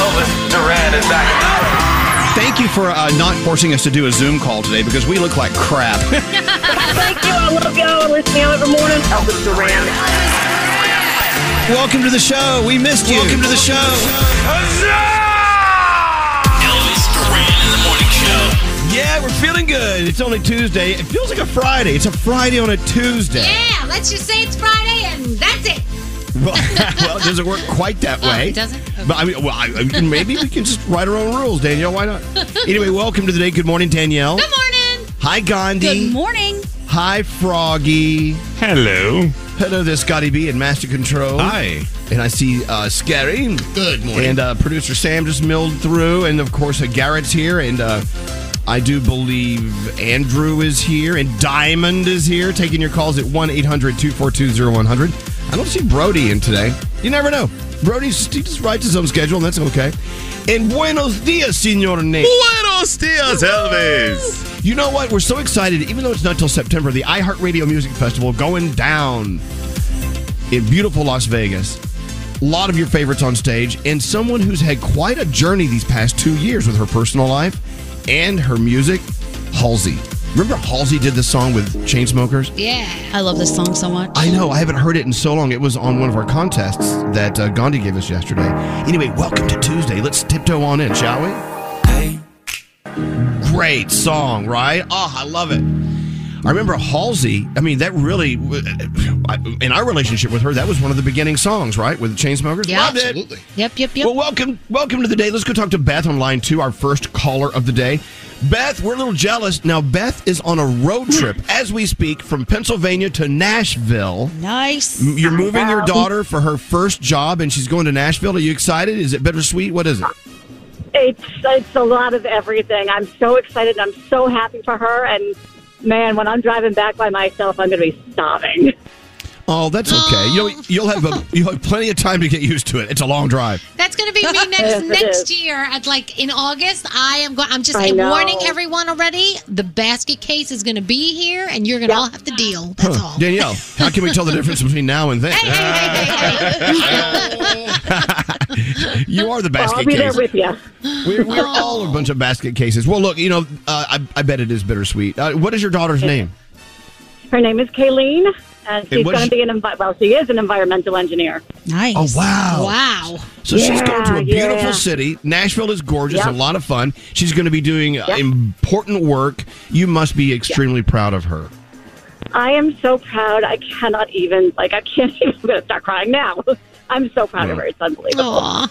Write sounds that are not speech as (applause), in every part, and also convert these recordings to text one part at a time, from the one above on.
Elvis Duran is back. Thank you for uh, not forcing us to do a Zoom call today because we look like crap. (laughs) Thank you. I love y'all. I listen to y'all every morning. Elvis Duran. Welcome to the show. We missed you. Welcome to the show. Elvis Duran in the morning show. Yeah, we're feeling good. It's only Tuesday. It feels like a Friday. It's a Friday on a Tuesday. Yeah, let's just say it's Friday and that's it. (laughs) Well, well, it doesn't work quite that Oh, way. it doesn't? Okay. But I mean, well, I, I maybe we can just write our own rules, Danielle. Why not? anyway, welcome to the day. Good morning, Danielle. Good morning. Hi, Gandhi. Good morning. Hi, Froggy. Hello. Hello there, Scotty B and Master Control. Hi. And I see uh, Scary. Good morning. And uh, producer Sam just milled through. And of course, uh, Garrett's here. And uh, I do believe Andrew is here. And Diamond is here, taking your calls at 1 800 242 0100. I don't see Brody in today. You never know. Brody's he just writes his own schedule, and that's okay. And buenos dias, Senor Nate. Buenos dias, Elvis. You know what? We're so excited, even though it's not till September, the iHeartRadio Music Festival going down in beautiful Las Vegas. A lot of your favorites on stage, and someone who's had quite a journey these past two years with her personal life and her music, Halsey. Remember Halsey did this song with Chainsmokers? Yeah. I love this song so much. I know, I haven't heard it in so long. It was on one of our contests that uh, Gandhi gave us yesterday. Anyway, welcome to Tuesday. Let's tiptoe on in, shall we? Great song, right? Oh, I love it. I remember Halsey. I mean, that really, uh, in our relationship with her, that was one of the beginning songs, right? With the Chainsmokers. Yeah. Loved it. Absolutely. Yep, yep, yep. Well, welcome, welcome to the day. Let's go talk to Beth on line two, our first caller of the day. Beth, we're a little jealous. Now, Beth is on a road hmm. trip as we speak from Pennsylvania to Nashville. Nice. You're moving your daughter for her first job, and she's going to Nashville. Are you excited? Is it bittersweet? What is it? It's it's a lot of everything. I'm so excited. I'm so happy for her. And man, when I'm driving back by myself, I'm going to be sobbing. Oh, that's okay. You'll you'll have a, you'll have plenty of time to get used to it. It's a long drive. That's going to be me (laughs) Yes, next it next is. year. At like in August, I am going. I'm just I know. warning everyone already. The basket case is going to be here, and you're going to all have to deal. That's Huh. all. Danielle, how can we tell the difference between now and then? Hey, hey, hey, hey, hey. (laughs) you are the Well, basket I'll be there case. with you. We're, we're all a bunch of basket cases. Well, look, you know, uh, I, I bet it is bittersweet. Uh, what is your daughter's name? Her name is Kayleen, and And she's going to be an envi- well, she is an environmental engineer. Nice. Oh wow! Wow. So she's going to a beautiful yeah. city. Nashville is gorgeous, Yep. a lot of fun. She's going to be doing uh, Yep. important work. You must be extremely proud of her. I am so proud. I cannot even like. I can't (laughs) even. I'm going to start crying now. I'm so proud of her. It's unbelievable. Aw.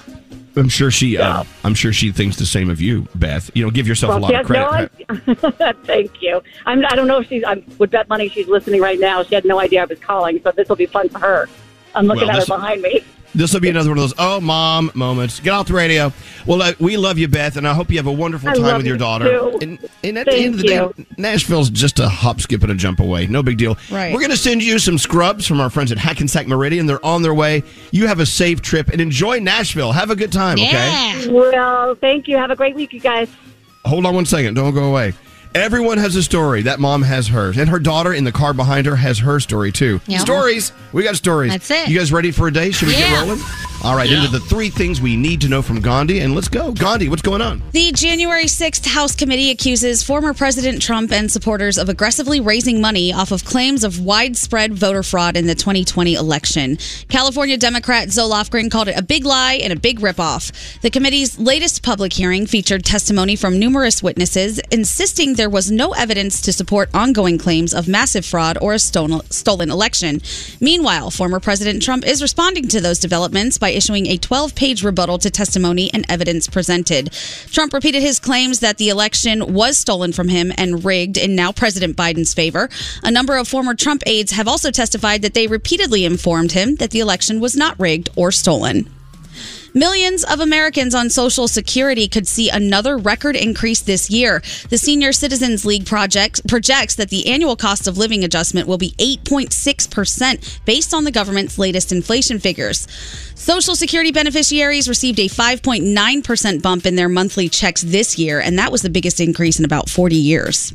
I'm sure she. Uh, I'm sure she thinks the same of you, Beth. You know, give yourself a lot of credit. no idea- (laughs) Thank you. I'm, I don't know if she's. I would bet money she's listening right now. She had no idea I was calling, so this will be fun for her. I'm looking Well, at her this- behind me. (laughs) This will be another one of those "oh, mom" moments. Get off the radio. Well, uh, we love you, Beth, and I hope you have a wonderful I time love with your you, daughter. too. And, and at the end of the you. day, Nashville's just a hop, skip, and a jump away. No big deal. Right. We're going to send you some scrubs from our friends at Hackensack Meridian. They're on their way. You have a safe trip and enjoy Nashville. Have a good time. Okay. Well, thank you. Have a great week, you guys. Hold on one second. Don't go away. Everyone has a story. That mom has hers. And her daughter in the car behind her has her story too. Yeah. Stories. We got stories. That's it. You guys ready for a day? Should we Yeah. get rolling? All right, into the three things we need to know from Gandhi, and let's go. Gandhi, what's going on? The January 6th House committee accuses former President Trump and supporters of aggressively raising money off of claims of widespread voter fraud in the 2020 election. California Democrat Zoe Lofgren called it a big lie and a big ripoff. The committee's latest public hearing featured testimony from numerous witnesses insisting there was no evidence to support ongoing claims of massive fraud or a stolen, stolen election. Meanwhile, former President Trump is responding to those developments by issuing a 12 page rebuttal to testimony and evidence presented. Trump repeated his claims that the election was stolen from him and rigged in now President Biden's favor. A number of former Trump aides have also testified that they repeatedly informed him that the election was not rigged or stolen. Millions of Americans on Social Security could see another record increase this year. The Senior Citizens League project projects that the annual cost of living adjustment will be 8.6% based on the government's latest inflation figures. Social Security beneficiaries received a 5.9% bump in their monthly checks this year, and that was the biggest increase in about 40 years.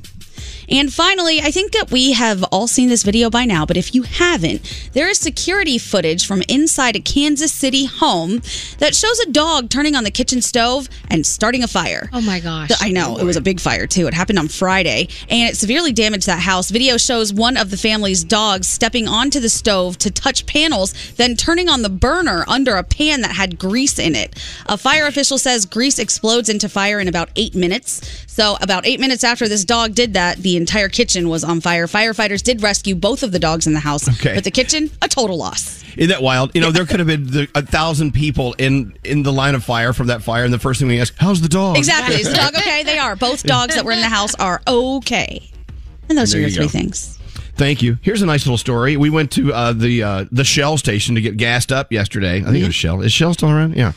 And finally, I think that we have all seen this video by now, but if you haven't, there is security footage from inside a Kansas City home that shows a dog turning on the kitchen stove and starting a fire. Oh my gosh. I know it was a big fire too. It happened on Friday, and it severely damaged that house. Video shows one of the family's dogs stepping onto the stove to touch panels, then turning on the burner under a pan that had grease in it. A fire official says grease explodes into fire in about eight minutes. So, about eight minutes after this dog did that, the entire kitchen was on fire. Firefighters did rescue both of the dogs in the house, Okay. but the kitchen a total loss. Isn't that wild? You know, there could have been the, a thousand people in in the line of fire from that fire, and the first thing we ask, "How's the dog?" Exactly. Is the dog okay? They are. Both dogs that were in the house are okay. And those There are your you three go. things. Thank you. Here's a nice little story. We went to uh, the uh, the Shell station to get gassed up yesterday. I think it was Shell. Is Shell still around? Yeah.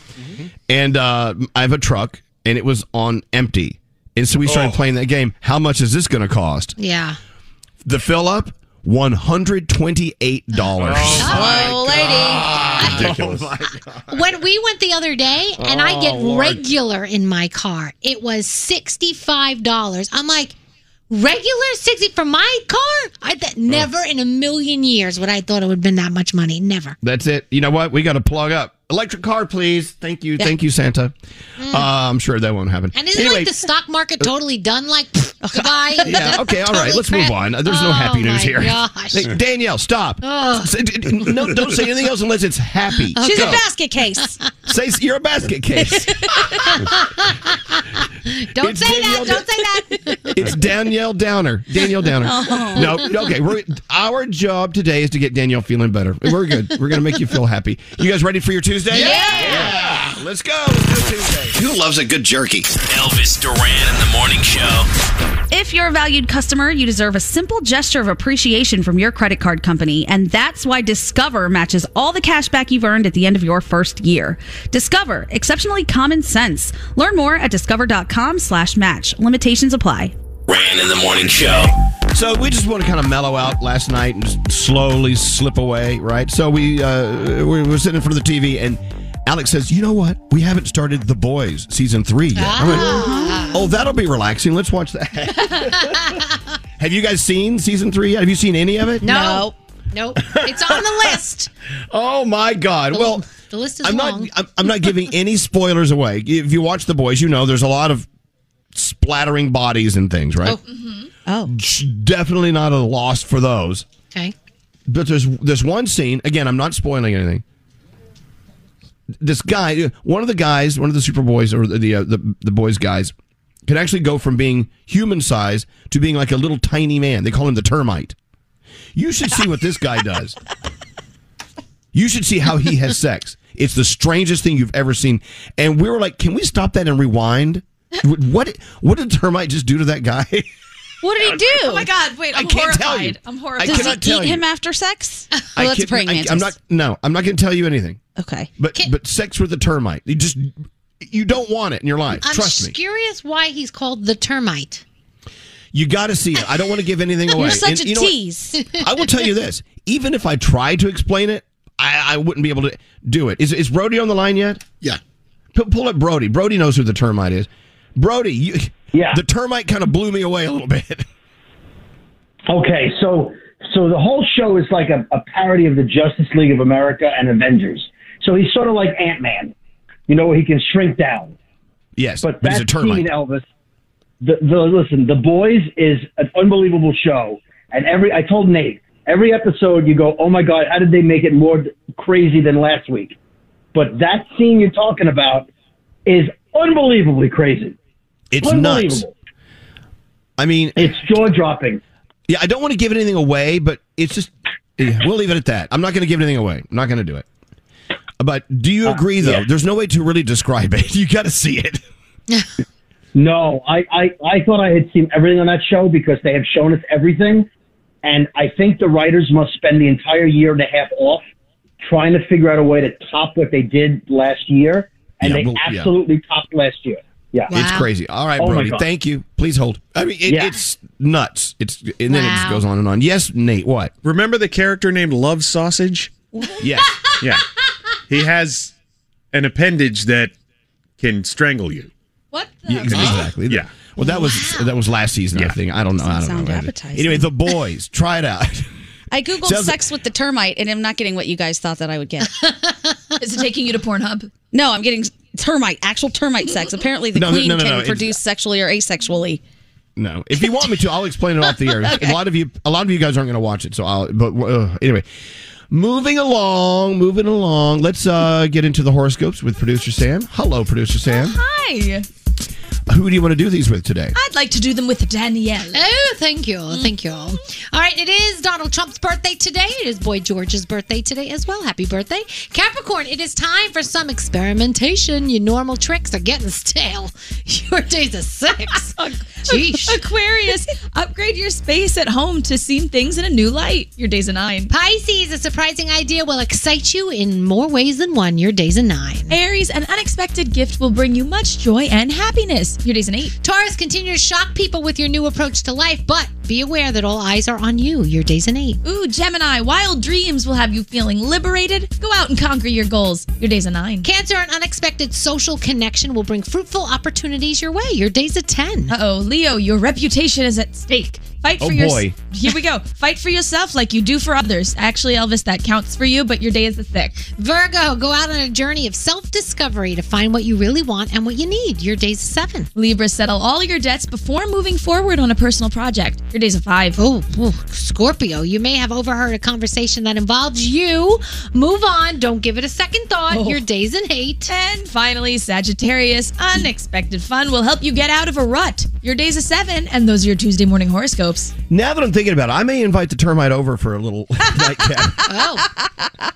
And uh, I have a truck, and it was on empty. And so we started oh. playing that game. How much is this going to cost? Yeah. The fill up, one hundred twenty eight dollars. Hello, lady. (laughs) Ridiculous. When we went the other day and I get Oh, Lord. regular in my car, it was $65. I'm like, regular 60 for my car? I th- never in a million years would I thought it would have been that much money. Never. That's it. You know what? We got to plug up. Electric car, please. Thank you. Thank you, Santa. Uh, I'm sure that won't happen. Mm. And isn't Anyway, like the stock market totally done? Like, pfft, (laughs) goodbye. yeah. Okay. All right. Let's move on. There's no Oh, happy news my here. Gosh. Hey, Danielle, stop. Oh. Say- d- d- no, don't say anything else unless it's happy. She's Go. a basket case. (laughs) Say you're a basket case. (laughs) Don't It's say Danielle that. Don't say that. it's Danielle Downer. Danielle Downer. Oh. No. Okay. We're, our job today is to get Danielle feeling better. We're good. We're gonna make you feel happy. You guys ready for your Tuesday? Yeah. Let's go. Let's do Tuesday. Who loves a good jerky? Elvis Duran in the morning show. If you're a valued customer, you deserve a simple gesture of appreciation from your credit card company, and that's why Discover matches all the cash back you've earned at the end of your first year. Discover, exceptionally common sense. Learn more at discover.com/match. Limitations apply. Ran in the morning show. So we just want to kind of mellow out last night and just slowly slip away, right? So we uh, we were sitting in front of the TV and. Alex says, "You know what? We haven't started The Boys season three yet." I went, oh, that'll be relaxing. Let's watch that. (laughs) Have you guys seen season three yet? Have you seen any of it? No. Nope. It's on the list. (laughs) Oh my God! Well, The list is I'm long. not. I'm, I'm not giving any spoilers away. If you watch The Boys, you know there's a lot of splattering bodies and things, right? Oh. Oh, Definitely not a loss for those. Okay. but there's this one scene. Again, I'm not spoiling anything. This guy, one of the guys, one of the Super Boys or the uh, the the boys guys, can actually go from being human size to being like a little tiny man. They call him the termite. You should see what this guy does. You should see how he has sex. It's the strangest thing you've ever seen. And we were like, can we stop that and rewind? What what did termite just do to that guy? (laughs) What did he do? Oh my God! Wait, I I'm can't tell horrified. you. I'm I horrified. Does cannot he tell eat you. him after sex? (laughs) I Well, that's a can't- praying I- mantis. I'm not. No, I'm not going to tell you anything. Okay. But but sex with a termite, you just you don't want it in your life. I'm Trust me. curious why he's called the termite. You got to see it. I don't want to give anything (laughs) away. You're such And a you know what? tease. I will tell you this: even if I tried to explain it, I, I wouldn't be able to do it. Is is Brody on the line yet? Yeah. Pull, pull up Brody. Brody knows who the termite is. Brody, you, Yeah. the termite kind of blew me away a little bit. Okay, so so the whole show is like a, a parody of the Justice League of America and Avengers. So he's sort of like Ant Man, you know, where he can shrink down. Yes, But he's that a termite. scene, Elvis. The, the listen, The Boys is an unbelievable show, and every I told Nate every episode you go, oh my god, how did they make it more crazy than last week? But that scene you're talking about is unbelievably crazy. It's nuts. I mean, It's jaw dropping. Yeah, I don't want to give anything away, but it's just yeah, we'll leave it at that. I'm not going to give anything away. I'm not going to do it. But do you uh, agree though? yeah. There's no way to really describe it. (laughs) You got to see it. (laughs) No, I, I, I thought I had seen everything on that show because they have shown us everything. And I think the writers must spend the entire year and a half off trying to figure out a way to top what they did last year. And Yeah, they well, absolutely topped last year. Yeah. It's crazy. All right, Oh, Brody. Thank you. Please hold. I mean, it, Yeah. it's nuts. It's and then it just goes on and on. Yes, Nate. What? Remember the character named Love Sausage? Yes. Yeah. he has an appendage that can strangle you. what? The? Yeah, exactly. Yeah. Well, that was that was last season. I think. I don't know. I don't sound know. appetizing. Anyway, the boys. (laughs) Try it out. I googled Sounds- sex with the termite, and I'm not getting what you guys thought that I would get. (laughs) (laughs) Is it taking you to Pornhub? no, I'm getting termite, actual termite sex. Apparently, the No, no, queen no, no, can no, sexually or asexually. No, if you want me to, I'll explain it off the air. (laughs) A lot of you, a lot of you guys aren't going to watch it, so I'll. But uh, anyway, moving along, moving along. Let's uh, get into the horoscopes with producer Sam. Hello, producer Sam. Hi. Who do you want to do these with today? I'd like to do them with Danielle. Oh, thank you. Mm-hmm. Thank you. All right, it is Donald Trump's birthday today. It is Boy George's birthday today as well. Happy birthday. Capricorn, it is time for some experimentation. Your normal tricks are getting stale. (laughs) Your day's a six. (laughs) Sheesh. Aquarius, upgrade your space at home to see things in a new light. Your day's a nine. Pisces, a surprising idea will excite you in more ways than one. Your day's a nine. Aries, an unexpected gift will bring you much joy and happiness. Your day's an eight. Taurus, continue to shock people with your new approach to life, but be aware that all eyes are on you. Your day's an eight. Ooh, Gemini, wild dreams will have you feeling liberated. Go out and conquer your goals. Your day's a nine. Cancer, an unexpected social connection will bring fruitful opportunities your way. Your day's a 10. Uh oh, Leo, your reputation is at stake. Fight Oh, for your boy. Here we go. Fight for yourself like you do for others. Actually, Elvis, that counts for you, but your day is a six. Virgo, go out on a journey of self discovery to find what you really want and what you need. Your day's a 7. Libra, settle all your debts before moving forward on a personal project. Your day's a five. Oh, Scorpio, you may have overheard a conversation that involves you. Move on. Don't give it a second thought. Oh. Your day's an 8. And finally, Sagittarius, unexpected fun will help you get out of a rut. Your day's a seven, and those are your Tuesday morning horoscopes. Now that I'm thinking about it, I may invite the termite over for a little (laughs) nightcap. Oh,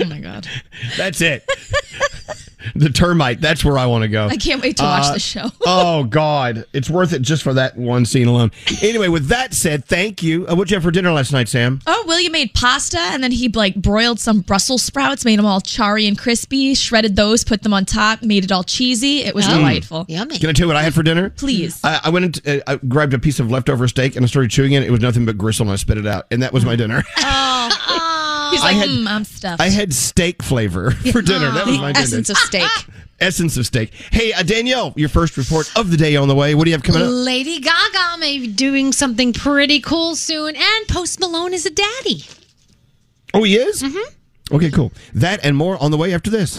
Oh my God. (laughs) That's it. (laughs) the termite. That's where I want to go. I can't wait to watch Uh, the show. (laughs) oh God, it's worth it just for that one scene alone. Anyway, with that said, thank you. Uh, what'd you have for dinner last night, Sam? Oh, William made pasta and then he like broiled some Brussels sprouts, made them all charry and crispy, shredded those, put them on top, made it all cheesy. It was Oh. delightful. yummy. Can I tell you what I had for dinner? Please. I, I went and uh, I grabbed a piece of leftover steak and I started chewing it. It was nothing but gristle, and I spit it out, and that was my dinner. He's like, had- mm, I'm stuffed. I had steak flavor (laughs) for dinner. That was my dinner. Essence of steak. (laughs) Essence of steak. Hey, uh, Danielle, your first report of the day on the way. What do you have coming up? Lady Gaga may be doing something pretty cool soon, and Post Malone is a daddy. Oh, he is. Mm-hmm. Okay, cool. That and more on the way after this.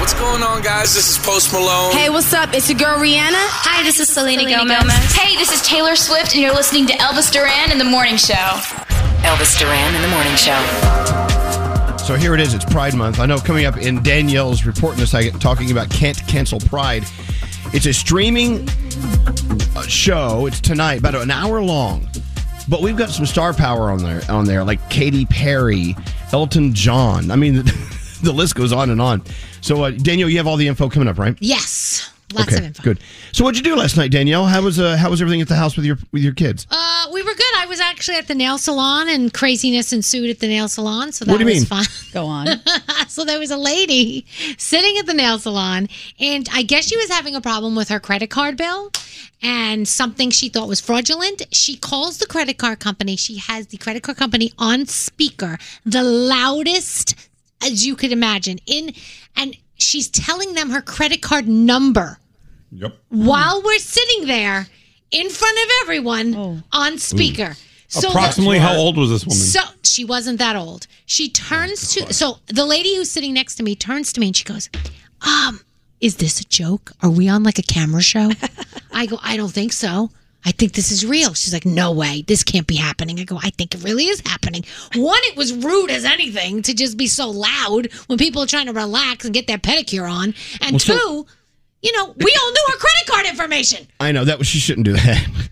What's going on, guys? This is Post Malone. Hey, what's up? It's your girl Rihanna. Hi, this is Selena, Selena Gomez. Gomez. Hey, this is Taylor Swift, and you're listening to Elvis Duran in the Morning Show. Elvis Duran in the Morning Show. So here it is. It's Pride Month. I know coming up in Danielle's report in a second, talking about Can't Cancel Pride. It's a streaming uh, show. It's tonight, about an hour long. But we've got some star power on there, on there, like Katy Perry, Elton John. I mean, (laughs) the list goes on and on. So, uh, Danielle, you have all the info coming up, right? Yes. Lots okay, of info. good. So, what'd you do last night, Danielle? How was uh, how was everything at the house with your with your kids? Uh, we were good. I was actually at the nail salon, and craziness ensued at the nail salon. So that What do you was mean? fun. Go on. (laughs) so there was a lady sitting at the nail salon, and I guess she was having a problem with her credit card bill and something she thought was fraudulent. She calls the credit card company. She has the credit card company on speaker, the loudest as you could imagine. In and she's telling them her credit card number Yep. while we're sitting there in front of everyone on speaker. So Approximately how old was this woman? So she wasn't that old. She turns to so the lady who's sitting next to me turns to me and she goes, "Um, is this a joke? Are we on like a camera show?" (laughs) I go, "I don't think so. I think this is real." She's like, "No way. This can't be happening." I go, "I think it really is happening." One, it was rude as anything to just be so loud when people are trying to relax and get their pedicure on, and Well, so- two, you know, we all knew her credit card information. I know that she shouldn't do that. (laughs)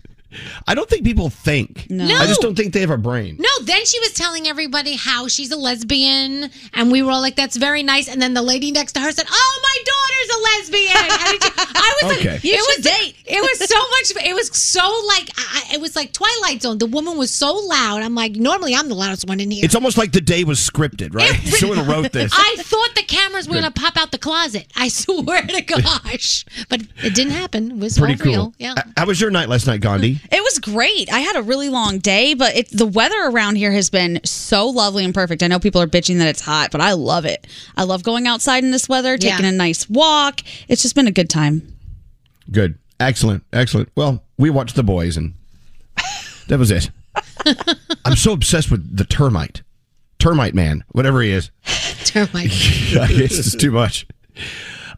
I don't think people think. No. I just don't think they have a brain. No, then she was telling everybody how she's a lesbian, and we were all like, "That's very nice." And then the lady next to her said, "Oh, my daughter's a lesbian." And it- I was Okay. like, You "It was date." It was so much. It was so like, I, I- it was like Twilight Zone. The woman was so loud. I'm like, normally I'm the loudest one in here. It's almost like the day was scripted, right? (laughs) Someone wrote this. I thought the cameras were gonna pop out the closet. I (laughs) swear to (laughs) gosh, but it didn't happen. It was Pretty cool. real. Yeah. How was your night last night, Gandhi? It was great. I had a really long day, but it, the weather around here has been so lovely and perfect. I know people are bitching that it's hot, but I love it. I love going outside in this weather, taking Yeah. a nice walk. It's just been a good time. Good. Excellent. Excellent. Well, we watched The Boys and that was it. (laughs) I'm so obsessed with the termite. Termite man, whatever he is. (laughs) Termite. (laughs) it's just too much.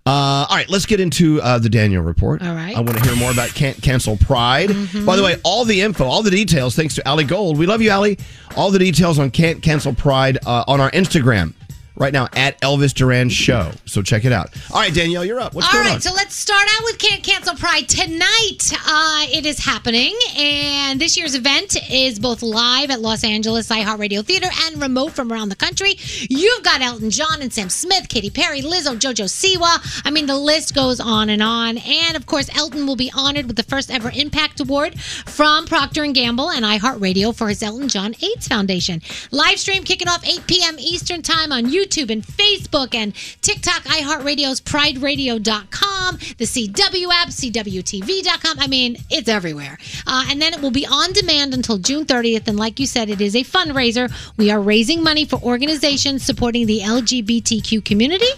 Uh, all right, let's get into uh, the Danielle report. All right. I want to hear more about Can't Cancel Pride. By the way, all the info, all the details, thanks to Ali Gold. We love you, Ali. All the details on Can't Cancel Pride uh, on our Instagram right now at Elvis Duran Show. So check it out. All right, Danielle, you're up. What's All going right, on? so let's start out with Can't Cancel Pride tonight. Uh, it is happening, and this year's event is both live at Los Angeles iHeartRadio Theater and remote from around the country. You've got Elton John and Sam Smith, Katy Perry, Lizzo, JoJo Siwa. I mean, the list goes on and on. And of course, Elton will be honored with the first ever Impact Award from Procter and Gamble and iHeartRadio for his Elton John AIDS Foundation. Live stream kicking off 8 p.m. Eastern Time on YouTube and Facebook and TikTok, iHeartRadio's PrideRadio.com, the CW app, CWTV.com. I mean, it's everywhere. Uh, and then it will be on demand until June 30th. And like you said, it is a fundraiser. We are raising money for organizations supporting the LGBTQ community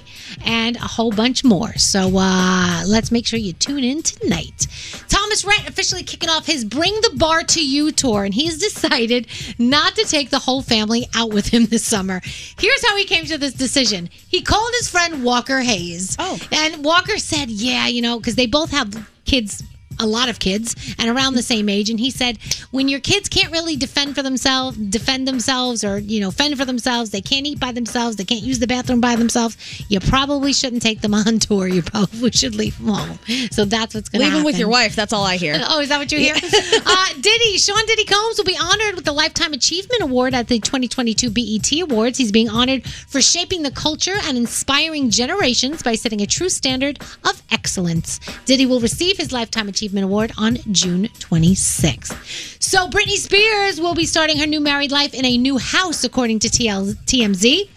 and a whole bunch more. So uh, let's make sure you tune in tonight. Thomas Rhett officially kicking off his Bring the Bar to You tour, and he's decided not to take the whole family out with him this summer. Here's how he came to this decision. He called his friend Walker Hayes. Oh. And Walker said, Yeah, you know, because they both have kids. A lot of kids and around the same age, and he said, "When your kids can't really defend for themselves, defend themselves, or you know, fend for themselves, they can't eat by themselves, they can't use the bathroom by themselves. You probably shouldn't take them on (laughs) tour. You probably should leave them home. So that's what's going to Leave happen. them with your wife. That's all I hear. (laughs) Oh, is that what you hear? (laughs) uh, Diddy, Sean Diddy Combs will be honored with the Lifetime Achievement Award at the 2022 BET Awards. He's being honored for shaping the culture and inspiring generations by setting a true standard of excellence. Diddy will receive his Lifetime Achievement Award on June 26th. So, Britney Spears will be starting her new married life in a new house, according to TL- TMZ.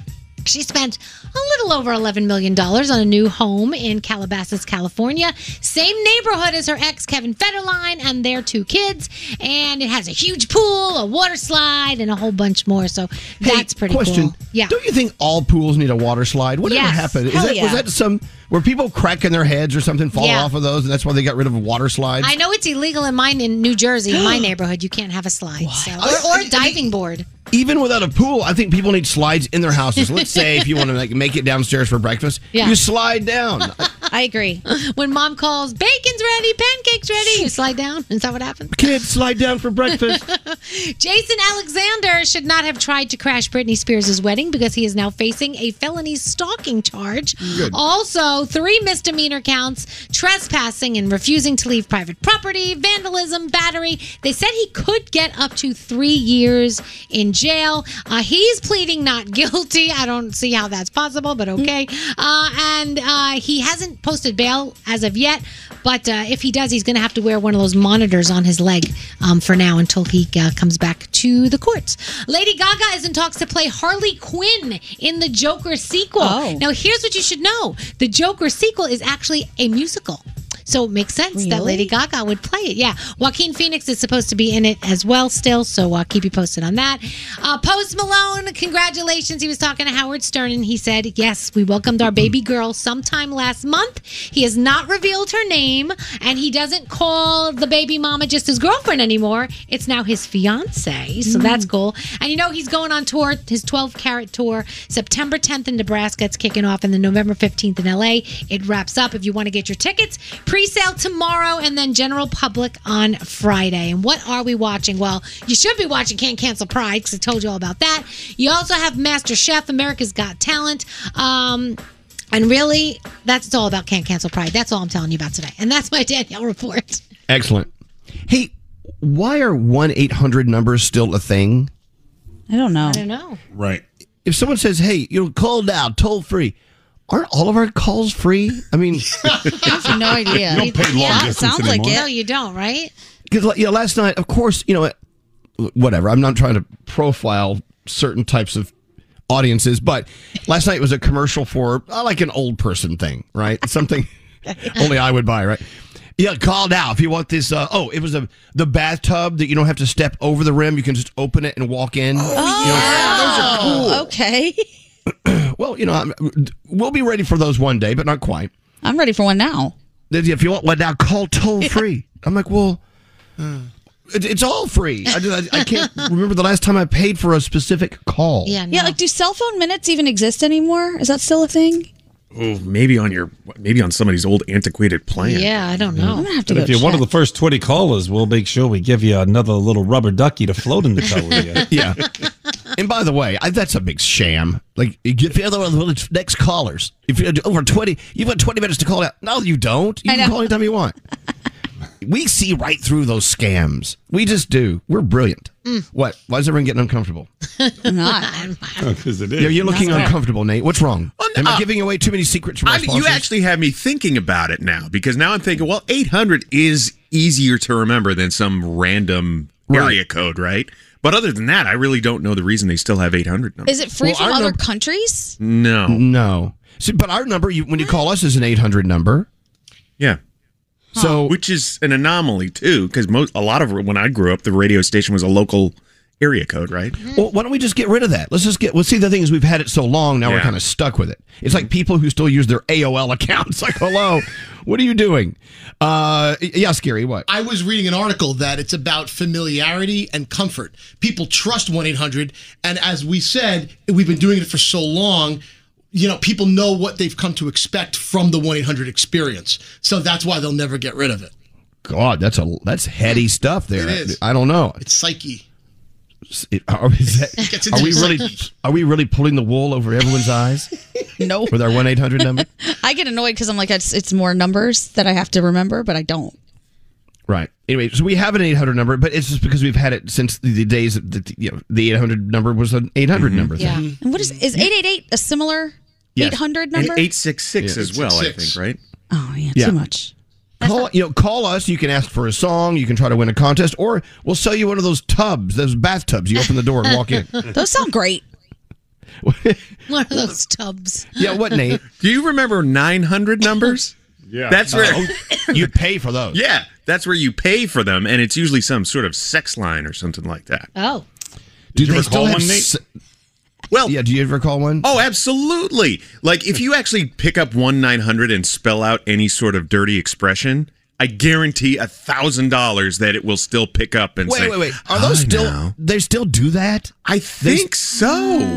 She spent a little over $11 million on a new home in Calabasas, California. Same neighborhood as her ex, Kevin Federline, and their two kids. And it has a huge pool, a water slide, and a whole bunch more. So that's pretty Question. cool. Yeah. Don't you think all pools need a water slide? Whatever Yes. happened? Is Hell that, yeah. Was that some were people cracking their heads or something fall Yeah. off of those, and that's why they got rid of water slides? I know it's illegal in mine in New Jersey, in my (gasps) neighborhood. You can't have a slide. So, or, or a diving board. Even without a pool, I think people need slides in their houses. Let's say if you want to like make it downstairs for breakfast, Yeah. you slide down. I agree. when mom calls, bacon's ready, pancakes ready, you slide down. Is that what happens? Kids, slide down for breakfast. (laughs) Jason Alexander should not have tried to crash Britney Spears' wedding because he is now facing a felony stalking charge. Good. Also, three misdemeanor counts trespassing and refusing to leave private property, vandalism, battery. They said he could get up to three years in jail. Uh, he's pleading not (laughs) guilty. I don't see how that's possible, but okay. Uh, and uh, he hasn't posted bail as of yet. But uh, if he does, he's going to have to wear one of those monitors on his leg um, for now until he uh, comes back to the courts. Lady Gaga is in talks to play Harley Quinn in the Joker sequel. Now, here's what you should know the Joker sequel is actually a musical. So it makes sense that Lady Gaga would play it. Yeah. Joaquin Phoenix is supposed to be in it as well still. So I'll keep you posted on that. Uh, Post Malone, congratulations. He was talking to Howard Stern and he said, Yes, we welcomed our baby girl sometime last month. He has not revealed her name and he doesn't call the baby mama just his girlfriend anymore. It's now his fiance. So that's cool. And you know, he's going on tour, his 12 carat tour, September 10th in Nebraska. It's kicking off, and then November 15th in LA. It wraps up. If you want to get your tickets, pre sale tomorrow, and then general public on Friday. And what are we watching? Well, you should be watching Can't Cancel Pride because I told you all about that. You also have Master Chef, America's Got Talent. Um, and really, that's all about Can't Cancel Pride. That's all I'm telling you about today. And that's my (laughs) Danielle report. Excellent. Hey, why are 1 800 numbers still a thing? I don't know. I don't know. Right. If someone says, hey, you know, call now, toll free, aren't all of our calls free? I mean, (laughs) I have no idea. You don't pay long yeah, distance sounds like anymore. it. No, you don't, right? Because you know, last night, of course, you know, whatever. I'm not trying to profile certain types of audiences, but last night was a commercial for uh, like an old person thing, right? Something (laughs) (laughs) only I would buy, right? Yeah, call now if you want this. Uh, oh, it was a the bathtub that you don't have to step over the rim. You can just open it and walk in. Oh, okay. (clears throat) Well, you know, I'm, we'll be ready for those one day, but not quite. I'm ready for one now. If you want one now, call toll free. I'm like, well, hmm. it, it's all free. I, just- I, I can't (laughs) remember the last time I paid for a specific call. Yeah, yeah. like do cell phone minutes even exist anymore? Is that still a thing? Oh, maybe on your maybe on somebody's old antiquated plan. Yeah, I don't know. I'm gonna have to But go if you're one of the first 20 callers, we'll make sure we give you another little rubber ducky to float in the car with you. (laughs) yeah. And by the way, I, that's a big sham. Like, if you're the one of the next callers, if you're over 20, you've got 20 minutes to call out. No, you don't. You can call anytime you want. (laughs) we see right through those scams. We just do. We're brilliant. What? Why is everyone getting uncomfortable? (laughs) not. (laughs) Because it is. Yeah, you're looking That's fair. uncomfortable, Nate. What's wrong? Am I uh, giving away too many secrets from my I mean, you actually have me thinking about it now because now I'm thinking, well, 800 is easier to remember than some random area code, right? But other than that, I really don't know the reason they still have 800 numbers. Is it free Well, from other num- countries? No. No. See, but our number, you, when you call us, is an 800 number. Yeah. So, which is an anomaly too, because most a lot of when I grew up, the radio station was a local area code, right? Well, why don't we just get rid of that? Let's just get. Well, see, the thing is, we've had it so long now, we're Yeah. kind of stuck with it. It's like people who still use their AOL (laughs) accounts. Like, hello, what are you doing? Uh, yeah, scary. What? I was reading an article that it's about familiarity and comfort. People trust 1 800. And as we said, we've been doing it for so long. You know, people know what they've come to expect from the 1 800 experience. So that's why they'll never get rid of it. God, that's a that's heady stuff there. It is. I don't know. It's psyche. It- are, is (laughs) that- are we really (laughs) are we really pulling the wool over everyone's eyes (laughs) No. with our one eight hundred number? I get annoyed because I'm like, it's, it's more numbers that I have to remember, but I don't. Right. Anyway, so we have an 800 number, but it's just because we've had it since the, the days that you know the 800 number was an 800 mm-hmm. number thing. Yeah. Mm-hmm. And what is is mm-hmm. 888 a similar Yes. 800 And number? 866 Yeah. as well, I think, right? Oh, yeah, Yeah. too much. Call you know call us. You can ask for a song. You can try to win a contest, or we'll sell you one of those tubs, those bathtubs. You open the door and walk in. (laughs) Those sound great. (laughs) One of those tubs. yeah, what Nate? (laughs) Do you remember 900 numbers? Yeah. That's where oh, you pay for those. Yeah, that's where you pay for them, and it's usually some sort of sex line or something like that. Oh. Do you they ever still call have? one, Nate? s- Well, yeah. Do you ever call one? Oh, absolutely. Like if you actually pick up one nine hundred and spell out any sort of dirty expression, I guarantee a thousand dollars that it will still pick up and Wait, say, wait, wait. Wait. Are those "I still? know." They still do that? I think so.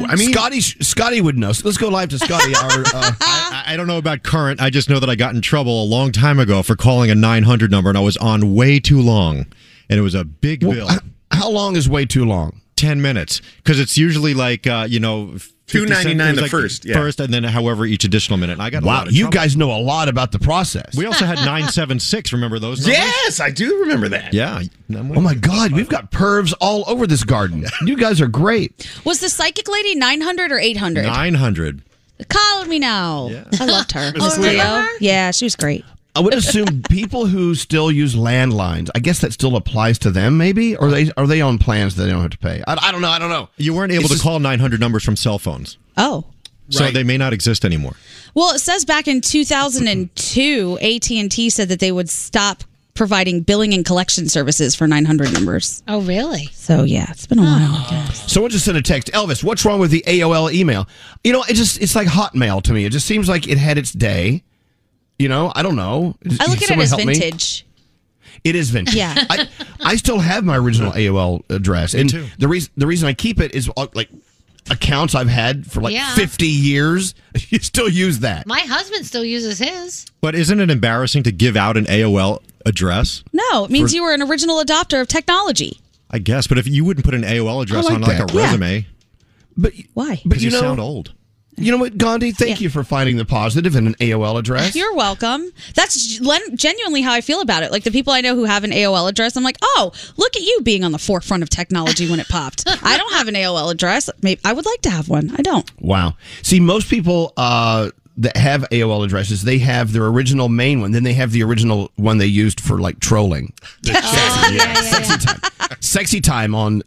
I mean, Scotty, Scotty would know. So let's go live to Scotty. Our, uh, (laughs) I, I don't know about current. I just know that I got in trouble a long time ago for calling a 900 number, and I was on way too long, and it was a big bill. How long is way too long? Ten minutes, because it's usually like uh, you know. Two ninety nine cents. $2.99 It was the like first, yeah. first, and then however each additional minute. And I got a wow, lot of you trouble. guys know a lot about the process. We also had (laughs) nine seven six. Remember those? Numbers? Yes, I do remember that. Yeah. Oh my God, we've got pervs all over this garden. (laughs) You guys are great. Was the psychic lady 900 or 800? Nine hundred. Call me now. I loved her. (laughs) Oh, Miss remember Cleo. her? Yeah, she was great. I would assume (laughs) people who still use landlines. I guess that still applies to them, maybe, or they are they on plans that they don't have to pay. I, I don't know. I don't know. You weren't able It's to just- call nine hundred numbers from cell phones, Oh. so Right. they may not exist anymore. Well, it says back in 2002, AT&T said that they would stop providing billing and collection services for 900 numbers. Oh, really? So, yeah, it's been a while, I oh. guess. Someone just sent a text. Elvis, what's wrong with the AOL email? You know, it just it's like Hotmail to me. It just seems like it had its day. You know, I don't know. I look at it as help me? vintage. It is vintage. Yeah. I, I still have my original AOL address, and too. the reason the reason I keep it is uh, like accounts I've had for like Yeah. fifty years. (laughs) You still use that. My husband still uses his. But isn't it embarrassing to give out an AOL address? No, it means For- you were an original adopter of technology. I guess, but if you wouldn't put an AOL address like on like that. a Yeah. resume, But why? But Because you, you know, sound old. You know what, Gandhi? Thank you for finding the positive in an AOL address. You're welcome. That's genuinely how I feel about it. Like the people I know who have an AOL address, I'm like, oh, look at you being on the forefront of technology when it popped. (laughs) I don't have an AOL address. Maybe I would like to have one. I don't. Wow. See, most people uh, that have AOL addresses, they have their original main one. Then they have the original one they used for like trolling. (laughs) Sexy time. Sexy time on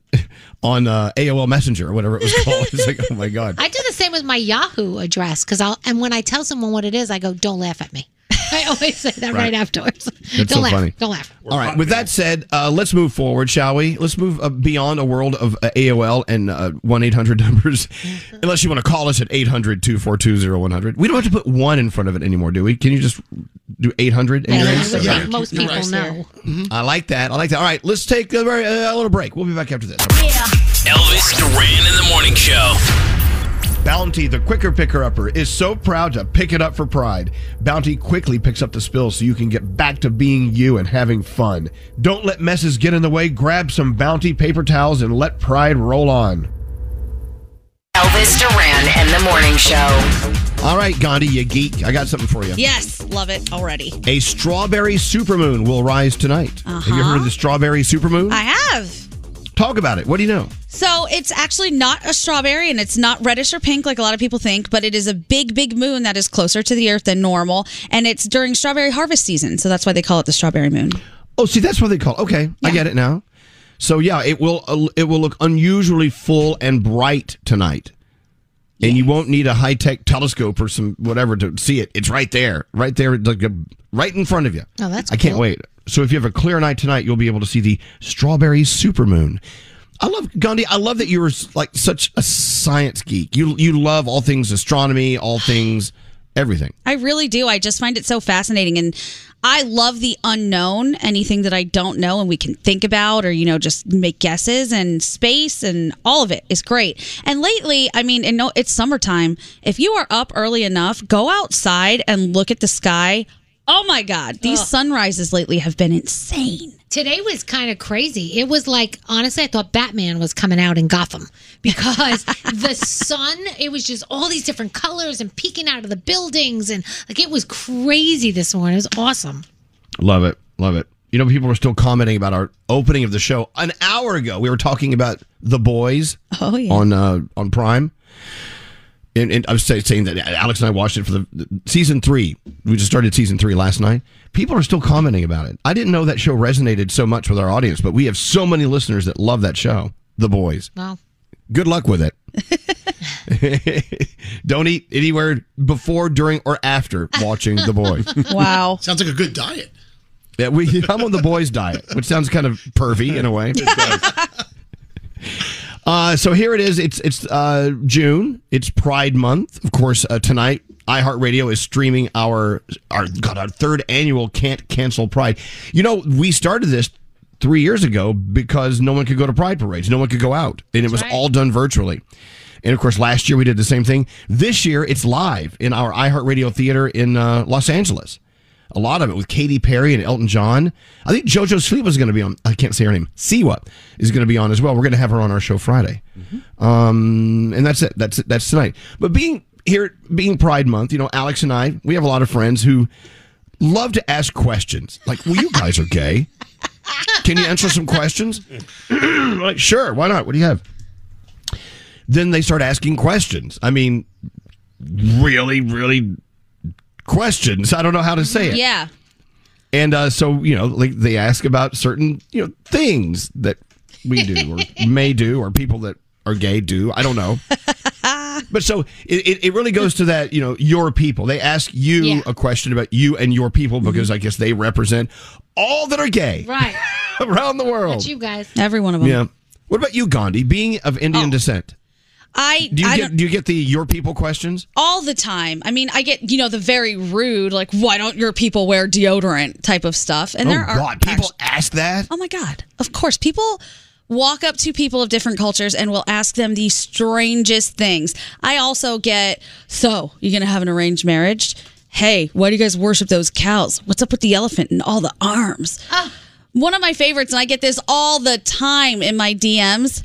on uh, AOL Messenger or whatever it was called. (laughs) It's like, oh my god. I do the same with my Yahoo address because I'll and when I tell someone what it is, I go, "Don't laugh at me." I always say that right, Right. afterwards. That's Don't so laugh. funny. Don't laugh. All right. With that said, uh, let's move forward, shall we? Let's move uh, beyond a world of uh, AOL and uh, 1 800 numbers. (laughs) Unless you want to call us at 800 242 0100. We don't have to put one in front of it anymore, do we? Can you just do 800? Yeah, and that's your what answer? most You're people right. know. I like that. I like that. All right. Let's take a, very, a little break. We'll be back after this. Elvis Duran in the morning show. Bounty, the quicker picker upper, is so proud to pick it up for Pride. Bounty quickly picks up the spill so you can get back to being you and having fun. Don't let messes get in the way. Grab some Bounty paper towels and let Pride roll on. Elvis Duran and the Morning Show. All right, Gandhi, you geek. I got something for you. Yes, love it already. A strawberry supermoon will rise tonight. Have you heard uh-huh. of the strawberry supermoon? I have. Talk about it. What do you know? So it's actually not a strawberry and it's not reddish or pink like a lot of people think, but it is a big, big moon that is closer to the earth than normal. And it's during strawberry harvest season. So that's why they call it the strawberry moon. Oh, see, that's what they call. it. Okay, I get it now. So yeah, it will uh, it will look unusually full and bright tonight, and you won't need a high tech telescope or some whatever to see it. It's right there, right there, like uh, right in front of you. Oh, that's I can't cool. wait. So if you have a clear night tonight, you'll be able to see the strawberry supermoon. I love Gandhi. I love that you're like such a science geek. You you love all things astronomy, all things everything. I really do. I just find it so fascinating. And I love the unknown, anything that I don't know and we can think about or, you know, just make guesses and space and all of it is great. And lately, I mean, and no, it's summertime. If you are up early enough, go outside and look at the sky. Oh my God, these Ugh. sunrises lately have been insane. Today was kind of crazy. It was like, honestly, I thought Batman was coming out in Gotham because (laughs) the sun, it was just all these different colors and peeking out of the buildings. And like, it was crazy this morning. It was awesome. Love it. Love it. You know, people were still commenting about our opening of the show. An hour ago, we were talking about The Boys Oh, yeah. on uh, on Prime. And, and I was say, saying that Alex and I watched it for the, the season three. We just started season three last night. People are still commenting about it. I didn't know that show resonated so much with our audience, but we have so many listeners that love that show, The Boys. Well, Good luck with it. (laughs) Don't eat anywhere before, during, or after watching The Boys. (laughs) Wow. Sounds like a good diet. Yeah, we, I'm on the boys' diet, which sounds kind of pervy in a way. (laughs) Uh, so here it is. It's it's uh, June. It's Pride Month, of course. Uh, tonight, iHeartRadio is streaming our our God, our third annual Can't Cancel Pride. You know, we started this three years ago because no one could go to Pride parades, no one could go out, and it was all done virtually. And of course, last year we did the same thing. This year it's live in our iHeartRadio theater in uh, Los Angeles. A lot of it with Katy Perry and Elton John. I think JoJo Sleep is going to be on. I can't say her name. Siwa is going to be on as well. We're going to have her on our show Friday. Um, and that's it. That's it. That's tonight. But being here, being Pride Month, you know, Alex and I, we have a lot of friends who love to ask questions. Like, well, you guys are gay. Can you answer some questions? (clears throat) like, sure. Why not? What do you have? Then they start asking questions. I mean, really, really questions. I don't know how to say it. Yeah. And uh, so, you know, like they ask about certain, you know, things that we do or (laughs) may do or people that are gay do. I don't know. (laughs) but so it, it, it really goes to that, you know, your people. They ask you Yeah. a question about you and your people because I guess they represent all that are gay Right. (laughs) around the world. That's you guys. Every one of them. Yeah. What about you, Gandhi? Being of Indian descent, I, do you I get don't- you get the your people questions? all the time. I mean, I get you know the very rude, like why don't your people wear deodorant type of stuff. And oh there are God, people ask that. Oh my God. Of course. People walk up to people of different cultures and will ask them the strangest things. I also get, so you're going to have an arranged marriage? Hey, why do you guys worship those cows? What's up with the elephant and all the arms? Ah. One of my favorites, and I get this all the time in my DMs.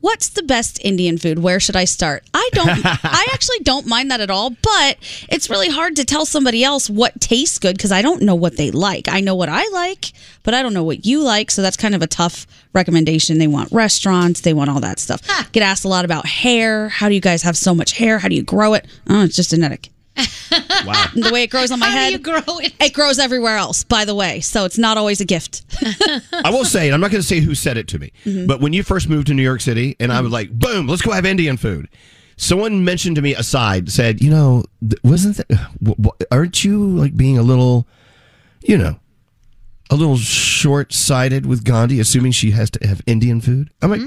What's the best Indian food? Where should I start? I don't (laughs) I actually don't mind that at all, but it's really hard to tell somebody else what tastes good because I don't know what they like. I know what I like, but I don't know what you like, so that's kind of a tough recommendation. They want restaurants, they want all that stuff. Get asked a lot about hair. How do you guys have so much hair? How do you grow it? Oh, it's just genetic. (laughs) Wow. The way it grows on my How do head. you grow it? It grows everywhere else, by the way. So it's not always a gift. (laughs) I will say, and I'm not going to say who said it to me, Mhm. but when you first moved to New York City, and I was like, boom, let's go have Indian food. Someone mentioned to me aside, said, you know, th- wasn't that, w- w- aren't you like being a little, you know, a little short sighted with Gandhi, assuming she has to have Indian food? I'm like,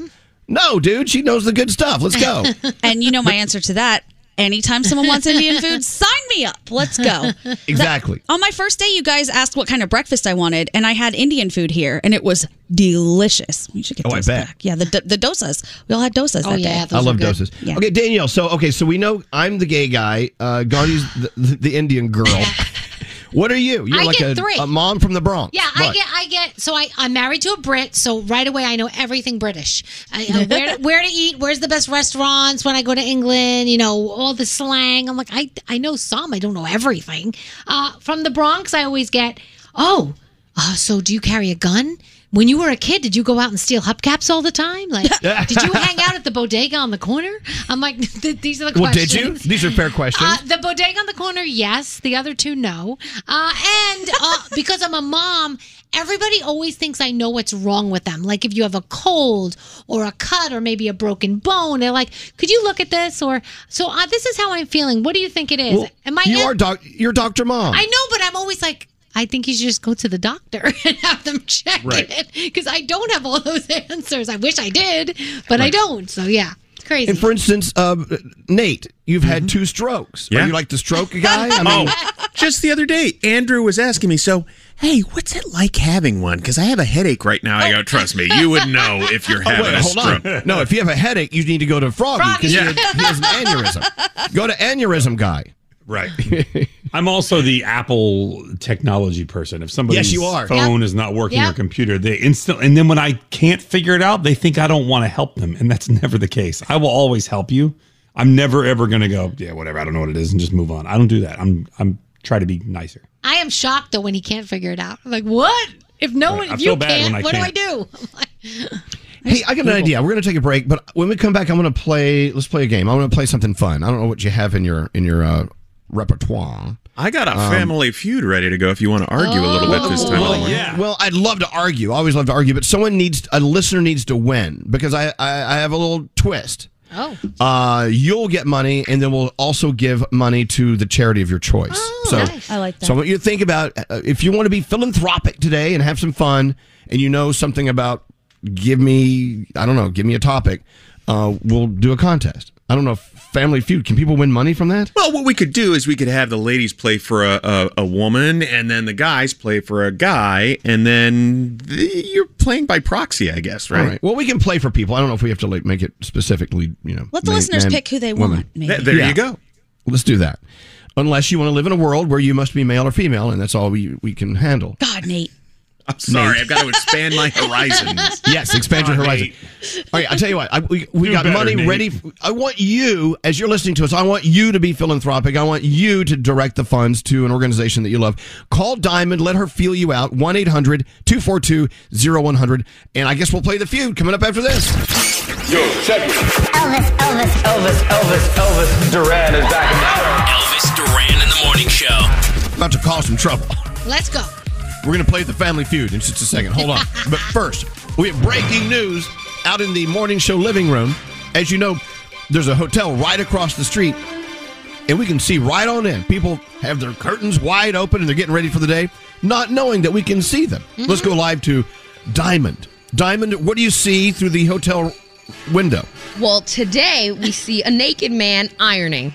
no, dude, she knows the good stuff. Let's go. (laughs) and you know my answer to that. Anytime someone wants Indian food, (laughs) sign me up. Let's go. (laughs) Exactly. On my first day, you guys asked what kind of breakfast I wanted, and I had Indian food here, and it was delicious. We should get Oh, I bet. back. Yeah, the the dosas. We all had dosas. Oh, that yeah, day. I love dosas. Yeah. Okay, Danielle. So, okay, so we know I'm the gay guy. Uh, Gandhi's the, the, the Indian girl. (laughs) what are you? You're I like get a, three. a mom from the Bronx. Yeah, I get, I get. So I, I'm married to a Brit, so right away I know everything British. I, uh, where, to, (laughs) where to eat, where's the best restaurants when I go to England. You know all the slang. I'm like, I, I know some. I don't know everything. Uh, from the Bronx, I always get, oh, uh, so do you carry a gun? When you were a kid, did you go out and steal hubcaps all the time? Like, (laughs) did you hang out at the bodega on the corner? I'm like, (laughs) th- these are the Well, questions. Well, did you? These are fair questions. Uh, the bodega on the corner, yes. The other two, no. Uh, and uh, (laughs) because I'm a mom, everybody always thinks I know what's wrong with them. Like if you have a cold or a cut or maybe a broken bone, they're like, "Could you look at this?" Or so uh, this is how I'm feeling. What do you think it is? Well, Am I? you are doc. You're Doctor Mom. I know, but I'm always like. I think you should just go to the doctor (laughs) and have them check Right. it because I don't have all those (laughs) answers. I wish I did, but I don't. So yeah, it's crazy. And for instance, uh, Nate, you've had two strokes. Yeah. Are you like the stroke guy? I mean, (laughs) oh, just the other day, Andrew was asking me, so, hey, what's it like having one? Because I have a headache right now. I go, trust me, you would know if you're Oh, having wait, a hold stroke. on. No, if you have a headache, you need to go to Froggy because Froggy. he, he has an aneurysm. Go to aneurysm guy. Right. I'm also the Apple technology person. If somebody's Yes, you are. phone Yep. is not working Yep. or computer, they instantly and then when I can't figure it out, they think I don't want to help them, and that's (laughs) never the case. I will always help you. I'm never ever going to go, yeah, whatever, I don't know what it is and just move on. I don't do that. I'm I'm try to be nicer. I am shocked though when he can't figure it out. I'm like, what? If no Right. one, if you can't, what can't. do I (laughs) do? Hey, I got an idea. We're going to take a break, but when we come back, I'm going to play. Let's play a game. I want to play something fun. I don't know what you have in your in your uh, repertoire. I got a Um, family feud ready to go if you want to argue a little bit this time. Well, of the morning. yeah. Well, I'd love to argue. I always love to argue, but someone needs a listener needs to win because I I, I have a little twist. Oh. Uh, you'll get money, and then we'll also give money to the charity of your choice. Oh, so, I like that. so I want you to think about uh, if you want to be philanthropic today and have some fun, and you know something about give me I don't know, give me a topic. uh, we'll do a contest. I don't know if Family Feud can people win money from that? Well, what we could do is we could have the ladies play for a, a, a woman, and then the guys play for a guy, and then the, you're playing by proxy, I guess, right? All right. Well, we can play for people. I don't know if we have to like make it specifically. You know, Let the man- listeners man, pick who they woman. want. Maybe. Th- there you go. Let's do that. Unless you want to live in a world where you must be male or female, and that's all we we can handle. God, Nate. I'm sorry, Nate. I've got to expand my (laughs) horizons. Yes, expand your Come on, horizon. All right, I'll tell you what. I, we we got better, money Nate. ready. I want you, as you're listening to us, I want you to be philanthropic. I want you to direct the funds to an organization that you love. Call Diamond. Let her feel you out. 1 800 242 0100. And I guess we'll play the feud coming up after this. Yo, check it. Elvis, Elvis, Elvis, Elvis, Elvis Duran is back in the Elvis Duran in the morning show. About to cause some trouble. Let's go. We're going to play the family feud in just a second. Hold on. (laughs) but first, we have breaking news out in the morning show living room. As you know, there's a hotel right across the street, and we can see right on in. People have their curtains wide open and they're getting ready for the day, not knowing that we can see them. Let's go mm-hmm. live to Diamond. Diamond, what do you see through the hotel window? Well, today we (laughs) see a naked man ironing.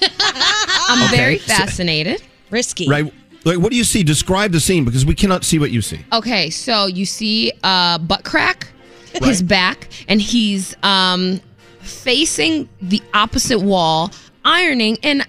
(laughs) I'm Okay, very so- fascinated. Risky. Right? Like, what do you see? Describe the scene because we cannot see what you see. Okay, so you see a butt crack, his back, and he's um facing the opposite wall, ironing. And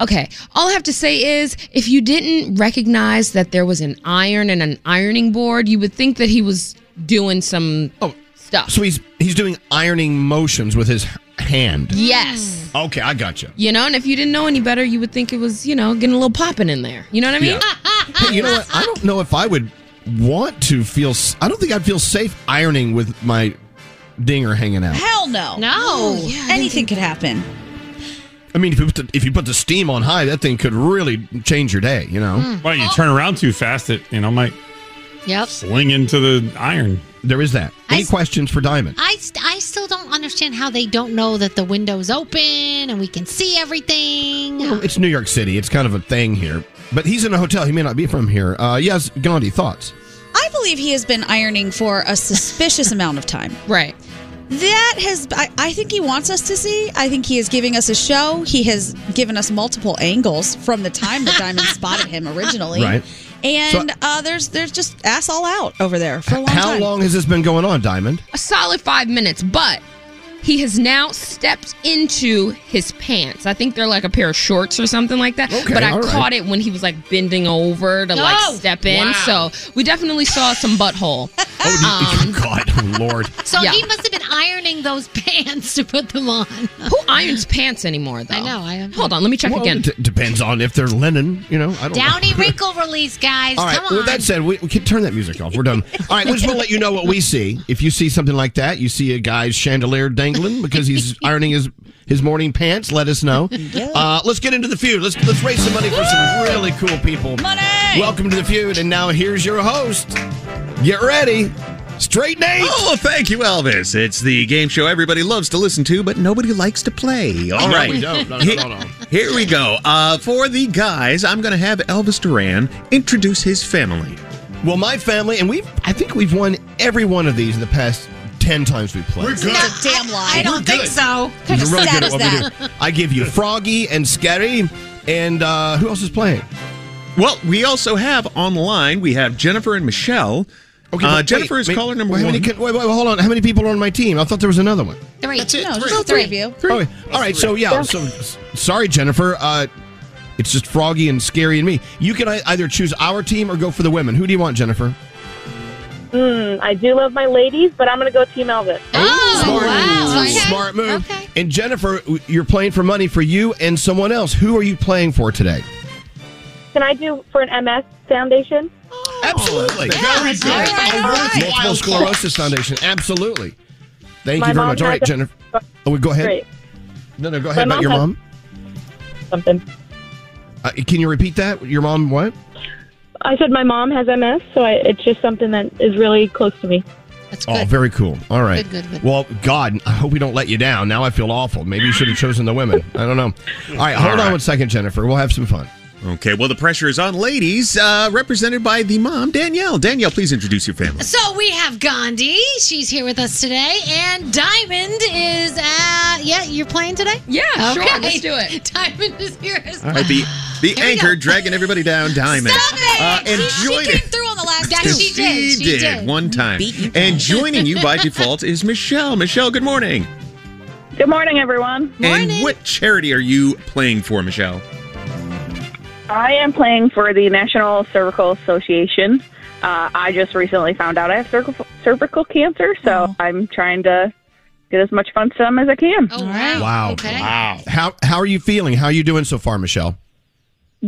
okay, all I have to say is, if you didn't recognize that there was an iron and an ironing board, you would think that he was doing some oh, stuff. So he's he's doing ironing motions with his hand. Yes. Okay, I got you. You know, and if you didn't know any better, you would think it was, you know, getting a little popping in there. You know what I mean? (laughs) Hey, you know what? I don't know if I would want to feel. I don't think I'd feel safe ironing with my dinger hanging out. Hell no. No. Oh, yeah, Anything could happen. I mean, if you put the, if you put the steam on high, that thing could really change your day. You know. Hmm. Well, you turn around too fast, it you know might Yep. sling into the iron. There is that. Any questions for Diamond? I, st- I still don't understand how they don't know that the window's open and we can see everything. Well, it's New York City. It's kind of a thing here. But he's in a hotel. He may not be from here. Uh, yes, Gandhi, thoughts? I believe he has been ironing for a suspicious amount of time. (laughs) Right. That has, I, I think he wants us to see. I think he is giving us a show. He has given us multiple angles from the time that Diamond (laughs) spotted him originally. Right. And uh, there's there's just ass all out over there for a long How time. How long has this been going on, Diamond? a solid five minutes, but he has now stepped into his pants. I think they're like a pair of shorts or something like that. Okay, but I all right. caught it when he was like bending over to like Oh, step in. wow. So we definitely saw some butthole. (laughs) Oh, Um, God, oh, (laughs) Lord. So Yeah. he must have been ironing those (laughs) pants to put them on. Who irons pants anymore, though? I know. I Hold on, let me check Well, again. it d- depends on if they're linen. You know, I don't. Downy know. wrinkle release, guys. All right. Come on. With that said, we, we can turn that music off. We're done. All right. We just want to let you know what we see. If you see something like that, you see a guy's chandelier dangling because he's (laughs) ironing his his morning pants. Let us know. Uh, let's get into the feud. Let's let's raise some money for some really cool people. Money. Welcome to the feud, and now here's your host. Get ready, Straight Nate. Oh, thank you, Elvis. It's the game show everybody loves to listen to, but nobody likes to play. All No, right, we don't. No, no, no, no. Here we go. Uh, for the guys, I'm going to have Elvis Duran introduce his family. Well, my family, and we've I think we've won every one of these in the past ten times we've played. We're good. That's a damn lie. I don't think so. We're Kind of really sad is that? I give you Froggy and Scary, and uh, who else is playing? Well, we also have online, we have Jennifer and Michelle. Okay, uh, Jennifer wait, is wait, caller number wait, how one. many wait, wait, hold on. How many people are on my team? I thought there was another one. Three. That's it. No, Three. just three of you. Okay. All right. So yeah. So sorry, Jennifer. Uh, it's just Froggy and Scary and me. You can either choose our team or go for the women. Who do you want, Jennifer? Mm, I do love my ladies, but I'm going to go Team Elvis. Oh, smart, wow. Okay. smart move. Okay. And Jennifer, you're playing for money for you and someone else. Who are you playing for today? Can I do for an MS Foundation? Absolutely. Very good. All right, A all right. Multiple. Sclerosis Foundation. Absolutely. Thank My you very much. All right, has a- Jennifer. Oh, go ahead. Great. No, no, go ahead My about your mom mom. Something. Uh, can you repeat that? Your mom what? I said my mom has MS, so I, it's just something that is really close to me. That's good. Oh, very cool. All right. Good, good, good. Well, God, I hope we don't let you down. Now I feel awful. Maybe you should have chosen the women. I don't know. All right, hold on one second, Jennifer. We'll have some fun. Okay, well, the pressure is on ladies, uh, represented by the mom, Danielle. Danielle, please introduce your family. So we have Gandhi. She's here with us today, and Diamond is. Uh, yeah, you're playing today. Yeah, sure, let's do it. (laughs) Diamond is here as All well. right, the, the anchor dragging everybody down, (laughs) Diamond. Stop it! Uh, and She- she came through on the last (laughs) That she did, she did, did. one time. And joining you by default is Michelle. Michelle, good morning. Good morning, everyone. And what charity are you playing for, Michelle? I am playing for the National Cervical Association. Uh, I just recently found out I have cervical, cervical cancer, so I'm trying to get as much fun to them as I can. Oh, wow. Wow. Wow. How how are you feeling? How are you doing so far, Michelle?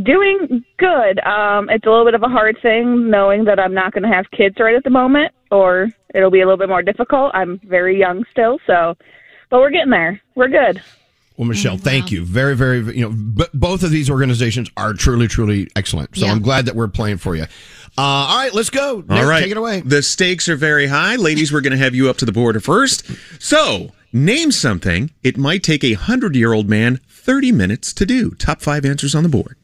Doing good. Um, it's a little bit of a hard thing knowing that I'm not going to have kids right at the moment, or it'll be a little bit more difficult. I'm very young still, so, but we're getting there. We're good. Well, Michelle, thank you. Very, very, you know, b- both of these organizations are truly, truly excellent. So Yeah. I'm glad that we're playing for you. Uh, all right, let's go. All Nick, right. Take it away. The stakes are very high. Ladies, we're going to have you up to the border first. So, name something it might take a 100 year old man 30 minutes to do. Top five answers on the board.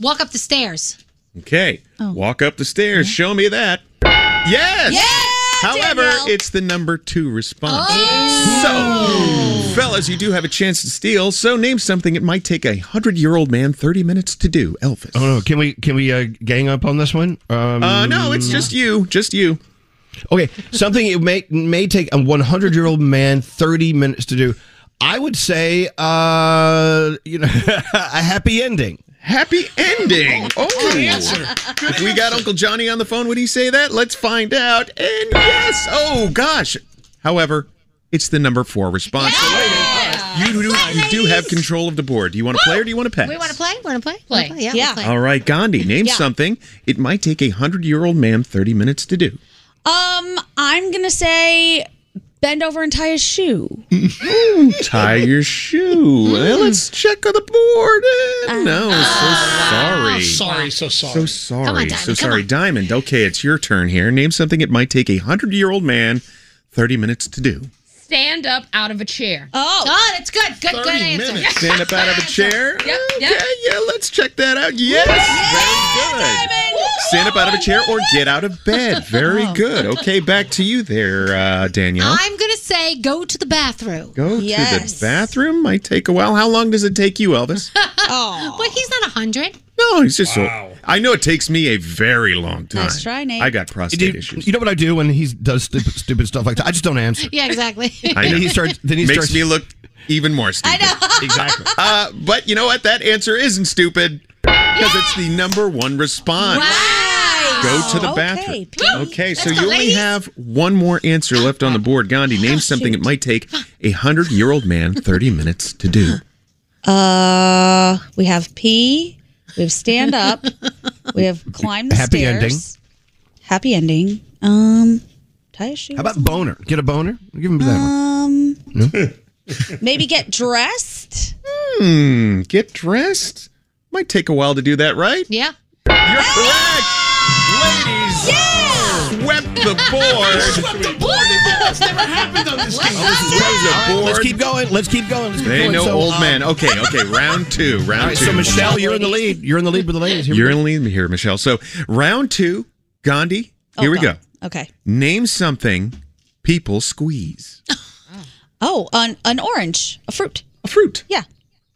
Walk up the stairs. Okay. Walk up the stairs. Show me that. Yes. However, it's the number two response. So, fellas, you do have a chance to steal. So, name something it might take a hundred year old man 30 minutes to do. Elvis. Oh no, can we can we uh, gang up on this one? Um, Uh, no, it's just you. Just you. Okay, something it may may take a 100 year old man 30 minutes to do. I would say, uh, you know, (laughs) a happy ending. Happy ending. (laughs) Oh, If we got Uncle Johnny on the phone, would he say that? Let's find out. And yes. Oh gosh. However, it's the number four response. So, ladies, You, do, you do have control of the board. Do you want to play or do you want to pass? We want to play? Want to play? Play. Wanna Yeah. Yeah. we'll play. All right, Gandhi, name Yeah. something it might take a hundred year old man 30 minutes to do. Um, I'm gonna say bend over and tie a shoe. Tie your shoe. Well, let's check on the board. Eh, no, so sorry. Sorry, so sorry. So sorry. Come on, Diamond, so come sorry. on. Diamond, okay, it's your turn here. Name something it might take a hundred year old man 30 minutes to do. Stand up out of a chair. Oh, Oh, that's good. Good, good answer. (laughs) Stand up out of a chair. Yep, Okay, yeah, let's check that out. Yes, very good. Stand up out of a chair or get out of bed. (laughs) Very good. Okay, back to you there, uh, Danielle. I'm going to say go to the bathroom. Go to the bathroom. Might take a while. How long does it take you, Elvis? (laughs) oh. But he's not a 100. No, he's just so. I know it takes me a very long time. Nice try, Nate. I got prostate you, issues. you know what I do when he does stupid, (laughs) stupid stuff like that? I just don't answer. Yeah, exactly. (laughs) I know. Then he starts. Then he makes starts. me look even more stupid. I know. (laughs) exactly. Uh, but you know what? That answer isn't stupid because it's the number one response. Go to the bathroom. Okay, so you only have one more answer (gasps) left on the board. Gandhi, name something it might take a hundred year old man thirty minutes to do. (gasps) Uh, we have pee. We have stand up. (laughs) we have climb the Happy stairs. Happy ending. Happy ending. Um, tie a shoe. How about boner? Get a boner. Give him that Um, one. No? (laughs) maybe get dressed. Hmm. Get dressed. Might take a while to do that, right? Yeah. You're correct. Ladies, Yeah! swept the board. (laughs) That's never happened on this game. Swept the board. Let's keep going. Let's keep going. Let's keep They going. know So, old uh, men. Okay, okay. Round two. (laughs) Round All right, two. so Michelle, you're in the lead. You're in the lead with the ladies. Here You're in the lead here, Michelle. So round two, Gandhi. Here we go. Okay. Name something people squeeze. (laughs) Oh, an an orange, a fruit. A fruit. Yeah.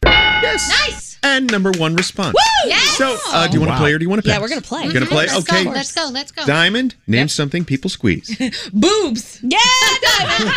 Yes. Nice. And number one response. Woo! Yes. So, uh, do you want to play or do you want to pass? Yeah, we're gonna play. Gonna play? Let's okay. Go, let's go. Let's go. Diamond, name something people squeeze. (laughs) Boobs. Yeah, (laughs) diamond.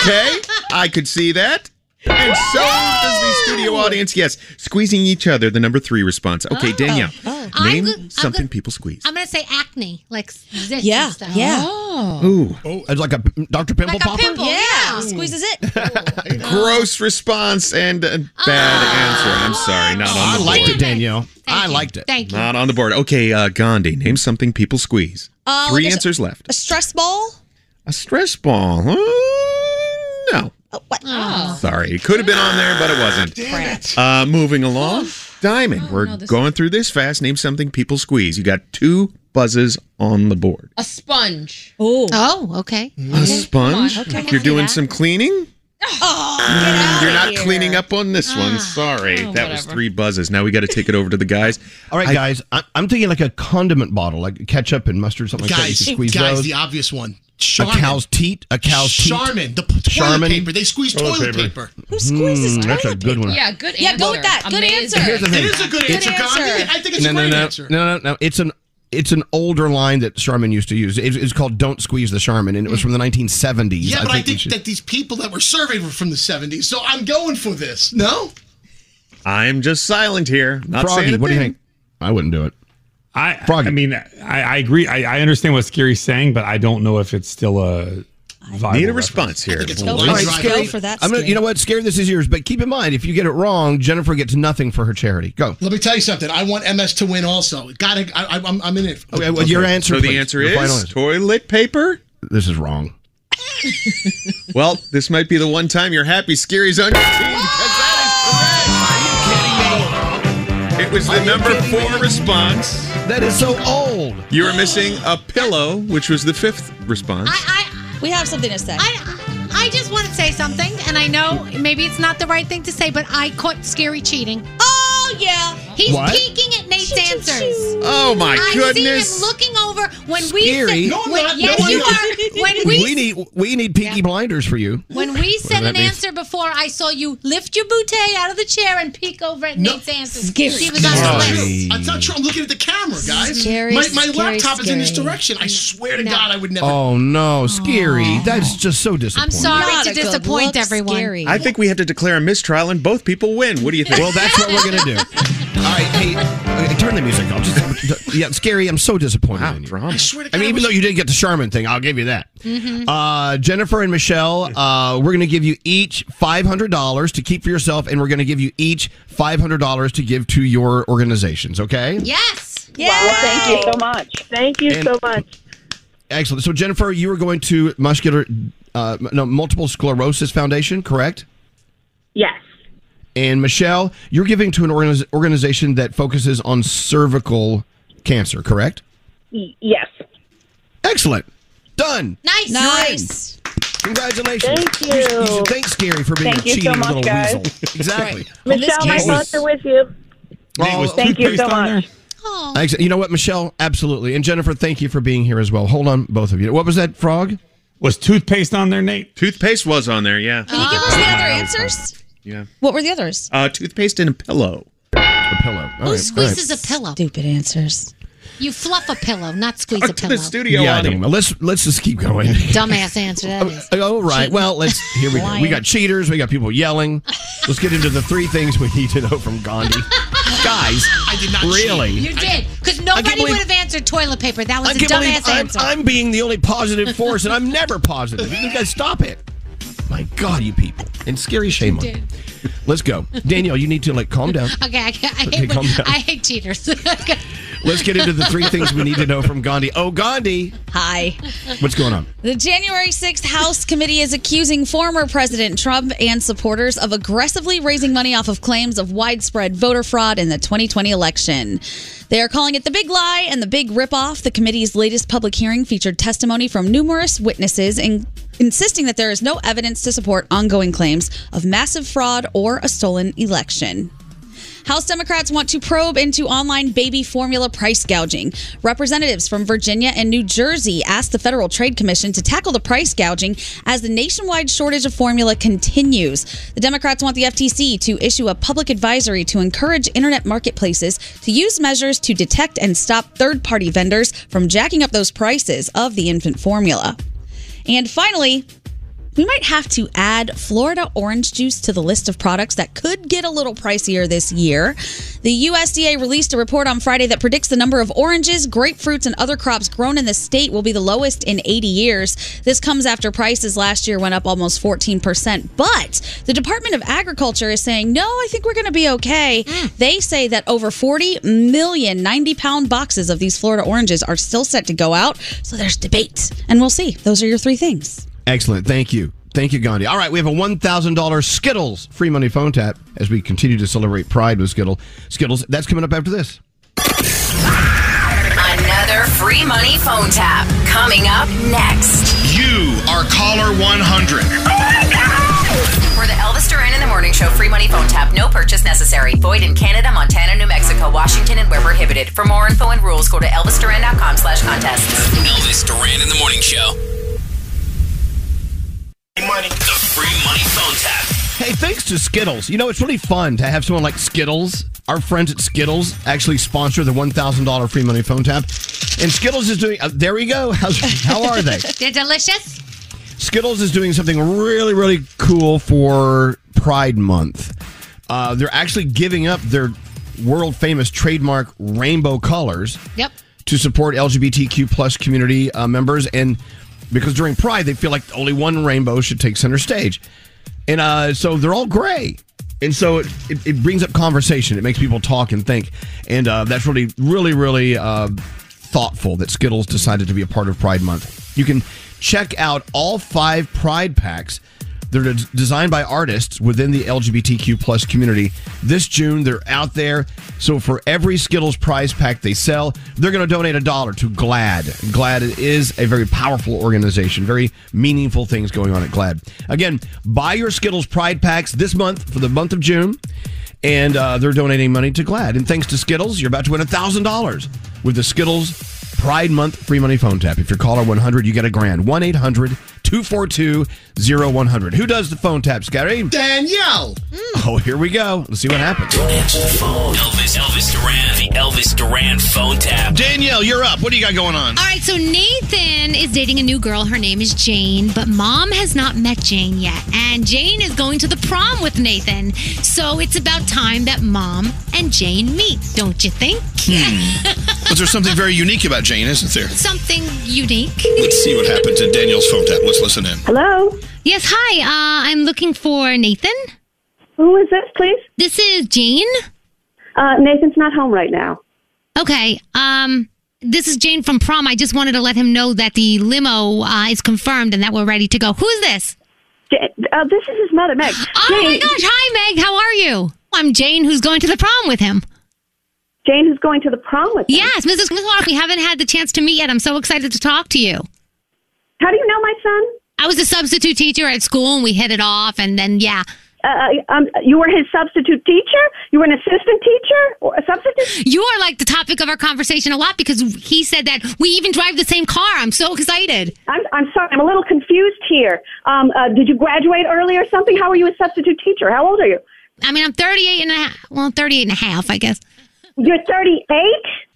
Okay, I could see that. And so does the studio audience. Yes, squeezing each other, the number three response. Okay, Danielle, I'm name good- I'm something good. people squeeze. I'm going to say acne, like zits Yeah, and stuff. yeah. Oh. Ooh, Oh, it's like a Dr. Pimple Like a Popper? pimple. Yeah, squeezes it. (laughs) gross response and a bad answer. I'm sorry, not on the board. I liked it, Danielle. Thank I you. liked it. Thank you. Not on the board. Okay, uh, Gandhi, name something people squeeze. Uh, Three like a- answers left. A stress ball. A stress ball. Uh, no. Oh, what? Sorry. It could have been on there, but it wasn't. Uh, moving along. Diamond, we're no, this- going through this fast. Name something people squeeze. You got two buzzes on the board. A sponge. Oh. Oh, okay. A sponge? Okay, I You're doing some cleaning? Mm, You're not cleaning up on this one. Sorry. Oh, that was whatever. three buzzes. Now we got to take it over to the guys. (laughs) All right, I- guys. I, I'm thinking like a condiment bottle, like ketchup and mustard, something like that. You Guys, can squeeze guys, those. the obvious one. a Charmin. cow's teat. A cow's teat. Charmin, the p- toilet Charmin. paper. They squeeze toilet, paper. Who squeezes That's a good one. Yeah, good Yeah, go with that. Good Amazing. answer. Here's the thing. It is a good Good answer, answer. Gandhi. I think it's no, a no, great no, answer. no, no, no. It's an it's an older line that Charmin used to use. It- It's called "Don't Squeeze the Charmin," and it was mm. from the 1970s. Yeah, but I think should- that these people that were surveyed were from the 70s, so I'm going for this. No? I'm just silent here. Not Froggy, saying a what do you think? I wouldn't do it. I, Froggy. I mean, I, I agree. I, I understand what Scary's saying, but I don't know if it's still a viable Need a reference. response here. All right, Scary. I'm gonna, you know what? Scary, this is yours. But keep in mind, if you get it wrong, Jennifer gets nothing for her charity. Go. Let me tell you something. I want MS to win also. Got to I, I'm, I'm in it. Okay, well, your answer. So the please. answer Your is answer. toilet paper. This is wrong. (laughs) Well, this might be the one time you're happy Scary's on your team because that is correct. It was the number four response. That is so old. You were missing a pillow, which was the fifth response. We have something to say. I, I just want to say something, and I know maybe it's not the right thing to say, but I caught Scary cheating. Oh yeah, he's What? peeking at Nate's answers. Oh, my I goodness. see him looking over when Scary. we. No, said, I'm when, not. yes, No, you not. are. When we, we need we need Peaky Blinders for you. when we said an means. answer before, I saw you lift your bootay out of the chair and peek over at Nate's answers. Scary. She was on the list. That's not true. I'm looking at the camera, guys. Scary, my my scary, laptop is in this direction. I swear to No. God, I would never. Oh no, Scary. That's just so disappointing. I'm sorry Not to disappoint everyone. Scary. I think we have to declare a mistrial and both people win. What do you think? Well, that's what we're gonna do. (laughs) All right, hey, turn the music off. Just, (laughs) yeah, Scary. I'm so disappointed in you. drama. I swear to God. I mean, even though you did get the Charmin thing, I'll give you that. Mm-hmm. Uh, Jennifer and Michelle, uh, we're going to give you each $500 to keep for yourself, and we're going to give you each $500 to give to your organizations, okay? Yes. Yeah. Wow, thank you so much. Thank you And- so much. Excellent. So, Jennifer, you are going to Muscular, uh, no, Multiple Sclerosis Foundation, correct? Yes. And Michelle, you're giving to an organiz- organization that focuses on cervical cancer, correct? Yes. Excellent. Done. Nice. Nice. Congratulations. Thank you. You, you should thank Scary for being Thank a you so cheating much, little guys. weasel. (laughs) Exactly. (laughs) Michelle, my case- thoughts are with you. Nate, was Oh, Thank you so much. there? Oh. You know what, Michelle? Absolutely. And Jennifer, thank you for being here as well. Hold on, both of you. What was that, Frog? Was toothpaste on there, Nate? Toothpaste was on there, yeah. Can you give us the other answers? Yeah. What were the others? Uh, toothpaste and a pillow. A pillow. All Who right, squeezes right. a pillow? Stupid answers. You fluff a pillow, not squeeze Up a to pillow. the studio Yeah, I don't know. Let's let's just keep going. Dumbass answer that is. (laughs) All right. Well, let's here we go. We got cheaters. We got people yelling. Let's get into the three things we need to know from Gandhi. Guys, I did not cheat. really? You did, because nobody believe- would have answered toilet paper. That was I a can't believe dumbass I'm, answer. I'm being the only positive force, and I'm never positive. You guys stop it. My God, you people. And scary shame on you. Let's go. Danielle, you need to like calm down. okay, I, I, Okay, hate, calm when- down. I hate cheaters. (laughs) Let's get into the three things we need to know from Gandhi. Oh, Gandhi. Hi. What's going on? The January 6th House Committee is accusing former President Trump and supporters of aggressively raising money off of claims of widespread voter fraud in the 2020 election. They are calling it the big lie and the big ripoff. The committee's latest public hearing featured testimony from numerous witnesses in, insisting that there is no evidence to support ongoing claims of massive fraud or a stolen election. House Democrats want to probe into online baby formula price gouging. Representatives from Virginia and New Jersey asked the Federal Trade Commission to tackle the price gouging as the nationwide shortage of formula continues. The Democrats want the FTC to issue a public advisory to encourage internet marketplaces to use measures to detect and stop third party vendors from jacking up those prices of the infant formula. And finally, we might have to add Florida orange juice to the list of products that could get a little pricier this year. The USDA released a report on Friday that predicts the number of oranges, grapefruits, and other crops grown in the state will be the lowest in 80 years. This comes after prices last year went up almost 14%. But the Department of Agriculture is saying, no, I think we're going to be okay. Mm. They say that over 40 million 90 pound boxes of these Florida oranges are still set to go out. So there's debate. And we'll see. Those are your three things. Excellent. Thank you. Thank you, Gandhi. All right, we have a $1,000 Skittles free money phone tap as we continue to celebrate Pride with Skittle. Skittles. That's coming up after this. Another free money phone tap coming up next. You are caller 100. For the Elvis Duran in the Morning Show free money phone tap, no purchase necessary. Void in Canada, Montana, New Mexico, Washington, and where prohibited. For more info and rules, go to elvisduran.com slash contests. Elvis Duran in the morning show. Money. The free money phone tap. Hey, thanks to Skittles. You know, it's really fun to have someone like Skittles, our friends at Skittles, actually sponsor the $1,000 free money phone tap. And Skittles is doing, uh, there we go. (laughs) How's, how are they? (laughs) They're delicious. Skittles is doing something really, really cool for Pride Month. Uh, they're actually giving up their world famous trademark rainbow colors Yep. to support LGBTQ plus community uh, members, and because during Pride they feel like only one rainbow should take center stage, and uh, so they're all gray, and so it, it, it brings up conversation. It makes people talk and think, and uh, that's really, really, really uh, thoughtful that Skittles decided to be a part of Pride Month. You can check out all five Pride packs. They're designed by artists within the LGBTQ plus community. This June, they're out there. So for every Skittles prize pack they sell, they're going to donate a dollar to GLAAD. GLAAD is a very powerful organization, very meaningful things going on at GLAAD. Again, buy your Skittles Pride packs this month for the month of June, and uh, they're donating money to GLAAD. And thanks to Skittles, you're about to win $1,000 with the Skittles Pride Month free money phone tap. If you're caller 100, you get a grand. 1 800 242 0100. Who does the phone tap, Scary? Danielle. Hmm. Oh, here we go. Let's see what happens. Don't answer the phone. Elvis, Elvis Duran, the Elvis Duran phone tap. Danielle, you're up. What do you got going on? All right, so Nathan is dating a new girl. Her name is Jane, but mom has not met Jane yet. And Jane is going to the prom with Nathan. So it's about time that mom and Jane meet, don't you think? Hmm. But there's something very unique about Jane, isn't there? Something unique. Let's see what happens in Danielle's phone tap. Let's listen in. Hello? Yes, hi. Uh, I'm looking for Nathan. Who is this, please? This is Jane. Uh, Nathan's not home right now. Okay. Um, this is Jane from prom. I just wanted to let him know that the limo uh, is confirmed and that we're ready to go. Who is this? Uh, this is his mother, Meg. (gasps) Oh my gosh! Hi, Meg. How are you? I'm Jane, who's going to the prom with him. Jane, who's going to the prom with him? Yes, Mrs. Smithwater. We haven't had the chance to meet yet. I'm so excited to talk to you. How do you know my son? I was a substitute teacher at school, and we hit it off. And then, yeah, Uh, um, you were his substitute teacher? You were an assistant teacher or a substitute? you are like the topic of our conversation a lot because he said that we even drive the same car. I'm so excited. I'm, I'm sorry, I'm a little confused here. Um, uh, did you graduate early or something? How are you a substitute teacher? How old are you? I mean, I'm 38 and a half. Well, 38 and a half, I guess. You're 38?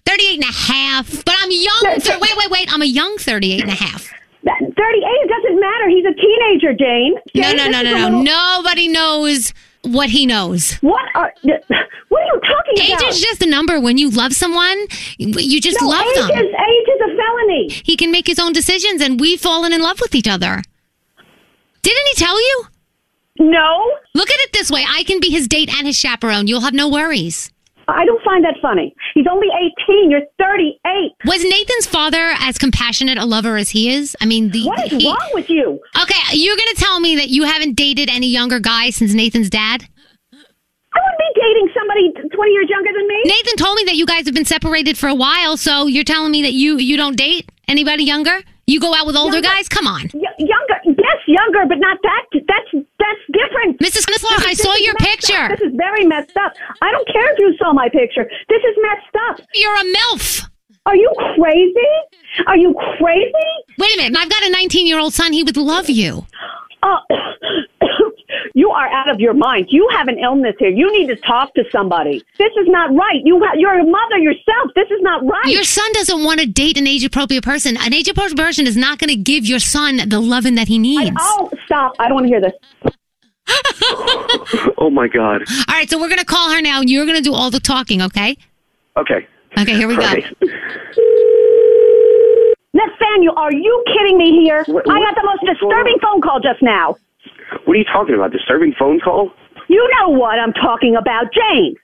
38 and a half. But I'm young. Thir- wait, wait, wait. I'm a young 38 and a half. That 38 doesn't matter. He's a teenager, Jane. No, Jane, no, this no, no, no. little- Nobody knows what he knows. What are what are you talking age about? Age is just a number. When you love someone, you just No, love age them. is- age is a felony. He can make his own decisions, and we've fallen in love with each other. Didn't he tell you? No. Look at it this way: I can be his date and his chaperone. You'll have no worries. I don't find that funny. He's only 18. You're 38. Was Nathan's father as compassionate a lover as he is? I mean, the What is he- wrong with you? Okay, you're gonna tell me that you haven't dated any younger guys since Nathan's dad? I wouldn't be dating somebody 20 years younger than me. Nathan told me that you guys have been separated for a while, so you're telling me that you you don't date anybody younger? You go out with older Younger- guys? Come on. Y- younger, yes, younger, but not that. That's that's different. Mrs. Smithlock, I saw your picture. up. This is very messed up. I don't care if you saw my picture. This is messed up. You're a MILF. Are you crazy? Are you crazy? Wait a minute. I've got a 19 year old son. He would love you. Oh, you are out of your mind. You have an illness here. You need to talk to somebody. This is not right. You ha- you're a mother yourself. This is not right. Your son doesn't want to date an age appropriate person. An age appropriate person is not going to give your son the loving that he needs. oh, stop! I don't want to hear this. (laughs) Oh my God. All right, so we're going to call her now, and you're going to do all the talking, okay? Okay. Okay, here we go. Right. Nathaniel, are you kidding me here? What- I got the most disturbing phone call just now. What are you talking about? Disturbing phone call? You know what I'm talking about, Jane.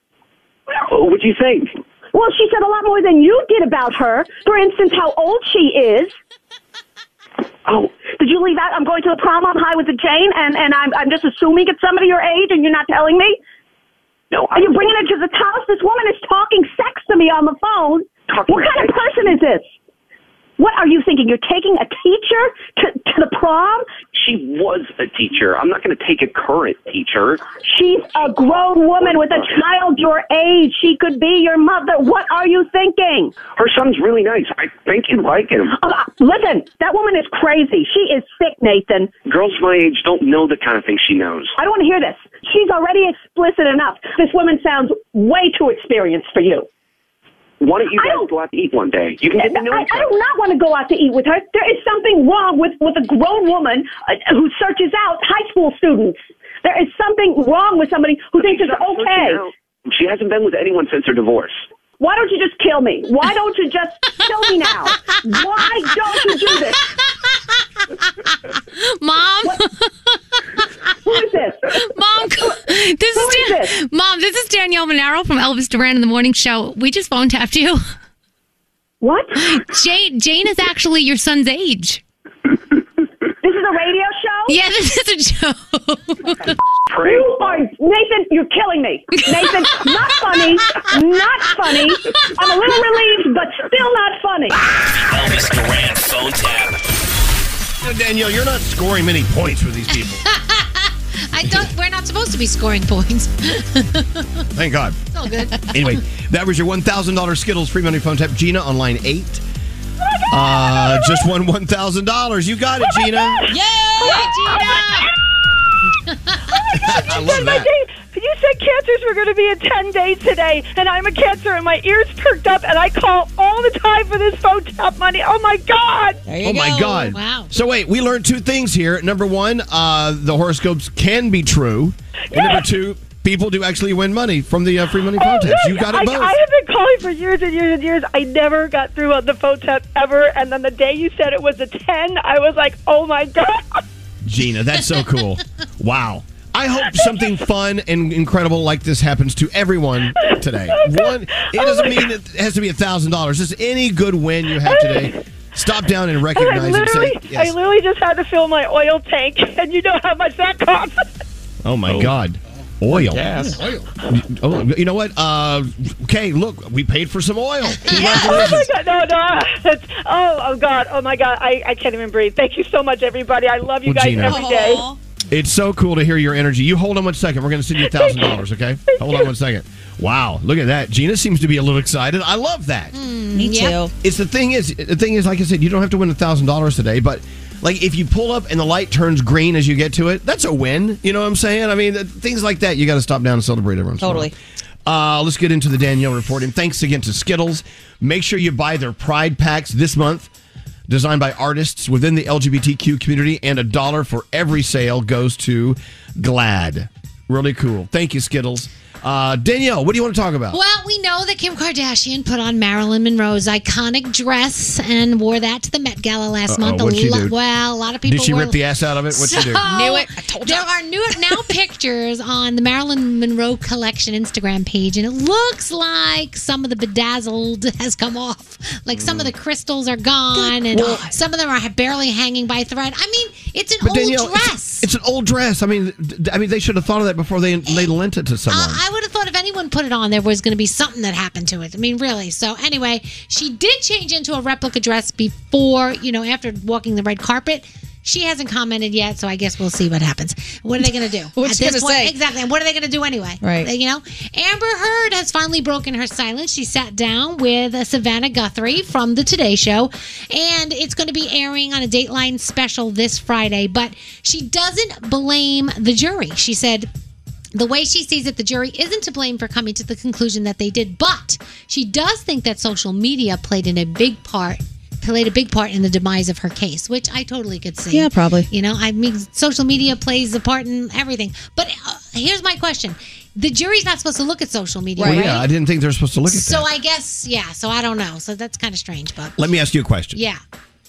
Oh, What'd you think? Well, she said a lot more than you did about her. For instance, how old she is. Oh, Did you leave out? I'm going to the prom on high with the Jane, and and I'm I'm just assuming it's somebody your age, and you're not telling me. No, Are you bringing it to the house? This woman is talking sex to me on the phone. Talking what kind of person is this? What are you thinking? You're taking a teacher to, to the prom? she was a teacher. I'm not going to take a current teacher. She's a grown woman with a child your age. She could be your mother. What are you thinking? Her son's really nice. I think you'd like him. Uh, listen, that woman is crazy. She is sick, Nathan. Girls my age don't know the kind of thing she knows. I don't want to hear this. She's already explicit enough. This woman sounds way too experienced for you. Why don't you guys go out to eat one day? You can get to know I, each I do not want to go out to eat with her. There is something wrong with, with a grown woman uh, who searches out high school students. There is something wrong with somebody who thinks it's okay. She hasn't been with anyone since her divorce. Why don't you just kill me? Why don't you just kill me now? Why don't you do this? Mom. Who is this? Mom, this Who is, is Dan- this? Mom. This is Danielle Monaro from Elvis Duran in the Morning Show. We just phone tapped you. What? (gasps) Jane. Jane is actually your son's age. (laughs) This is a radio show? Yeah, (laughs) this is a joke. You are Nathan. You're killing me, Nathan. not funny. Not funny. I'm a little relieved, but still not funny. Elvis Duran phone tap. You know, Danielle, you're not scoring many points with these people. (laughs) I don't. We're not supposed to be scoring points. Thank God. It's all good. Anyway, that was your $1,000 Skittles free money phone tap. Gina on line eight. Uh, just won $1,000. You got it, Gina. (laughs) I love that. You said cancers were going to be in 10 days today, and I'm a cancer, and my ears perked up, and I call all the time for this phone tap money. Oh, my God. oh my God! Wow. So wait, we learned two things here. Number one, uh, the horoscopes can be true, and number two, people do actually win money from the uh, free money phone taps. You got it I, both. I have been calling for years and years and years. I never got through on the phone tap ever, and then the day you said it was a 10, I was like, oh, my God. Gina, that's so cool. (laughs) wow. I hope something fun and incredible like this happens to everyone today. One, it doesn't mean it has to be a thousand dollars. Just any good win you have today. Stop down and And I recognize it. literally, Say, yes. I literally just had to fill my oil tank, and you know how much that costs. Oh my God. Oil. Gas. Oil. Oh, you know what? Uh, okay, look, we paid for some oil. (laughs) Oh my god, no, no. It's, (laughs) oh, oh god, oh my god, I, I can't even breathe. Thank you so much, everybody. I love you Well, guys Gina. every day. It's so cool to hear your energy. You hold on one second. We're going to send you (laughs) a thousand dollars. Okay, hold on one second. Wow, look at that. Gina seems to be a little excited. I love that. Me too. It's the thing is, the thing is, like I said, you don't have to win a thousand dollars today, but like if you pull up and the light turns green as you get to it, that's a win. You know what I'm saying? I mean, th- things like that, you got to stop down and celebrate everyone. Totally. Uh, let's get into the Danielle report. And thanks again to Skittles. Make sure you buy their Pride packs this month, designed by artists within the LGBTQ community, and a dollar for every sale goes to GLAAD. Really cool. Thank you, Skittles. Uh, Danielle, what do you want to talk about? Well, we know that Kim Kardashian put on Marilyn Monroe's iconic dress and wore that to the Met Gala last Uh-oh, month. What'd she lo- do? Well, a lot of people Did she were- rip the ass out of it? What'd she do? So, Knew it. I told you. there are new now (laughs) pictures on the Marilyn Monroe Collection Instagram page, and it looks like some of the bedazzled has come off. Like some of the crystals are gone, and some of them are barely hanging by a thread. I mean, it's an old Danielle, dress. It's, it's an old dress. I mean, d- I mean, they should have thought of that before they they lent it to someone. I would have thought if anyone put it on, there was going to be something that happened to it. I mean, really. So anyway, she did change into a replica dress before, you know, after walking the red carpet. She hasn't commented yet, so I guess we'll see what happens. What are they going to do? (laughs) What's At this point- say? Exactly. And what are they going to do anyway? Right. You know, Amber Heard has finally broken her silence. She sat down with Savannah Guthrie from the Today Show, and it's going to be airing on a Dateline special this Friday. But she doesn't blame the jury. She said the way she sees it, the jury isn't to blame for coming to the conclusion that they did, but she does think that social media played in a big part played a big part in the demise of her case, which I totally could see. Yeah, probably. You know, I mean, social media plays a part in everything. But uh, here's my question: the jury's not supposed to look at social media, well, right? yeah, I didn't think they were supposed to look at it. so that. I guess, yeah. So I don't know. So that's kind of strange, but Let me ask you a question. yeah.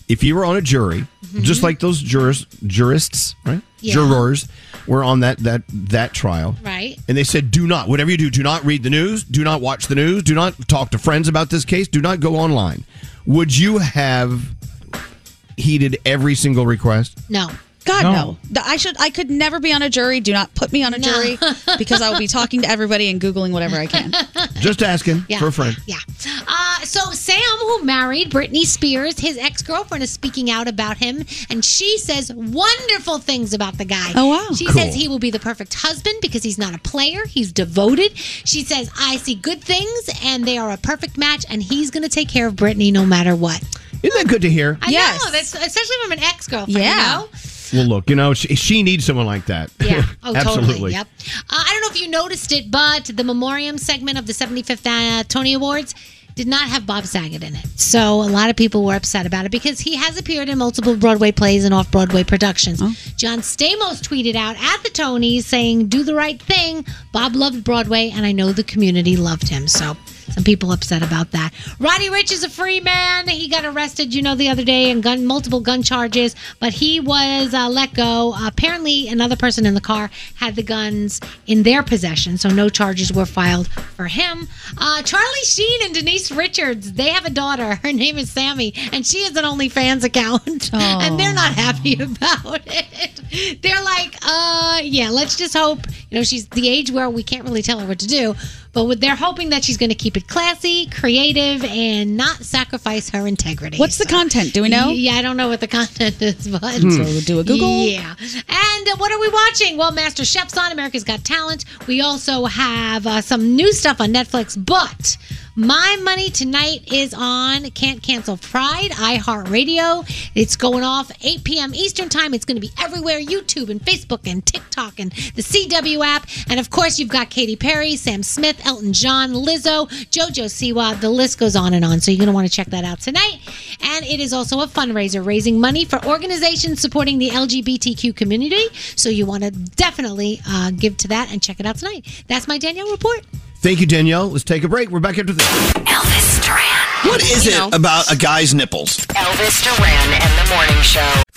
If you were on a jury, mm-hmm. just like those jurors, jurists, right? Yeah. Jurors were on that that that trial, Right. and they said, "Do not, whatever you do, do not read the news, do not watch the news, do not talk to friends about this case, do not go online." Would you have heeded every single request? No. God no. Th- I should. I could never be on a jury. Do not put me on a No. jury (laughs) because I will be talking to everybody and googling whatever I can. (laughs) Just asking Yeah. for a friend. Yeah. Uh, so Sam, who married Britney Spears, his ex-girlfriend is speaking out about him, and she says wonderful things about the guy. Oh, wow. She Cool. says he will be the perfect husband because he's not a player; he's devoted. She says I see good things, and they are a perfect match, and he's going to take care of Britney no matter what. Isn't that good to hear? I know that's especially from an ex-girlfriend. Yeah. You know? Well, look, you know, she, she needs someone like that. Yeah. (laughs) Oh, Absolutely. totally. Yep. Uh, I don't know if you noticed it, but the memoriam segment of the 75th uh, Tony Awards did not have Bob Saget in it. So a lot of people were upset about it because he has appeared in multiple Broadway plays and off Broadway productions. John Stamos tweeted out at the Tonys saying, Do the right thing. Bob loved Broadway, and I know the community loved him. So. Some people upset about that. Roddy Ricch is a free man. He got arrested, you know, the other day and gun multiple gun charges, but he was uh, let go. apparently, another person in the car had the guns in their possession, so no charges were filed for him. Uh, Charlie Sheen and Denise Richards, they have a daughter. Her name is Sammy, and she has an OnlyFans account, and they're not happy (laughs) about it. They're like, uh, yeah, let's just hope. You know, she's the age where we can't really tell her what to do. But they're hoping that she's going to keep it classy, creative, and not sacrifice her integrity. What's the content? Do we know? Yeah, I don't know what the (laughs) content is, but Hmm. So we'll do a Google? Yeah. And uh, what are we watching? Well, MasterChef's on America's Got Talent. We also have uh, some new stuff on Netflix, but my money tonight is on Can't Cancel Pride, iHeartRadio. It's going off 8 p.m. Eastern Time. It's going to be everywhere YouTube and Facebook and TikTok and the CW app. And of course, you've got Katy Perry, Sam Smith, Elton John, Lizzo, JoJo Siwa. The list goes on and on. So you're going to want to check that out tonight. And it is also a fundraiser raising money for organizations supporting the LGBTQ community. So you want to definitely uh, give to that and check it out tonight. That's my Danielle report. Thank you, Danielle. Let's take a break. We're back after this. Elvis Duran. What is You it know. about a guy's nipples? Elvis Duran and the Morning Show.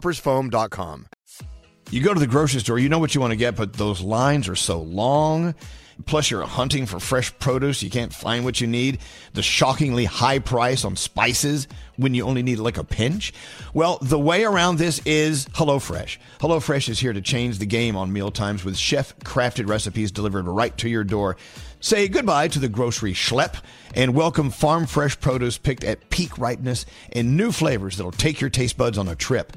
coffeetoppersfoam.com. You go to the grocery store, you know what you want to get, but those lines are so long. Plus, you're hunting for fresh produce. You can't find what you need. The shockingly high price on spices when you only need like a pinch. Well, the way around this is HelloFresh. HelloFresh is here to change the game on mealtimes with chef crafted recipes delivered right to your door. Say goodbye to the grocery schlep and welcome farm fresh produce picked at peak ripeness and new flavors that'll take your taste buds on a trip.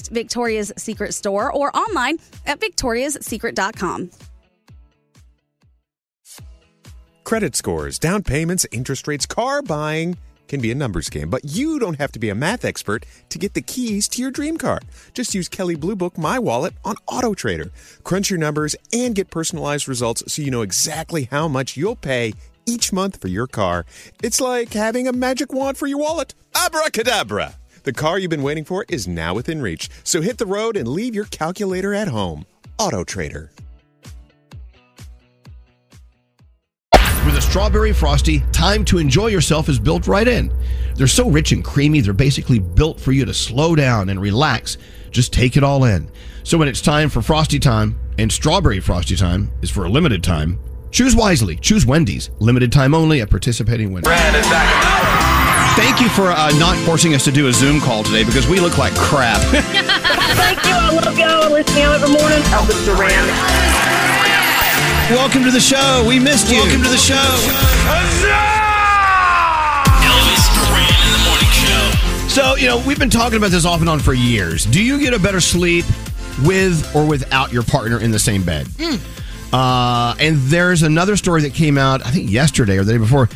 Victoria's Secret store or online at victoriassecret.com. Credit scores, down payments, interest rates, car buying. can be a numbers game, but you don't have to be a math expert to get the keys to your dream car. Just use Kelley Blue Book My Wallet on Autotrader. Crunch your numbers and get personalized results so you know exactly how much you'll pay each month for your car. It's like having a magic wand for your wallet. Abracadabra! The car you've been waiting for is now within reach. So hit the road and leave your calculator at home. Autotrader. With a strawberry frosty, time to enjoy yourself is built right in. They're so rich and creamy, they're basically built for you to slow down and relax. Just take it all in. So when it's time for frosty time, and strawberry frosty time is for a limited time, choose wisely. Choose Wendy's. Limited time only at participating Wendy's. Thank you for uh, not forcing us to do a Zoom call today because we look like crap. (laughs) (laughs) Thank you. I love y'all. I listen to y'all every morning. Elvis Duran. Welcome to the show. We missed you. Welcome to the show. Elvis Duran in the morning show. So, you know, we've been talking about this off and on for years. Do you get a better sleep with or without your partner in the same bed? Uh, and there's another story that came out, I think yesterday or the day before,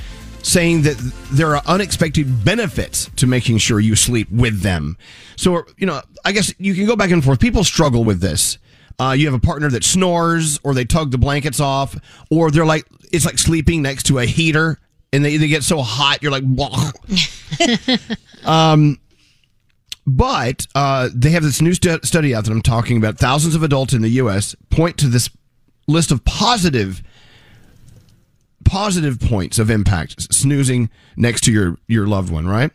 saying that there are unexpected benefits to making sure you sleep with them. So, you know, I guess you can go back and forth. People struggle with this. Uh, you have a partner that snores, or they tug the blankets off, or they're like, it's like sleeping next to a heater and they, they get so hot, you're like, (laughs) um, but uh, they have this new stu- study out that I'm talking about. Thousands of adults in the U.S. point to this list of positive positive points of impact snoozing next to your your loved one. Right?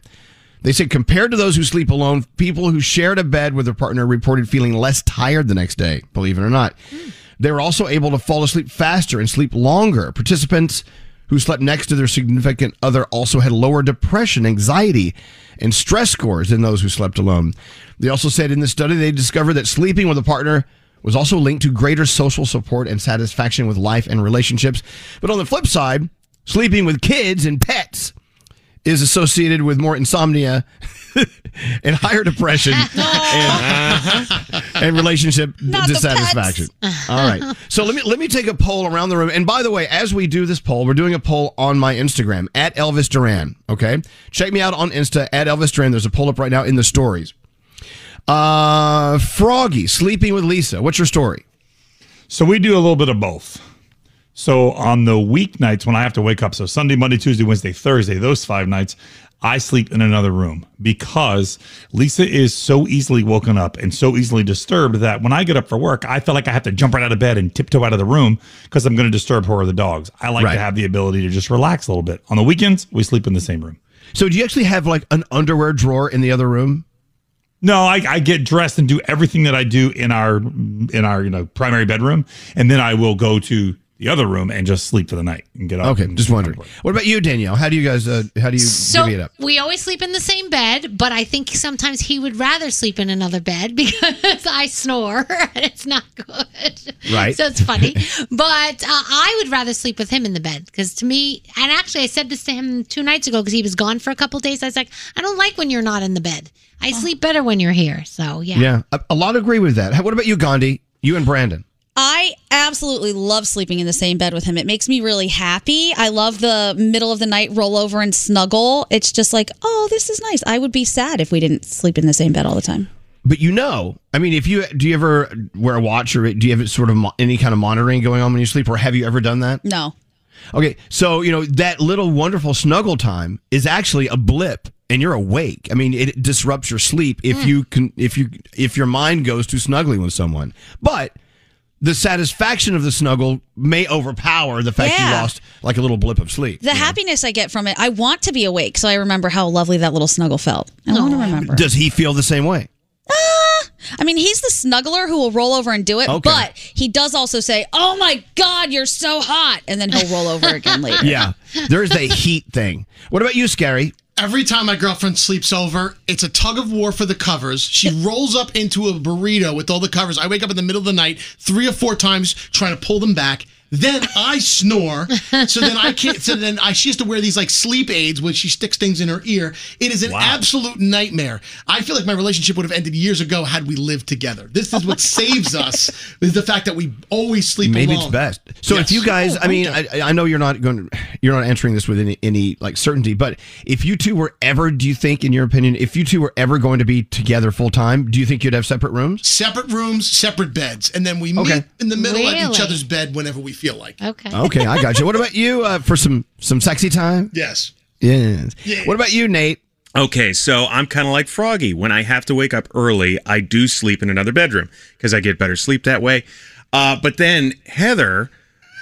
They say compared to those who sleep alone, people who shared a bed with their partner reported feeling less tired the next day. Believe it or not, hmm. they were also able to fall asleep faster and sleep longer. Participants who slept next to their significant other also had lower depression, anxiety, and stress scores than those who slept alone. They also said in the study they discovered that sleeping with a partner was also linked to greater social support and satisfaction with life and relationships. But on the flip side, sleeping with kids and pets is associated with more insomnia (laughs) and higher depression (laughs) and, uh, and relationship Not dissatisfaction. All right. So let me let me take a poll around the room. And by the way, as we do this poll, we're doing a poll on my Instagram at Elvis Duran. Okay. Check me out on Insta at Elvis Duran. There's a poll up right now in the stories. Uh Froggy, sleeping with Lisa. What's your story? So we do a little bit of both. So on the weeknights when I have to wake up, so Sunday, Monday, Tuesday, Wednesday, Thursday, those five nights, I sleep in another room because Lisa is so easily woken up and so easily disturbed that when I get up for work, I feel like I have to jump right out of bed and tiptoe out of the room because I'm going to disturb her or the dogs. I like Right. to have the ability to just relax a little bit. On the weekends, we sleep in the same room. So do you actually have like an underwear drawer in the other room? No, I, I get dressed and do everything that I do in our in our you know primary bedroom, and then I will go to the other room and just sleep for the night and get up. Okay, just wondering. What about you, Danielle? How do you guys uh, how do you So divvy it up? we always sleep in the same bed, but I think sometimes he would rather sleep in another bed (laughs) because I snore and it's not good. Right. So it's funny. (laughs) but uh, I would rather sleep with him in the bed because to me, and actually I said this to him two nights ago because he was gone for a couple days. I was like, I don't like when you're not in the bed. I sleep better when you're here. So yeah. Yeah, a, a lot agree with that. What about you, Gandhi? You and Brandon? I absolutely love sleeping in the same bed with him. It makes me really happy. I love the middle of the night roll over and snuggle. It's just like, oh, this is nice. I would be sad if we didn't sleep in the same bed all the time. But you know, I mean, if you do you ever wear a watch or do you have sort of mo- any kind of monitoring going on when you sleep, or have you ever done that? No. Okay, so you know that little wonderful snuggle time is actually a blip, and you're awake. I mean, it disrupts your sleep if hmm. you can if you if your mind goes to snuggling with someone, but. The satisfaction of the snuggle may overpower the fact you lost like a little blip of sleep. The happiness I get from it, I want to be awake. So I remember how lovely that little snuggle felt. I want to remember. Does he feel the same way? Ah, I mean, he's the snuggler who will roll over and do it, Okay. but he does also say, "Oh my God, you're so hot," and then he'll roll over again (laughs) later. Yeah, there's the heat thing. What about you, Scary? Every time my girlfriend sleeps over, it's a tug of war for the covers. She (laughs) rolls up into a burrito with all the covers. I wake up in the middle of the night three or four times trying to pull them back. Then I snore, so then I can't. So (laughs) then I she has to wear these like sleep aids when she sticks things in her ear. It is an absolute nightmare. I feel like my relationship would have ended years ago had we lived together. This is what (laughs) saves us is the fact that we always sleep. Maybe alone. it's best. So if you guys, Oh, I mean. I, I know you're not going, to, you're not answering this with any, any like certainty, but if you two were ever, do you think, in your opinion, if you two were ever going to be together full time, do you think you'd have separate rooms? separate rooms, separate beds, and then we meet Okay. in the middle of each other's bed whenever we feel like. Okay. Okay, I got you. What about you uh, for some some sexy time? Yes. Yes. What about you, Nate? Okay, so I'm kind of like Froggy. When I have to wake up early, I do sleep in another bedroom because I get better sleep that way. Uh, but then Heather,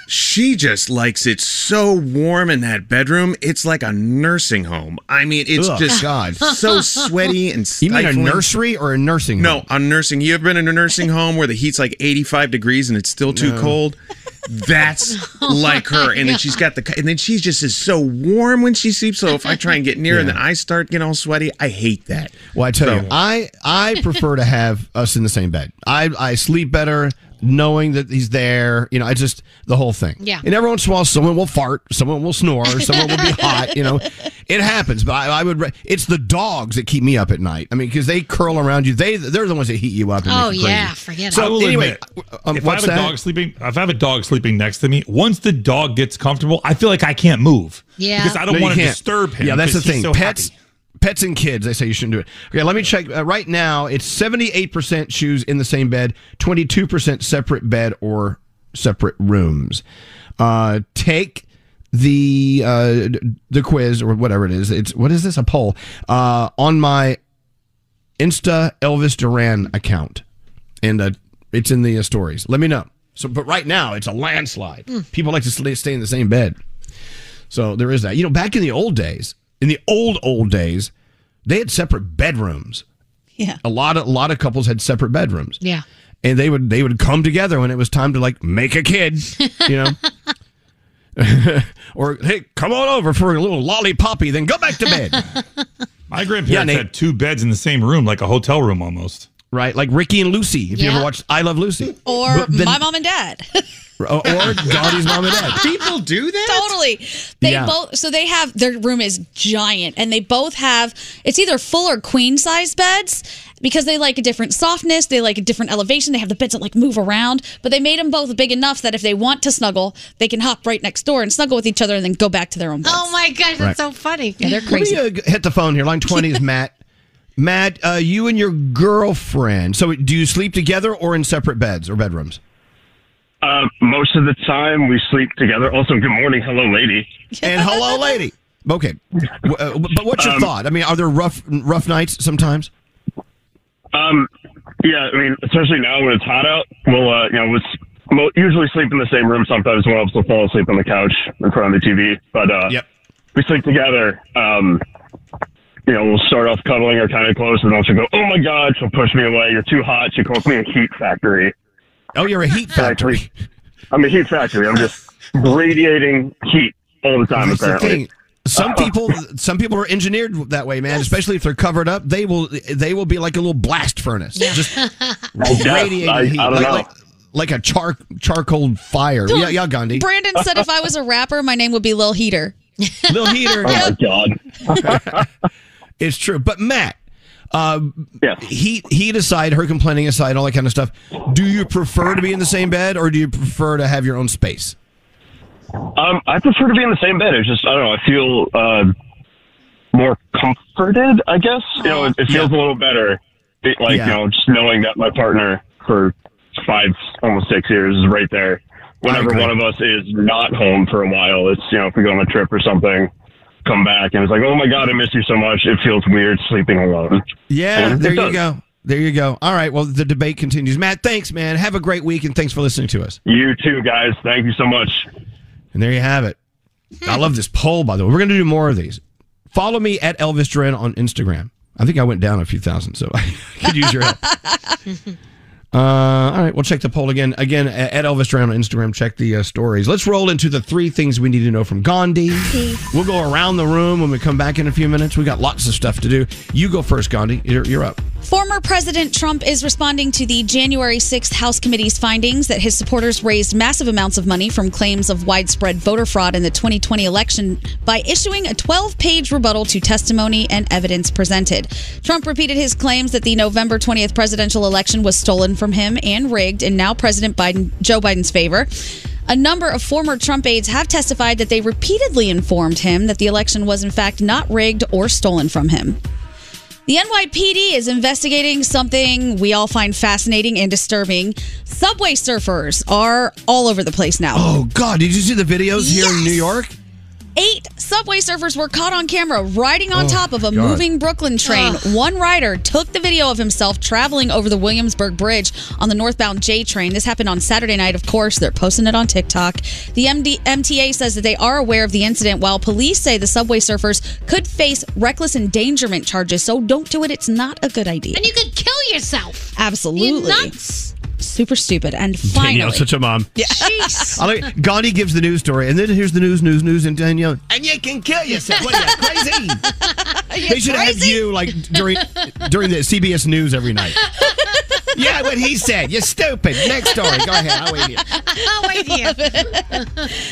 she just likes it so warm in that bedroom. It's like a nursing home. I mean, it's Ugh, just God. so sweaty and (laughs) You mean a nursery or a nursing? Home? No, a nursing. You ever been in a nursing home where the heat's like 85 degrees and it's still too No. cold? (laughs) That's (laughs) like her. And then she's got the, and then she just is so warm when she sleeps. So if I try and get near her and then I start getting all sweaty, I hate that. Well, I tell So- you, I I prefer to have us in the same bed. I I sleep better knowing that he's there. You know, I just the whole thing. Yeah. And every once in a while, someone will fart, someone will snore, (laughs) someone will be hot. You know, it happens. But I, I would. re- It's the dogs that keep me up at night. I mean, because they curl around you. They they're the ones that heat you up. And Oh make you crazy. yeah, forget it. So I will anyway, admit, um, if I what's have a dog sleeping, if I have a dog sleeping next to me, once the dog gets comfortable, I feel like I can't move. Yeah. because I don't No, want to disturb him. Yeah, that's the thing. so Pets, happy. Pets and kids. They say you shouldn't do it. Okay, let me check. Uh, right now, it's seventy-eight percent choose in the same bed, twenty-two percent separate bed or separate rooms. Uh, take the uh, the quiz or whatever it is. It's what is this? A poll uh, on my Insta Elvis Duran account, and uh, it's in the uh, stories. Let me know. So, but right now it's a landslide. People like to stay in the same bed. So there is that. You know, back in the old days, in the old old days, they had separate bedrooms. Yeah. A lot of a lot of couples had separate bedrooms. Yeah. And they would they would come together when it was time to like make a kid, you know. (laughs) or hey, come on over for a little lollipoppy, then go back to bed. My grandparents Yeah, Nate. had two beds in the same room, like a hotel room almost. Right, like Ricky and Lucy. If you Yeah. ever watched I Love Lucy, Or then- my mom and dad. or, or Gandhi's mom and dad. People do that? totally. They Yeah. both so they have their room is giant and they both have it's either full or queen size beds because they like a different softness, they like a different elevation, they have the beds that like move around, but they made them both big enough that if they want to snuggle, they can hop right next door and snuggle with each other and then go back to their own beds. Oh my gosh, that's Right. so funny. Yeah, they're Let crazy. me uh, g- hit the phone here. Line 20 is (laughs) Matt. Matt, uh, you and your girlfriend. So do you sleep together or in separate beds or bedrooms? Uh, most of the time we sleep together. Also, good morning, hello, lady. And hello, (laughs) lady. Okay. Uh, but what's your Um, thought? I mean, are there rough rough nights sometimes? Um, yeah, I mean, especially now when it's hot out, we'll, uh, you know, we'll usually sleep in the same room. Sometimes one of us will fall asleep on the couch in front of the TV. But uh, Yep. we sleep together. Um, you know, we'll start off cuddling her kind of close, and then she'll go, "Oh my God!" She'll push me away. You're too hot. She calls me a heat factory. Oh, you're a heat factory. I'm a heat factory. I'm just radiating heat all the time. That's the apparently. thing. Some uh-huh. people, some people are engineered that way, man. Especially if they're covered up, they will, they will be like a little blast furnace, just (laughs) radiating I- heat, I don't like, know. like, like a char charcoal fire. Yeah, yeah, Gandhi. Brandon said if I was a rapper, my name would be Lil Heater. Lil Heater. (laughs) Oh my God. (laughs) It's true. But Matt, uh, heat heat aside, her complaining aside, all that kind of stuff. Do you prefer to be in the same bed, or do you prefer to have your own space? Um, I prefer to be in the same bed. It's just I don't know. I feel uh, more comforted. I guess you know it, it feels a little better. It, like Yeah. you know, just knowing that my partner for five, almost six years is right there. Whenever one of us is not home for a while, it's you know if we go on a trip or something, come back and it's like, oh my god, I miss you so much. It feels weird sleeping alone. Yeah, And there you go. There you go. All right. Well, the debate continues. Matt, thanks, man. Have a great week, and thanks for listening to us. You too, guys. Thank you so much. And there you have it. I love this poll, by the way. We're going to do more of these. Follow me at Elvis Duran on Instagram. I think I went down a few thousand, so (laughs) I could use your help. (laughs) Uh, all right, we'll check the poll again. Again, at Elvis Duran on Instagram. Check the uh, stories. Let's roll into the three things we need to know from Gandhi. We'll go around the room when we come back in a few minutes. We got lots of stuff to do. You go first, Gandhi. You're, you're up. Former President Trump is responding to the January 6th House Committee's findings that his supporters raised massive amounts of money from claims of widespread voter fraud in the 2020 election by issuing a 12 page rebuttal to testimony and evidence presented. Trump repeated his claims that the November 20th presidential election was stolen from him and rigged in now President Biden, Joe Biden's favor. A number of former Trump aides have testified that they repeatedly informed him that the election was in fact not rigged or stolen from him. The NYPD is investigating something we all find fascinating and disturbing. Subway surfers are all over the place now. Oh God! Did you see the videos here in New York? Eight subway surfers were caught on camera riding on Oh, top of a God. moving Brooklyn train. One rider took the video of himself traveling over the Williamsburg Bridge on the northbound J train. This happened on Saturday night, of course. They're posting it on TikTok. The MD- MTA says that they are aware of the incident, while police say the subway surfers could face reckless endangerment charges. So don't do it. It's not a good idea. And you could kill yourself. Absolutely. You nuts. Super stupid. And finally. Danielle, such a mom. Yeah. (laughs) I like Gandhi gives the news story, and then here's the news, news, news, and Danielle. And you can kill yourself. What are you crazy? (laughs) they should have you like during during the CBS News every night. (laughs) yeah, what he said. You're stupid. Next story. Go ahead. I'll wait here. I'll wait here.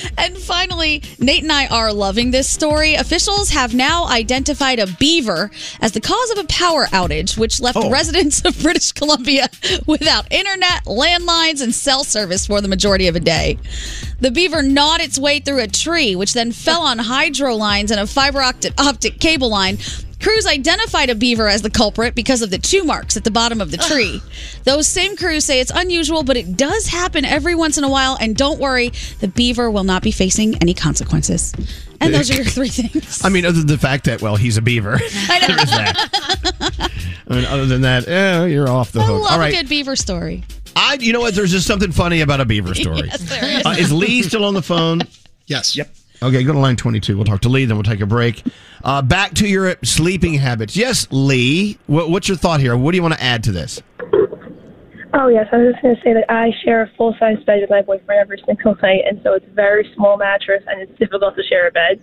(laughs) And finally, Nate and I are loving this story. Officials have now identified a beaver as the cause of a power outage, which left Oh. residents of British Columbia without internet, landlines, and cell service for the majority of a day. The beaver gnawed its way through a tree, which then fell on hydro lines and a fiber optic, optic cable line. Crews identified a beaver as the culprit because of the chew marks at the bottom of the tree. Those same crews say it's unusual, but it does happen every once in a while. And don't worry, the beaver will not be facing any consequences. And those are your three things. I mean, other than the fact that well, he's a beaver. (laughs) I know. There is that. I mean, other than that, eh, you're off the I hook. love All right. a good beaver story. I, you know what? There's just something funny about a beaver (laughs) story. Yes, there is. Uh, is Lee still on the phone? Yes. Yep. Okay, go to line 22. We'll talk to Lee, then we'll take a break. Uh, back to your sleeping habits. Yes, Lee. What, what's your thought here? What do you want to add to this? Oh yes, I was just going to say that I share a full size bed with my boyfriend every single night, and so it's a very small mattress, and it's difficult to share a bed.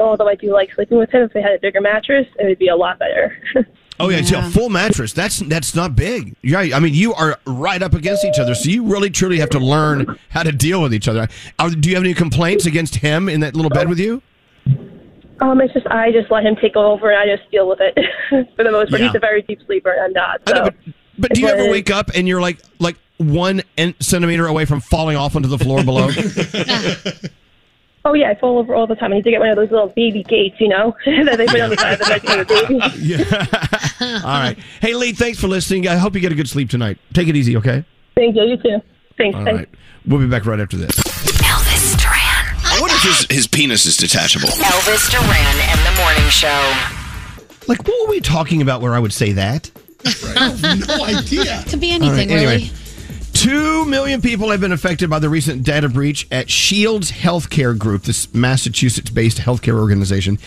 Although I do like sleeping with him, if they had a bigger mattress, it would be a lot better. (laughs) Oh yeah, so a full mattress. That's that's not big. Yeah, I mean you are right up against each other, so you really truly have to learn how to deal with each other. Are, do you have any complaints against him in that little bed with you? um, it's just I just let him take over, and I just deal with it (laughs) for the most part. Yeah. He's a very deep sleeper, and I'm not. So. But do you ever wake up and you're like like one centimeter away from falling off onto the floor below? (laughs) Oh yeah, I fall over all the time. I need to get one of those little baby gates, you know, (laughs) that they put on the side of the bed for the baby. yeah. All right. Hey Lee, thanks for listening. I hope you get a good sleep tonight. Take it easy, okay? Thank you. You too. Thanks. All thanks. right. We'll be back right after this. Elvis Duran. I wonder if his, his penis is detachable. Elvis Duran and the Morning Show. Like, what were we talking about where I would say that? (laughs) I have no idea. Could be anything, right, anyway. really. Two million people have been affected by the recent data breach at Shields Healthcare Group, this Massachusetts based healthcare organization.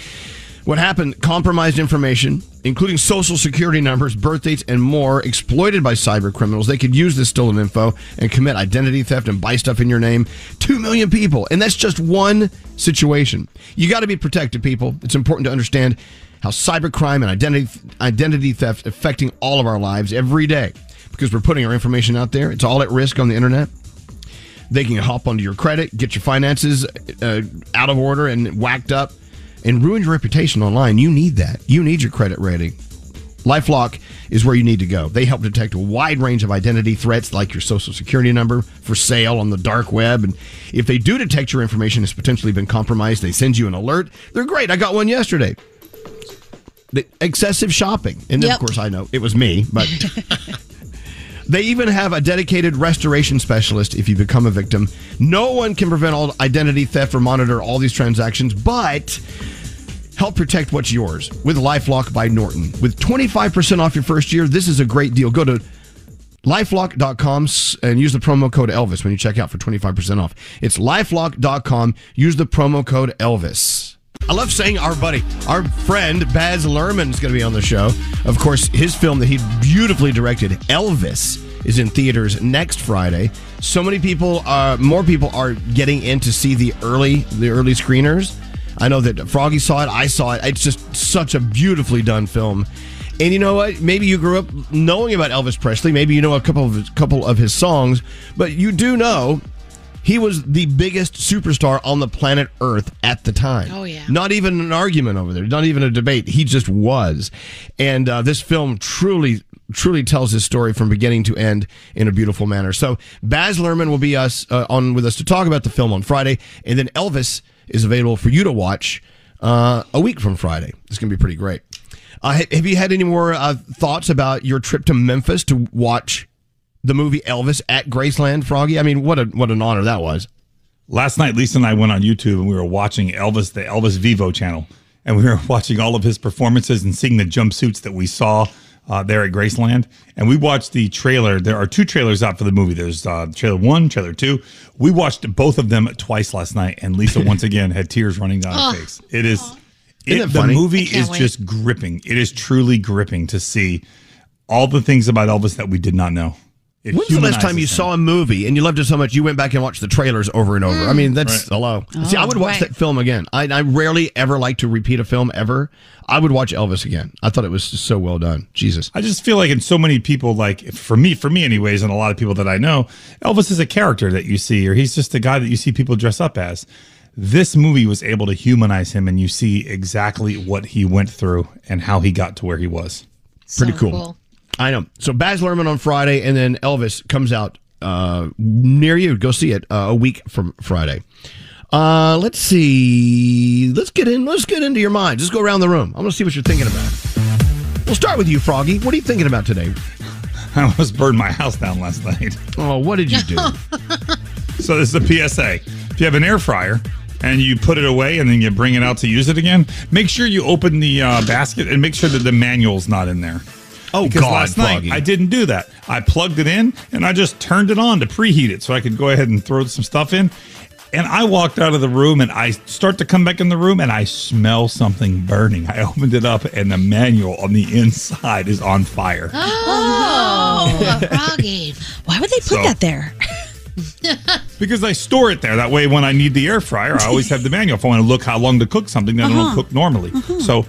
What happened? Compromised information, including social security numbers, birth dates, and more, exploited by cyber criminals. They could use this stolen info and commit identity theft and buy stuff in your name. Two million people. And that's just one situation. You got to be protected, people. It's important to understand how cybercrime and identity identity theft affecting all of our lives every day because we're putting our information out there. It's all at risk on the internet. They can hop onto your credit, get your finances uh, out of order and whacked up, and ruin your reputation online. You need that. You need your credit rating. Lifelock is where you need to go. They help detect a wide range of identity threats like your social security number for sale on the dark web. And if they do detect your information has potentially been compromised, they send you an alert. They're great. I got one yesterday. The excessive shopping. And then, Yep. of course, I know it was me, but (laughs) they even have a dedicated restoration specialist if you become a victim. No one can prevent all identity theft or monitor all these transactions, but help protect what's yours with Lifelock by Norton. With 25% off your first year, this is a great deal. Go to lifelock.com and use the promo code Elvis when you check out for 25% off. It's lifelock.com. Use the promo code Elvis. I love saying our buddy, our friend Baz Luhrmann is going to be on the show. Of course, his film that he beautifully directed, Elvis, is in theaters next Friday. So many people, uh, more people are getting in to see the early, the early screeners. I know that Froggy saw it. I saw it. It's just such a beautifully done film. And you know what? Maybe you grew up knowing about Elvis Presley. Maybe you know a couple of couple of his songs, but you do know he was the biggest superstar on the planet Earth at the time. Oh, yeah. Not even an argument over there. Not even a debate. He just was. And uh, this film truly, truly tells his story from beginning to end in a beautiful manner. So Baz Luhrmann will be us uh, on with us to talk about the film on Friday, and then Elvis is available for you to watch uh, a week from Friday. It's going to be pretty great. Uh, have you had any more uh, thoughts about your trip to Memphis to watch the movie Elvis at Graceland, Froggy? I mean, what a what an honor that was. Last night, Lisa and I went on YouTube and we were watching Elvis, the Elvis Vevo channel, and we were (laughs) watching all of his performances and seeing the jumpsuits that we saw uh, there at Graceland. And we watched the trailer. There are two trailers out for the movie. There's uh, trailer one, trailer two. We watched both of them twice last night, and Lisa once (laughs) again had tears running down Oh. her face. It is. It, it the movie is wait. just gripping. It is truly gripping to see all the things about Elvis that we did not know. It When's the last time you him. saw a movie and you loved it so much you went back and watched the trailers over and over? I mean, mm. that's Right. hello. See, I oh, would watch right. that film again. I, I rarely ever like to repeat a film ever. I would watch Elvis again. I thought it was just so well done. Jesus. I just feel like in so many people, like for me, for me anyways, and a lot of people that I know, Elvis is a character that you see, or he's just a guy that you see people dress up as. This movie was able to humanize him, and you see exactly what he went through and how he got to where he was. Pretty cool. I know. So Baz Luhrmann on Friday, and then Elvis comes out uh, near you. Go see it uh, a week from Friday. Uh, let's see. Let's get in. Let's get into your mind. Just go around the room. I want to see what you're thinking about. We'll start with you, Froggy. What are you thinking about today? (laughs) I almost burned my house down last night. Oh, what did you do? (laughs) So this is a PSA. If you have an air fryer and you put it away and then you bring it out to use it again, make sure you open the uh, basket and make sure that the manual's not in there. Oh, because God, last night Froggy. I didn't do that. I plugged it in and I just turned it on to preheat it so I could go ahead and throw some stuff in. And I walked out of the room and I start to come back in the room and I smell something burning. I (laughs) opened it up and the manual on the inside is on fire. (gasps) Oh, (laughs) Froggy. Why would they put So- that there? (laughs) Because I store it there. That way, when I need the air fryer, I always have the manual. If I want to look how long to cook something that I Uh-huh. don't cook normally. So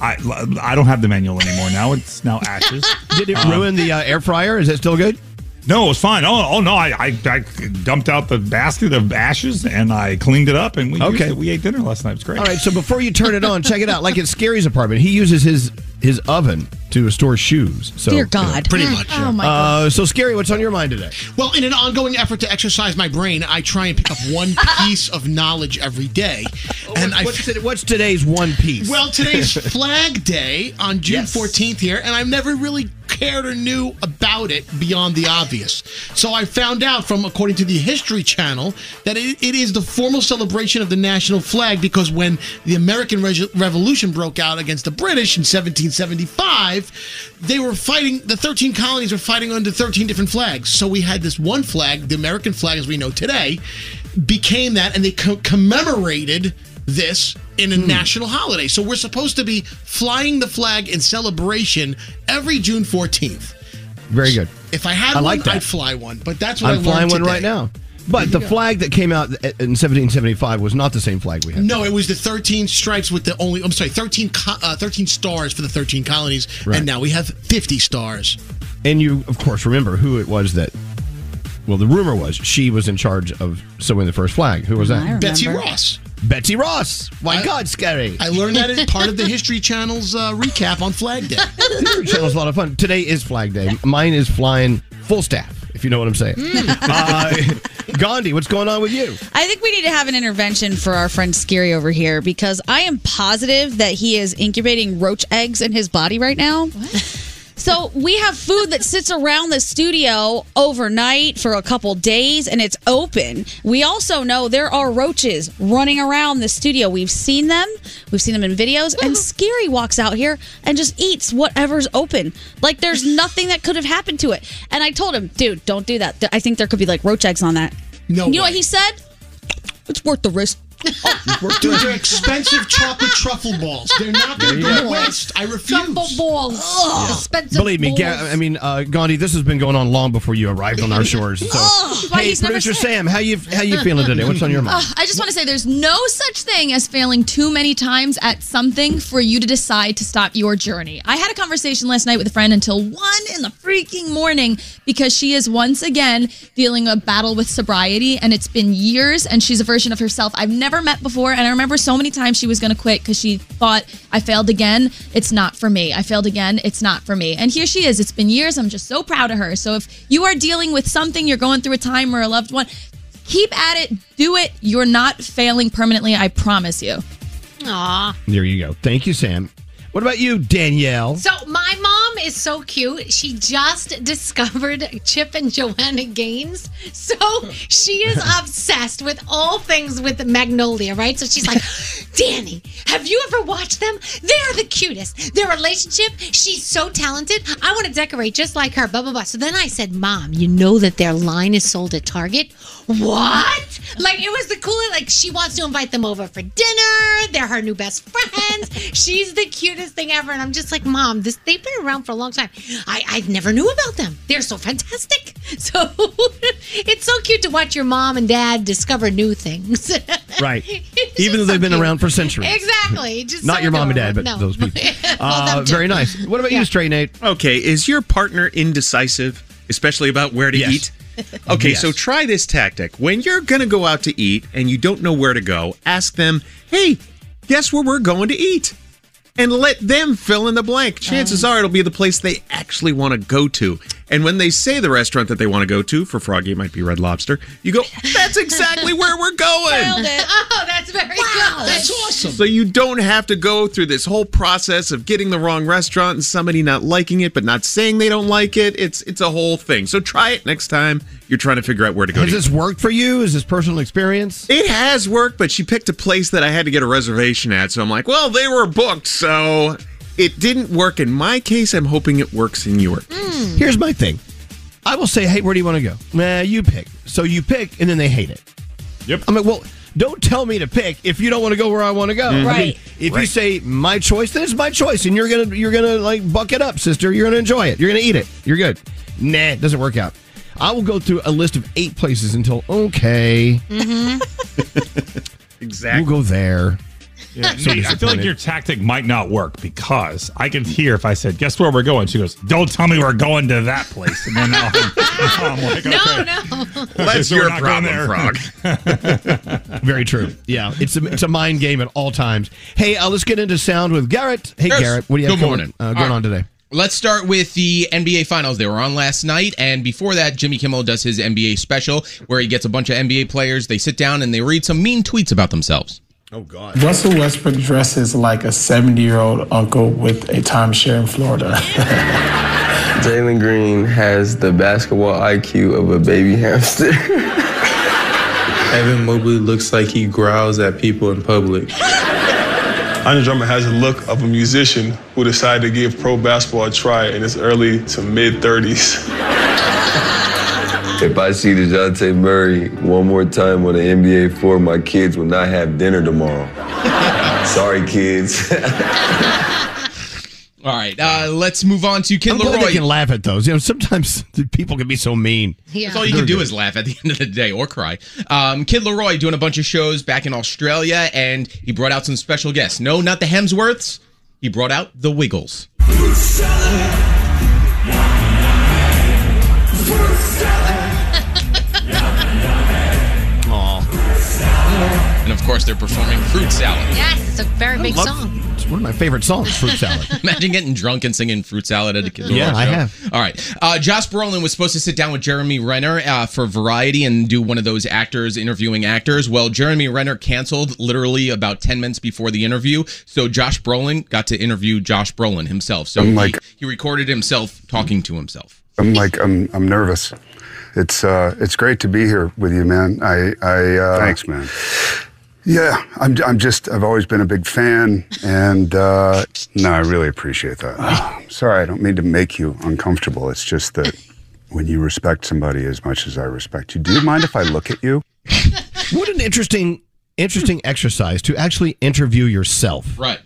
I, I don't have the manual anymore now. It's now (laughs) ashes. Did it Um, ruin the uh, air fryer? Is it still good? No, it was fine. Oh, oh no, I, I, I dumped out the basket of ashes and I cleaned it up and we Okay. we ate dinner last night. It was great. All right. So before you turn it on, check it out. Like at Scary's apartment, he uses his his oven to store shoes. So Dear you know, God. Pretty much. yeah. Oh my Uh, so Scary, what's on your mind today? Well, in an ongoing effort to exercise my brain, I try and pick up one (laughs) piece of knowledge every day. And I what's, today- what's today's one piece? Well, today's (laughs) Flag Day on June Yes. 14th here, and I've never really cared or knew about it beyond the obvious. So I found out from, according to the History Channel, that it, it is the formal celebration of the national flag because when the American Re- Revolution broke out against the British in 1775, they were fighting, the 13 colonies were fighting under 13 different flags. So we had this one flag, the American flag as we know today, became that, and they co- commemorated this in Hmm. a national holiday. So we're supposed to be flying the flag in celebration every June 14th. Very good. If I had I one, like that. I'd fly one. But that's what I I'm flying one today. right now. But the go. flag that came out in 1775 was not the same flag we have. No, it was the 13 stripes with the only, I'm sorry, 13, uh, 13 stars for the 13 colonies. Right. And now we have 50 stars. And you, of course, remember who it was that. Well, the rumor was she was in charge of sewing the first flag. Who was that? Betsy Ross. Betsy Ross. My I- God, scary. I learned that as part of the History Channel's uh, recap on Flag Day. (laughs) History Channel's a lot of fun. Today is Flag Day. Mine is flying full staff, if you know what I'm saying. (laughs) uh, Gandhi, what's going on with you? I think we need to have an intervention for our friend Scary over here because I am positive that he is incubating roach eggs in his body right now. So we have food that sits around the studio overnight for a couple days and it's open. We also know there are roaches running around the studio. We've seen them. We've seen them in videos and Scary walks out here and just eats whatever's open. Like there's (laughs) nothing that could have happened to it. And I told him, dude, don't do that. I think there could be like roach eggs on that. No You know what he said? It's worth the risk. Dude, they're expensive chocolate truffle balls. They're not going to go go. to waste. I refuse. Truffle balls. Expensive Believe me, balls. Ga- I mean, uh, Gandhi, this has been going on long before you arrived on our (laughs) shores. So, Why hey, he's never producer sick. Sam, how you how you feeling today? What's on your mind? Ugh, I just want to say there's no such thing as failing too many times at something for you to decide to stop your journey. I had a conversation last night with a friend until one in the freaking morning because she is once again dealing a battle with sobriety and it's been years and she's a version of herself I've never met before. And I remember so many times she was going to quit because she thought, I failed again. It's not for me. I failed again. It's not for me. And here she is. It's been years. I'm just so proud of her. So if you are dealing with something, you're going through a time or a loved one, keep at it, do it. You're not failing permanently, I promise you. Aw. There you go. Thank you, Sam. What about you, Danielle? So my mom is so cute. She just (laughs) discovered Chip and Joanna Gaines. So (laughs) she is obsessed with all things with Magnolia, right? So she's like, (laughs) Danny, have you ever watched them? They're the cutest. Their relationship, she's so talented. I want to decorate just like her, blah, blah, blah. So then I said, Mom, you know that their line is sold at Target? What? Like it was the coolest. Like she wants to invite them over for dinner. They're her new best friends. She's the cutest thing ever. And I'm just like, Mom, this they've been around for a long time. I I never knew about them. They're so fantastic. (laughs) So it's so cute to watch your mom and dad discover new things. Right. (laughs) Even though they've been around for centuries. exactly. Just Not so your mom and dad, but. No. those people. (laughs) Well, Uh, them very nice. What about you, Straight Nate? Okay, is your partner indecisive, especially about where to Yes. eat? Okay, Yes. so try this tactic. When you're going to go out to eat and you don't know where to go, ask them, hey, guess where we're going to eat? And let them fill in the blank. Chances oh. are it'll be the place they actually want to go to. And when they say the restaurant that they want to go to, for Froggy, it might be Red Lobster, you go, that's exactly (laughs) where we're going. Oh, that's very good. That's awesome. So you don't have to go through this whole process of getting the wrong restaurant and somebody not liking it, but not saying they don't like it. It's it's a whole thing. So try it next time you're trying to figure out where to go. Has to this worked for you? Is this personal experience? It has worked, but she picked a place that I had to get a reservation at. So I'm like, well, they were booked, so it didn't work in my case. I'm hoping it works in yours. Hmm. Here's my thing. I will say, hey, where do you want to go? Nah, you pick. So you pick, and then they hate it. Yep. I'm like, well, don't tell me to pick if you don't want to go where I want to go. Mm-hmm. I mean, Right. if you say my choice, then it's my choice, and you're gonna you're gonna like buck it up, sister. You're gonna enjoy it. You're gonna eat it. You're good. Nah, it doesn't work out. I will go through a list of eight places until okay, Exactly. Mm-hmm. (laughs) we'll go there. Yeah, So Nate, I feel like your tactic might not work because I can hear if I said, "Guess where we're going?" She goes, "Don't tell me we're going to that place." And then now I'm, now I'm like, No, okay. no. That's So we're your not going problem. Frog. (laughs) Very true. Yeah, it's a it's a mind game at all times. Hey, uh, let's get into sound with Garrett. Hey, Yes. Garrett, what do you have Good going, morning. uh, going All right. on today? Let's start with the NBA Finals. They were on last night, and before that, Jimmy Kimmel does his NBA special where he gets a bunch of NBA players. They sit down and they read some mean tweets about themselves. Oh God. Russell Westbrook dresses like a 70 year old uncle with a timeshare in Florida. (laughs) Jalen Green has the basketball IQ of a baby hamster. (laughs) Evan Mobley looks like he growls at people in public. (laughs) Andre Drummond has the look of a musician who decided to give pro basketball a try in his early to mid 30s. If I see DeJounte Murray one more time on the NBA floor, my kids will not have dinner tomorrow. (laughs) Sorry, kids. (laughs) All right, uh, let's move on to Kid I'm glad Leroy. they can laugh at those. You know, sometimes people can be so mean. That's all you can do is laugh at the (laughs) end of the day or cry. Um, Kid LAROI doing a bunch of shows back in Australia, and he brought out some special guests. No, not the Hemsworths. He brought out the Wiggles. Course, they're performing Fruit Salad. Yes, it's a very big love- song. It's one of my favorite songs, Fruit Salad. (laughs) Imagine getting drunk and singing Fruit Salad at a Kid LAROI Yeah, I have. All right. Uh, Josh Brolin was supposed to sit down with Jeremy Renner uh, for Variety and do one of those actors interviewing actors. Well, Jeremy Renner canceled literally about 10 minutes before the interview. So Josh Brolin got to interview Josh Brolin himself. So I'm he, like- he recorded himself talking to himself. I'm like I'm I'm nervous. It's uh it's great to be here with you, man. I I uh, thanks, man. Yeah, I'm I'm just I've always been a big fan, and uh, no, I really appreciate that. (sighs) (sighs) Sorry, I don't mean to make you uncomfortable. It's just that when you respect somebody as much as I respect you, do you mind if I look at you? (laughs) What an interesting interesting exercise to actually interview yourself. Right.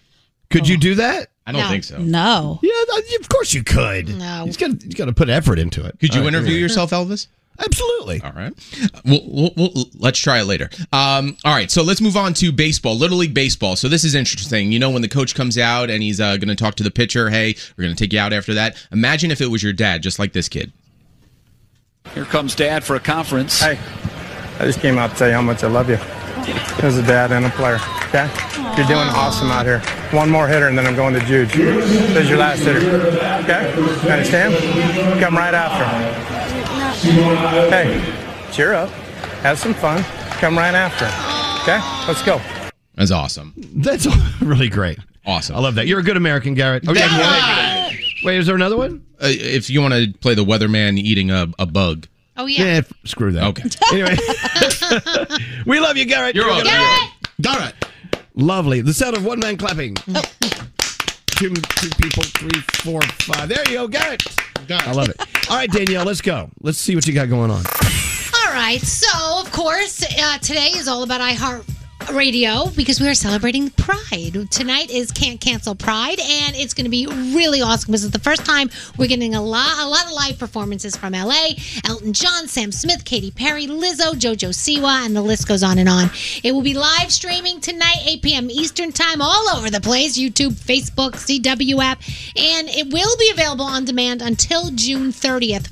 Could you do that? I don't No. think so. No. Yeah, of course you could. No. You got you got to put effort into it. Could you All right, interview yourself, Elvis? Absolutely. All right. We'll, we'll, we'll, let's try it later. Um, all right. So let's move on to baseball, Little League Baseball. So this is interesting. You know, when the coach comes out and he's uh, going to talk to the pitcher, hey, we're going to take you out after that. Imagine if it was your dad, just like this kid. Here comes Dad for a conference. Hey, I just came out to tell you how much I love you as a dad and a player. Okay? You're doing awesome out here. One more hitter, and then I'm going to Juge. This is your last hitter. Okay? Understand? Come right after. Hey, cheer up. Have some fun. Come right after. Okay? Let's go. That's awesome. That's (laughs) really great. Awesome. I love that. You're a good American, Garrett. Oh, yeah. Wait, is there another one? Uh, if you want to play the weatherman eating a, a bug. Oh yeah. Yeah, screw that. Okay. (laughs) Anyway, (laughs) we love you, Garrett. You're welcome. Garrett! Garrett. Lovely. The sound of one man clapping. Oh. Two, two people, three, four, five. There you go, Got it. I love it. All right, Danielle, let's go. Let's see what you got going on. All right. So, of course, uh, today is all about iHeart Radio because we are celebrating Pride. Tonight is Can't Cancel Pride, and it's going to be really awesome because it's the first time we're getting a lot, a lot of live performances from LA. Elton John, Sam Smith, Katy Perry, Lizzo, JoJo Siwa, and the list goes on and on. It will be live streaming tonight, 8 p.m. Eastern Time, all over the place YouTube, Facebook, CW app, and it will be available on demand until June 30th.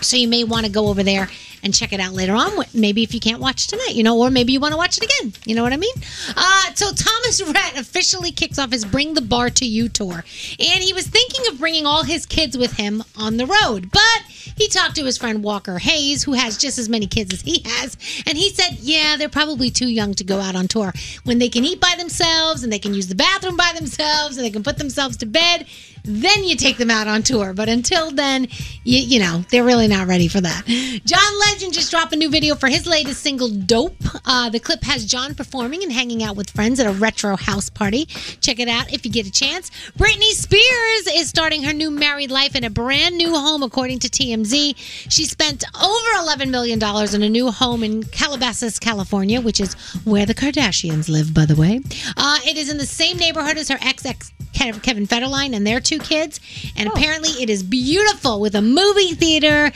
So you may want to go over there and check it out later on. Maybe if you can't watch tonight, you know, or maybe you want to watch it again. You know what I mean? Uh, so Thomas (laughs) Rhett officially kicks off his Bring the Bar to You tour, and he was thinking of bringing all his kids with him on the road, but he talked to his friend Walker Hayes, who has just as many kids as he has, and he said, yeah, they're probably too young to go out on tour. When they can eat by themselves and they can use the bathroom by themselves and they can put themselves to bed, then you take them out on tour. But until then, you, you know, they're really not ready for that. John Legend just dropped a new video for his latest single, Dope. Uh, the clip has John performing and hanging out with friends at a retro house party. Check it out if you get a chance. Britney Spears is starting her new married life in a brand new home, according to TMZ. She spent over $11 million in a new home in Calabasas, California, which is where the Kardashians live, by the way. Uh, it is in the same neighborhood as her ex ex Kevin Federline and their two kids. And apparently, it is beautiful with a movie theater.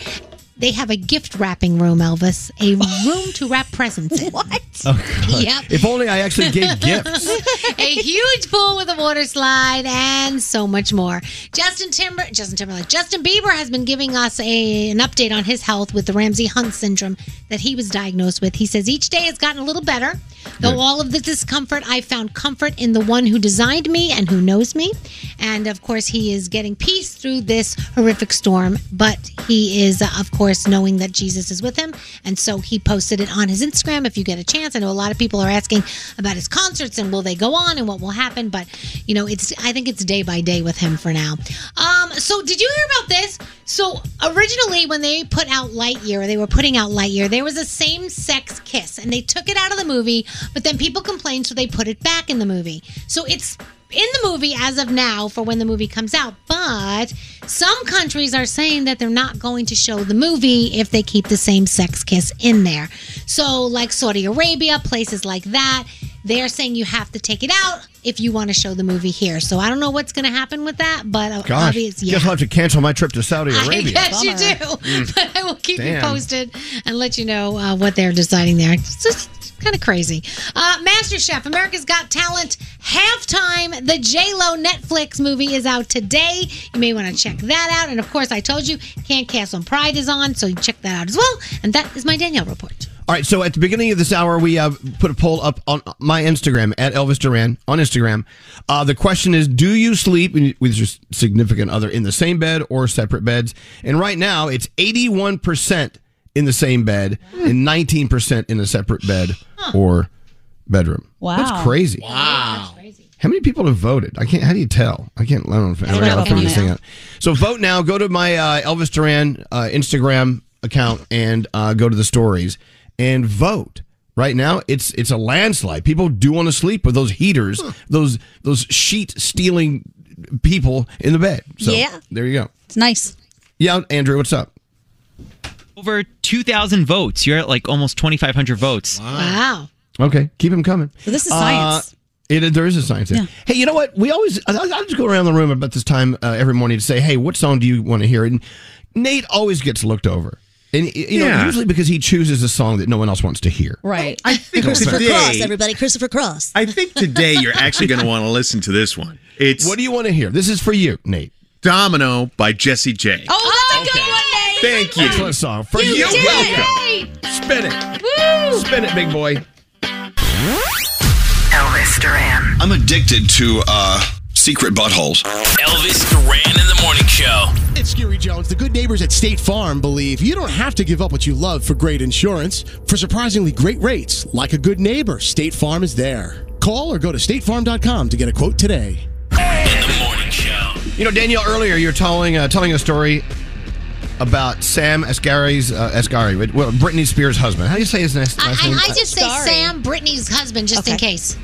They have a gift wrapping room, Elvis. A (laughs) room to wrap presents in. What? (laughs) Oh, God. Yep. If only I actually gave gifts. (laughs) a huge pool with a water slide and so much more. Justin Timber, Justin Timberlake, Justin Bieber has been giving us a, an update on his health with the Ramsay Hunt syndrome that he was diagnosed with. He says each day has gotten a little better. Though all of the discomfort, I found comfort in the one who designed me and who knows me. And of course, he is getting peace through this horrific storm. But he is, uh, of course, knowing that Jesus is with him. And so he posted it on his Instagram if you get a chance. I know a lot of people are asking about his concerts and will they go on and what will happen. But, you know, it's I think it's day by day with him for now. Um, so did you hear about this? So originally, when they put out Lightyear, they were putting out Lightyear, there was a same sex kiss and they took it out of the movie, but then people complained, so they put it back in the movie. So it's in the movie as of now for when the movie comes out, but some countries are saying that they're not going to show the movie if they keep the same sex kiss in there. So, like Saudi Arabia, places like that, they're saying you have to take it out if you want to show the movie here. So, I don't know what's going to happen with that, but uh, Gosh, obviously, yeah. guess I'll have to cancel my trip to Saudi Arabia. Yes, you do, Mm. (laughs) but I will keep you posted and let you know uh, what they're deciding there. It's just kind of crazy. Uh, MasterChef, America's Got Talent, halftime. The J Lo Netflix movie is out today. You may want to check that out. And of course, I told you, Can't Castle Pride is on, so you check that out as well. And that is my Danielle report. All right, so at the beginning of this hour, we uh, put a poll up on my Instagram at Elvis Duran on Instagram. Uh, the question is: Do you sleep with your significant other in the same bed or separate beds? And right now, it's eighty-one percent in the same bed and nineteen percent in a separate bed or bedroom. Wow. that's crazy. Wow. How many people have voted? I can't. How do you tell? I can't. I don't know. If, I don't know. I'll figure this thing out. So vote now. Go to my uh, Elvis Duran uh, Instagram account and uh, go to the stories and vote. Right now, it's it's a landslide. People do want to sleep with those heaters, those those sheet stealing people in the bed. So Yeah. there you go. It's nice. Yeah, Andrew, what's up? Over 2,000 votes. You're at like almost 2,500 votes. Wow. Okay, keep them coming. So this is Uh, science. it, there is a science there. Hey, you know what? We always, I, I just go around the room about this time uh, every morning to say, hey, what song do you want to hear? And Nate always gets looked over. And, you know, Yeah. usually because he chooses a song that no one else wants to hear. Right. I think Christopher today, Cross, everybody. Christopher Cross. I think today you're actually going to want to listen to this one. It's What do you want to hear? This is for you, Nate. Domino by Jessie J. Oh, that's a good one, Nate. Thank you. Excellent song. For you. You're You're welcome. Spin it. Woo. Spin it, big boy. Elvis Duran. I'm addicted to uh, secret buttholes. Elvis Duran in the morning show. It's Scary Jones. The good neighbors at State Farm believe you don't have to give up what you love for great insurance. For surprisingly great rates, like a good neighbor, State Farm is there. Call or go to statefarm.com to get a quote today. In the Morning Show. You know, Danielle, earlier you're telling uh, telling a story about Sam Asghari's uh, Asghari, well, Britney Spears' husband. How do you say his last, I, name? I, I just say Sam, Britney's husband, just in case.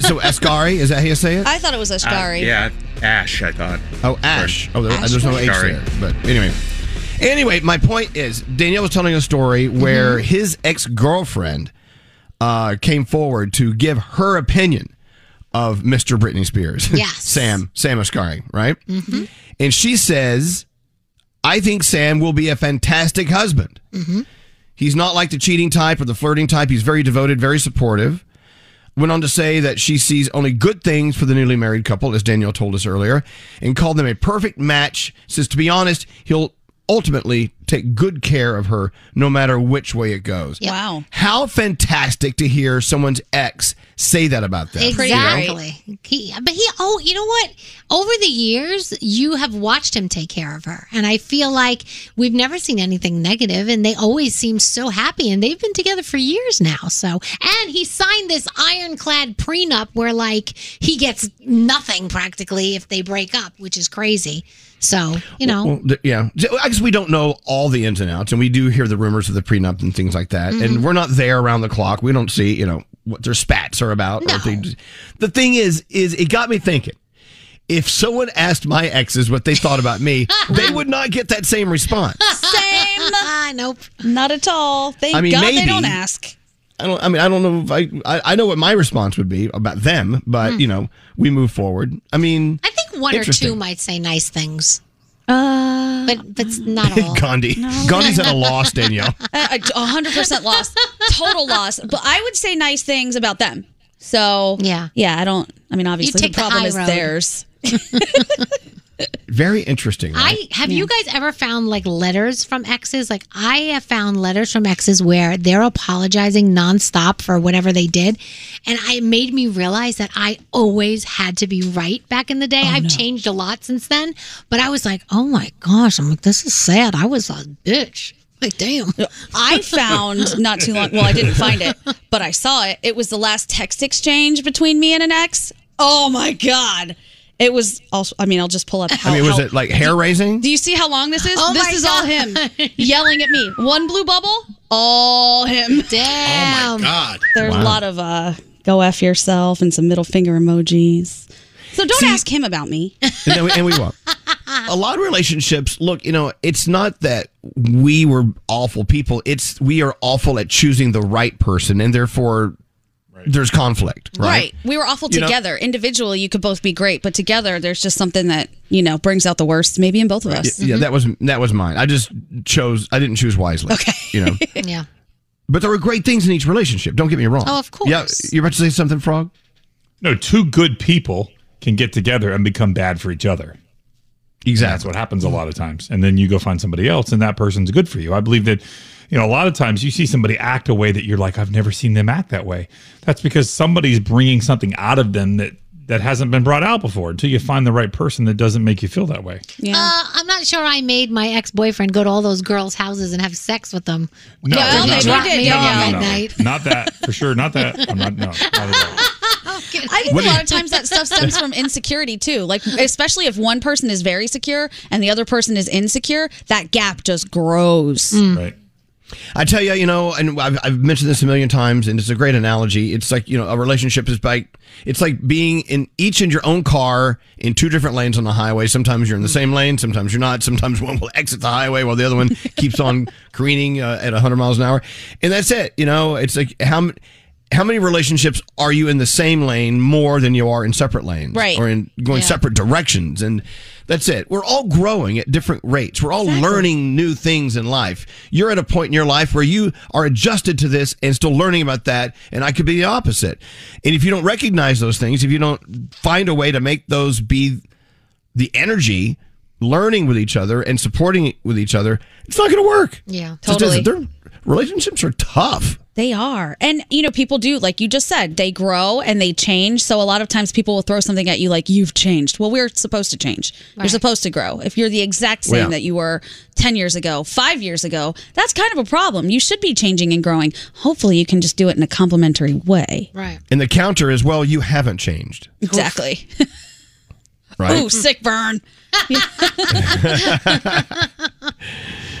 So Asghari, is that how you say it? I thought it was Ashgari. Uh, yeah, Ash, I thought. Oh, Ash. Oh, there, Ash. there's no H Sorry. there. But anyway. Anyway, my point is Danielle was telling a story where Mm-hmm. his ex girlfriend uh, came forward to give her opinion of Mr. Britney Spears. (laughs) Yes. Sam, Sam Asghari, right? Mm-hmm. And she says, I think Sam will be a fantastic husband. Mm-hmm. He's not like the cheating type or the flirting type. He's very devoted, very supportive. Went on to say that she sees only good things for the newly married couple, as Danielle told us earlier, and called them a perfect match. Says, to be honest, he'll ultimately take good care of her no matter which way it goes. Wow. How fantastic to hear someone's ex say that about them. you know? Exactly. He, but he, oh, you know what? Over the years, you have watched him take care of her. And I feel like we've never seen anything negative, and they always seem so happy. And they've been together for years now. So, and he signed this ironclad prenup where, like, he gets nothing practically if they break up, which is crazy. So, you know. Well, th- yeah. I guess we don't know all the ins and outs, and we do hear the rumors of the prenup and things like that. Mhm. And we're not there around the clock. We don't see, you know, what their spats are about. Or things. The thing is, is it got me thinking. If someone asked my exes what they thought about me, (laughs) they would not get that same response. Same. (laughs) (laughs) nope. Not at all. Thank I mean, God they don't ask. I don't. I mean, I don't know if I. I, I know what my response would be about them, but Hmm. you know, we move forward. I mean, I think one or two might say nice things. Uh, but but not (laughs) all. Gandhi. Gandhi's at a loss, Danielle. (laughs) Uh, A hundred percent loss, total loss. But I would say nice things about them. So yeah, yeah. I don't. I mean, obviously the take the problem is road. theirs. (laughs) Very interesting. Right? I have you guys ever found like letters from exes? Like I have found letters from exes where they're apologizing nonstop for whatever they did, and I it made me realize that I always had to be right back in the day. Oh, I've changed a lot since then, but I was like, oh my gosh, I'm like, this is sad. I was a bitch. Like, damn. I (laughs) found not too long. Well, I didn't find it, but I saw it. It was the last text exchange between me and an ex. Oh my god! It was also. I mean, I'll just pull up. How, I mean, was how- it like hair raising? Do you see how long this is? Oh this my is all him (laughs) yelling at me. One blue bubble, all him. (laughs) Damn. Oh my God. There's Wow. a lot of uh, go f yourself and some middle finger emojis. So don't ask him about me. (laughs) and, then we, and we won't. A lot of relationships, look, you know, it's not that we were awful people. It's we are awful at choosing the right person, and therefore there's conflict, right? Right. We were awful You know- together. Individually, you could both be great, but together, there's just something that you know brings out the worst, maybe in both of us. Yeah, yeah, that was that was mine. I just chose. I didn't choose wisely. Okay, you know. (laughs) yeah. But there were great things in each relationship. Don't get me wrong. Oh, of course. Yeah, you're about to say something, Frog. No, two good people can get together and become bad for each other. Exactly. That's what happens a lot of times. And then you go find somebody else and that person's good for you. I believe that, you know, a lot of times you see somebody act a way that you're like, I've never seen them act that way. That's because somebody's bringing something out of them that that hasn't been brought out before until you find the right person that doesn't make you feel that way. Uh, I'm not sure I made my ex boyfriend go to all those girls' houses and have sex with them. No, Well, not they that. dropped me No, off no, no, no. night. Not that for sure. Not that. I'm not. No. Not at all. (laughs) I think a lot of times that stuff stems from insecurity too. Like especially if one person is very secure and the other person is insecure, that gap just grows. Right. I tell you, you know, and I've, I've mentioned this a million times, and it's a great analogy. It's like you know, a relationship is like it's like being in each in your own car in two different lanes on the highway. Sometimes you're in the same lane, sometimes you're not. Sometimes one will exit the highway while the other one (laughs) keeps on careening uh, at 100 miles an hour, and that's it. You know, it's like how how many relationships are you in the same lane more than you are in separate lanes, Right. Or in going Yeah. separate directions, and that's it. We're all growing at different rates. We're all learning new things in life. You're at a point in your life where you are adjusted to this and still learning about that, and I could be the opposite. And if you don't recognize those things, if you don't find a way to make those be the energy, learning with each other and supporting with each other, it's not going to work. Yeah, totally. relationships are tough. They are. And, you know, people do, like you just said, they grow and they change. So a lot of times people will throw something at you like, you've changed. Well, we're supposed to change. You're supposed to grow. If you're the exact same Yeah. that you were 10 years ago, five years ago, that's kind of a problem. You should be changing and growing. Hopefully you can just do it in a complimentary way. Right. And the counter is, well, you haven't changed, Exactly. right? Ooh, sick burn. (laughs) (laughs)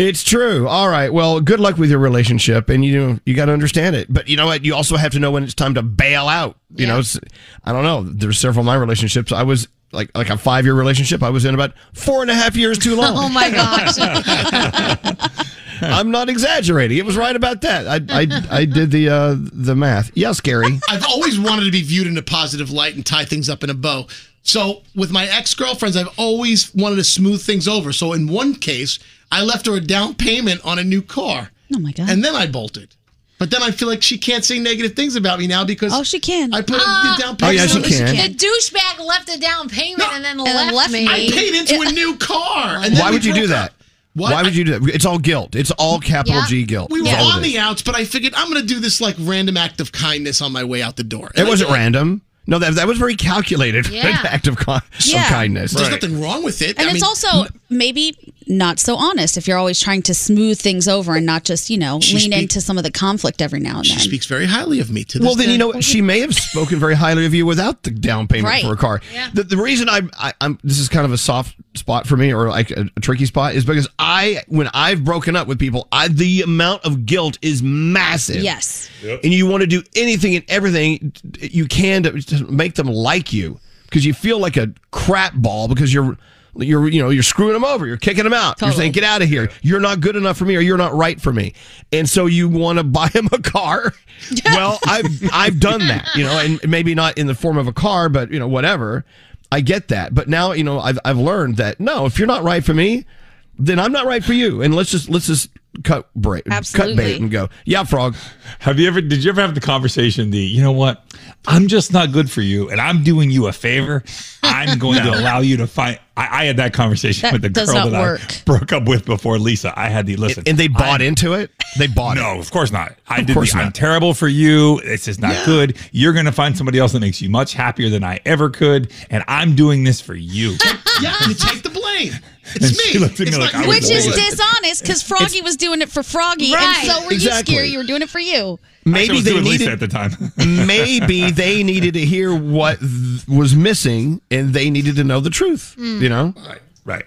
It's true. All right. Well, good luck with your relationship, and you know you got to understand it. But you know what? You also have to know when it's time to bail out. You know, it's, I don't know. There's several of my relationships. I was like like a five year relationship. I was in about four and a half years too long. (laughs) Oh my gosh. (laughs) I'm not exaggerating. It was right about that. I I, I did the uh, the math. Yes, Gary. (laughs) I've always wanted to be viewed in a positive light and tie things up in a bow. So with my ex girlfriends, I've always wanted to smooth things over. So in one case, I left her a down payment on a new car. Oh my god! And then I bolted. But then I feel like she can't say negative things about me now because oh, she can. I put Ah. the down Oh, payment. yeah, she on- can. The douchebag left a down payment and then then left, left me. I paid into a new car. And then Why would you do that? What? Why would you do that? It's all guilt. It's all capital Yeah. G guilt. We were That's all on the outs, but I figured I'm going to do this like random act of kindness on my way out the door. It And I wasn't did. random. No, that, that was very calculated. (laughs) Yeah. An act of, con- Yeah. of kindness. There's nothing wrong with it. And I it's mean, also maybe not so honest if you're always trying to smooth things over and not just, you know, She lean speak- into some of the conflict every now and she then. She speaks very highly of me to this Well, then day. you know she may have spoken very highly of you without the down payment Right. for a car. Yeah. The, the reason I, I, I'm this is kind of a soft spot for me, or like a, a tricky spot, is because I, when I've broken up with people, I the amount of guilt is massive. Yes. and you want to do anything and everything you can to, to make them like you because you feel like a crap ball because you're. You're, you know, you're screwing them over. You're kicking them out. You're saying, "Get out of here. You're not good enough for me, or you're not right for me." And so you want to (laughs) buy them a car. well, I've I've done that, you know, and maybe not in the form of a car, but you know, whatever. I get that, but now you know I've I've learned that no, if you're not right for me, then I'm not right for you, and let's just let's just cut break, cut bait, and go. Yeah, frog. Have you ever? Did you ever have the conversation? The you know what? I'm just not good for you, and I'm doing you a favor. I'm going to (laughs) allow you to find. I, I had that conversation That with the girl that work. I broke up with before Lisa. I had the listen, And they bought I- into it. They bought it. No, of course not. I Of did. course the, I'm terrible for you. This is not good. You're going to find somebody else that makes you much happier than I ever could, and I'm doing this for you. yeah, you take the blame. And It's she me. looked at me It's like not I you. was Which is dishonest because Froggy was doing it for Froggy, Right. and so were Exactly. you, Scary. You were doing it for you. Maybe they doing Lisa needed at the time. (laughs) maybe they needed to hear what th- was missing, and they needed to know the truth. Hmm. You know. right. Right.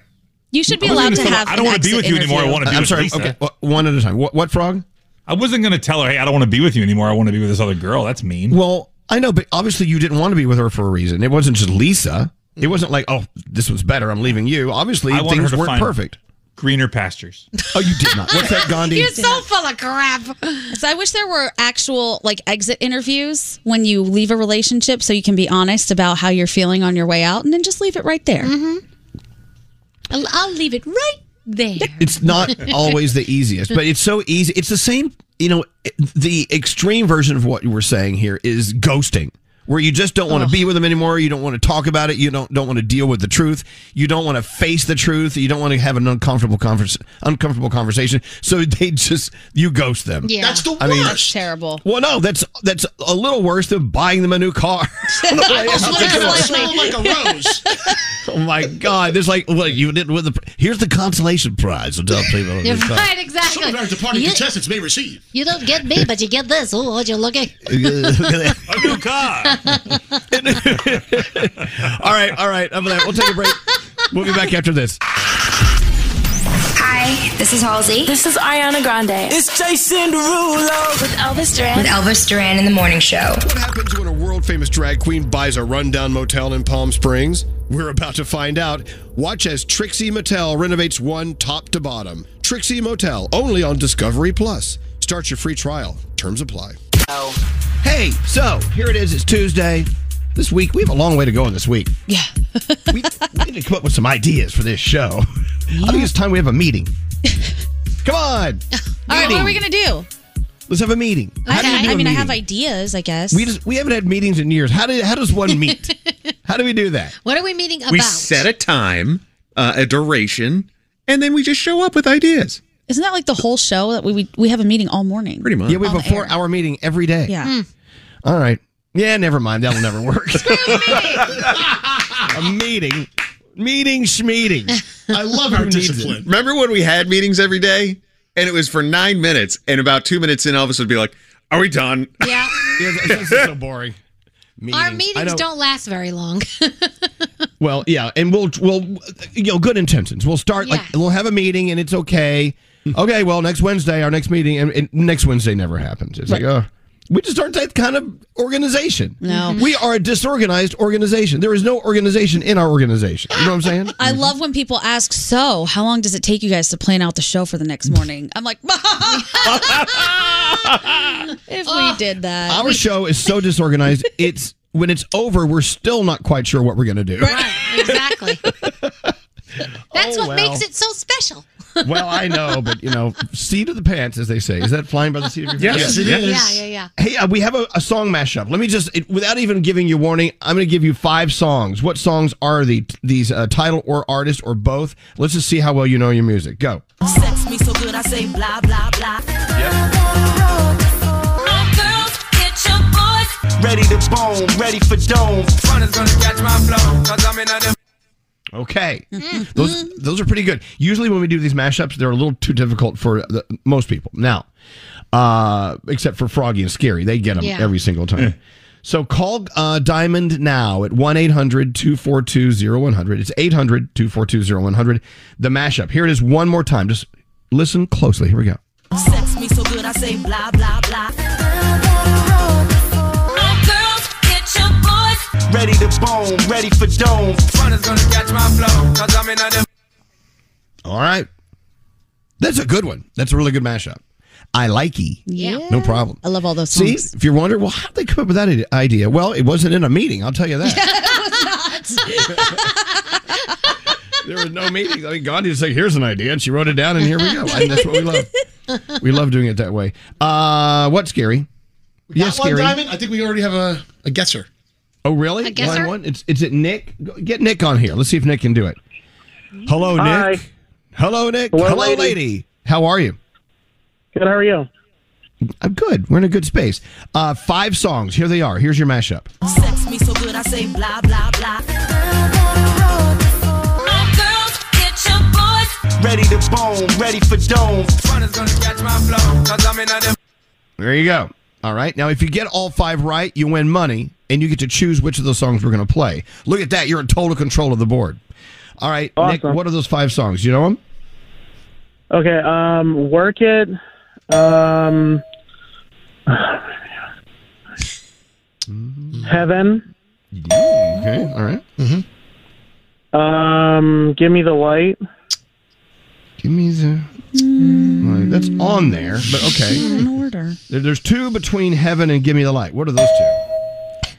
You should be allowed gonna to tell her, have. I don't want to be with you anymore. I want to be I'm with sorry. Lisa. Okay, wh- one at a time. What, what frog? I wasn't going to tell her, hey, I don't want to be with you anymore. I want to be with this other girl. That's mean. Well, I know, but obviously you didn't want to be with her for a reason. It wasn't just Lisa. It wasn't like, oh, this was better. I'm leaving you. Obviously, I things weren't find perfect. Greener pastures. Oh, you did not. What's that, Gandhi? You're so full of crap. So I wish there were actual like exit interviews when you leave a relationship, so you can be honest about how you're feeling on your way out, and then just leave it right there. Mm-hmm. I'll, I'll leave it right there. It's not always the easiest, but it's so easy. It's the same, you know, the extreme version of what you were saying here is ghosting. Where you just don't want to be with them anymore. You don't want to talk about it. You don't don't want to deal with the truth. You don't want to face the truth. You don't want to have an uncomfortable convers- uncomfortable conversation. So (laughs) they just you ghost them. Yeah. That's the I mean- worst. Terrible. Well, no, that's that's a little worse than buying them a new car. (laughs) (laughs) Like a rose. oh my God! There's like what you did with the. Here's the consolation prize. I'll tell people. You're right, exactly. Some of our departing You, contestants may receive. you don't get me, but you get this. Oh, what you looking? a new car. (laughs) all right, all right. I'm gonna, we'll take a break. We'll be back after this. Hi, this is Halsey. This is Ariana Grande. It's Jason Derulo with Elvis Duran. With Elvis Duran in the morning show. What happens when a world famous drag queen buys a rundown motel in Palm Springs? We're about to find out. Watch as Trixie Mattel renovates one top to bottom. Trixie Motel, only on Discovery Plus. Start your free trial. Terms apply. Hey, so here it is. It's Tuesday. This week, we have a long way to go in this week. Yeah. (laughs) we, we need to come up with some ideas for this show. (laughs) I think it's time we have a meeting. (laughs) Come on. All right, what are we gonna do? Let's have a meeting. How do you do I a mean, I meeting? have ideas, I guess. We just we haven't had meetings in years. How do how does one meet? how do we do that? What are we meeting about? We set a time, uh, a duration, and then we just show up with ideas. Isn't that like the whole show that we we, we have a meeting all morning? Pretty much. Yeah, we have On a the air. four hour meeting every day. Yeah. Hmm. All right. Yeah, never mind. That'll never work. (laughs) a meeting. Meeting schmeeting. I love our needs discipline. Remember when we had meetings every day, and it was for nine minutes, and about two minutes in, Elvis would be like, "Are we done?" Yeah. (laughs) Yeah, this is so boring. Our I meetings know- don't last very long. (laughs) Well, yeah, and we'll we'll you know good intentions. We'll start like we'll have a meeting and it's okay. Okay, well next Wednesday our next meeting and, and next Wednesday never happens. It's like oh. We just aren't that kind of organization. No. Mm-hmm. We are a disorganized organization. There is no organization in our organization. You know what I'm saying? (laughs) I love when people ask, "So, how long does it take you guys to plan out the show for the next morning?" I'm like, (laughs) "If we (laughs) did that, Our show is so disorganized. It's when it's over, we're still not quite sure what we're going to do. right, exactly. That's Oh, what well. makes it so special. Well, I know, but you know, seat of the pants, as they say. Is that flying by the seat of your pants? Yes, pants? it is. Yeah, yeah, yeah. Hey, uh, we have a, a song mashup. Let me just, it, without even giving you warning, I'm going to give you five songs. What songs are the these uh, title or artist or both? Let's just see how well you know your music. Go. Sex me so good, I say blah, blah, blah. All girls, get your boys. Ready to bone, ready for dome. Fun is gonna catch my flow, cause I'm in a Okay, those those are pretty good. Usually, when we do these mashups, they're a little too difficult for the, most people. Now, uh, except for Froggy and Scary, they get them Yeah. every single time. So call uh, Diamond now at 1 800 242 0100. It's 800 242 0100. The mashup. Here it is one more time. Just listen closely. Here we go. Sex me so good, I say blah, blah, blah. Ready to bone, ready for dome. Fun is gonna catch my flow, cause I'm in a All right. That's a good one. That's a really good mashup. I like e. yeah, No problem. I love all those See, songs. if you're wondering, well, how did they come up with that idea? Well, it wasn't in a meeting. I'll tell you that. (laughs) (laughs) there was no meeting. I mean, Gandhi just like, here's an idea, and she wrote it down, and here we go. And that's what we love. We love doing it that way. Uh, what's scary? Yes, Got one, scary. Diamond? I think we already have a, a guesser. Oh, really? A guesser? Line one? It's, is it Nick? Get Nick on here. Let's see if Nick can do it. Hello, Hi. Nick. Hello, Nick. Hello, lady. lady. How are you? Good. How are you? I'm good. We're in a good space. Uh, five songs. Here they are. Here's your mashup. Sex me so good, I say blah, blah, blah. All girls, get your boys. Ready to bone, ready for dome. Gonna my flow, cause I'm in a There you go. All right. Now, if you get all five right, you win money, and you get to choose which of the songs we're going to play. Look at that. You're in total control of the board. All right, Nick, what are those five songs? You know them? Okay. Um, work it. Um, heaven. Okay. All right. Mm-hmm. Um, give me the light. Give me the. Right, That's on there, but okay. In order. There- There's two between Heaven and Give Me the Light. What are those two?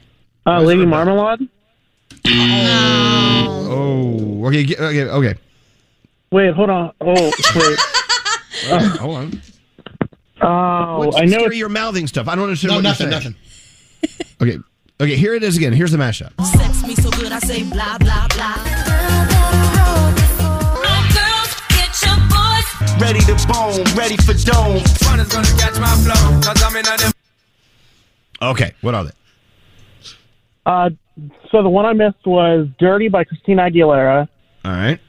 Uh, Lady Marmalade. Oh, okay, okay, okay. Wait, hold on. Oh, wait. (laughs) Hold on. Oh, What's I know. scary you're mouthing stuff. I don't understand No, what nothing, you're saying. Okay, okay. Here it is again. Here's the mashup. Sex me so good, I say blah, blah, blah. Ready to bone, ready for dome. Fun is gonna catch my flow, cause I'm in a Okay, what are they? Uh, so the one I missed was "Dirty" by Christina Aguilera. All right.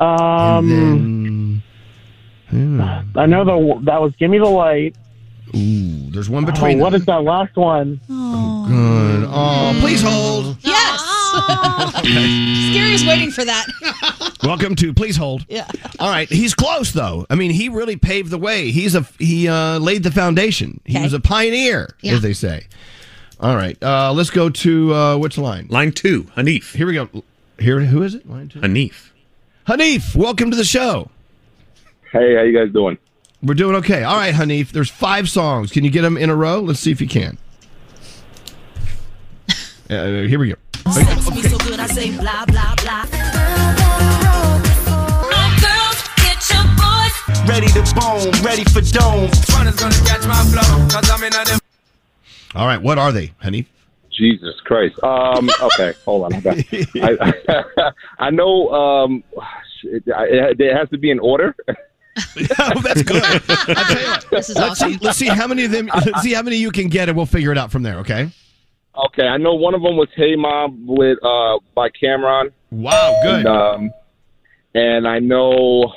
Um, I know the that was "Give Me the Light." Ooh, there's one between. what is that last one? Oh, Good. Oh, please hold. Yes. (laughs) Scary's waiting for that. (laughs) Welcome to Please Hold. Yeah. All right, he's close though. I mean, he really paved the way. He's a he uh, laid the foundation. He Okay. was a pioneer, Yeah. as they say. All right, uh, let's go to uh, which line? Line two, Hanif. Here we go. Here, who is it? Line two. Hanif. Hanif, welcome to the show. Hey, how you guys doing? We're doing okay. All right, Hanif. There's five songs. Can you get them in a row? Let's see if you can. (laughs) Uh, here we go. Sex me so good, I say blah, blah, blah. Oh, girls, get your boys. Ready to bone, ready for dome. Runners gonna catch my flow, cause I'm in a them. All right, what are they, honey? Jesus Christ. Um, (laughs) okay, hold on. (laughs) I, I, (laughs) I know um, it, it has to be in order. oh, that's good. I'll tell you what. This is let's awesome. see. Let's see how many of them. Let's see how many you can get, and we'll figure it out from there. Okay. Okay, I know one of them was "Hey Mom" with uh, by Cam'ron. Wow, good. And, um, and I know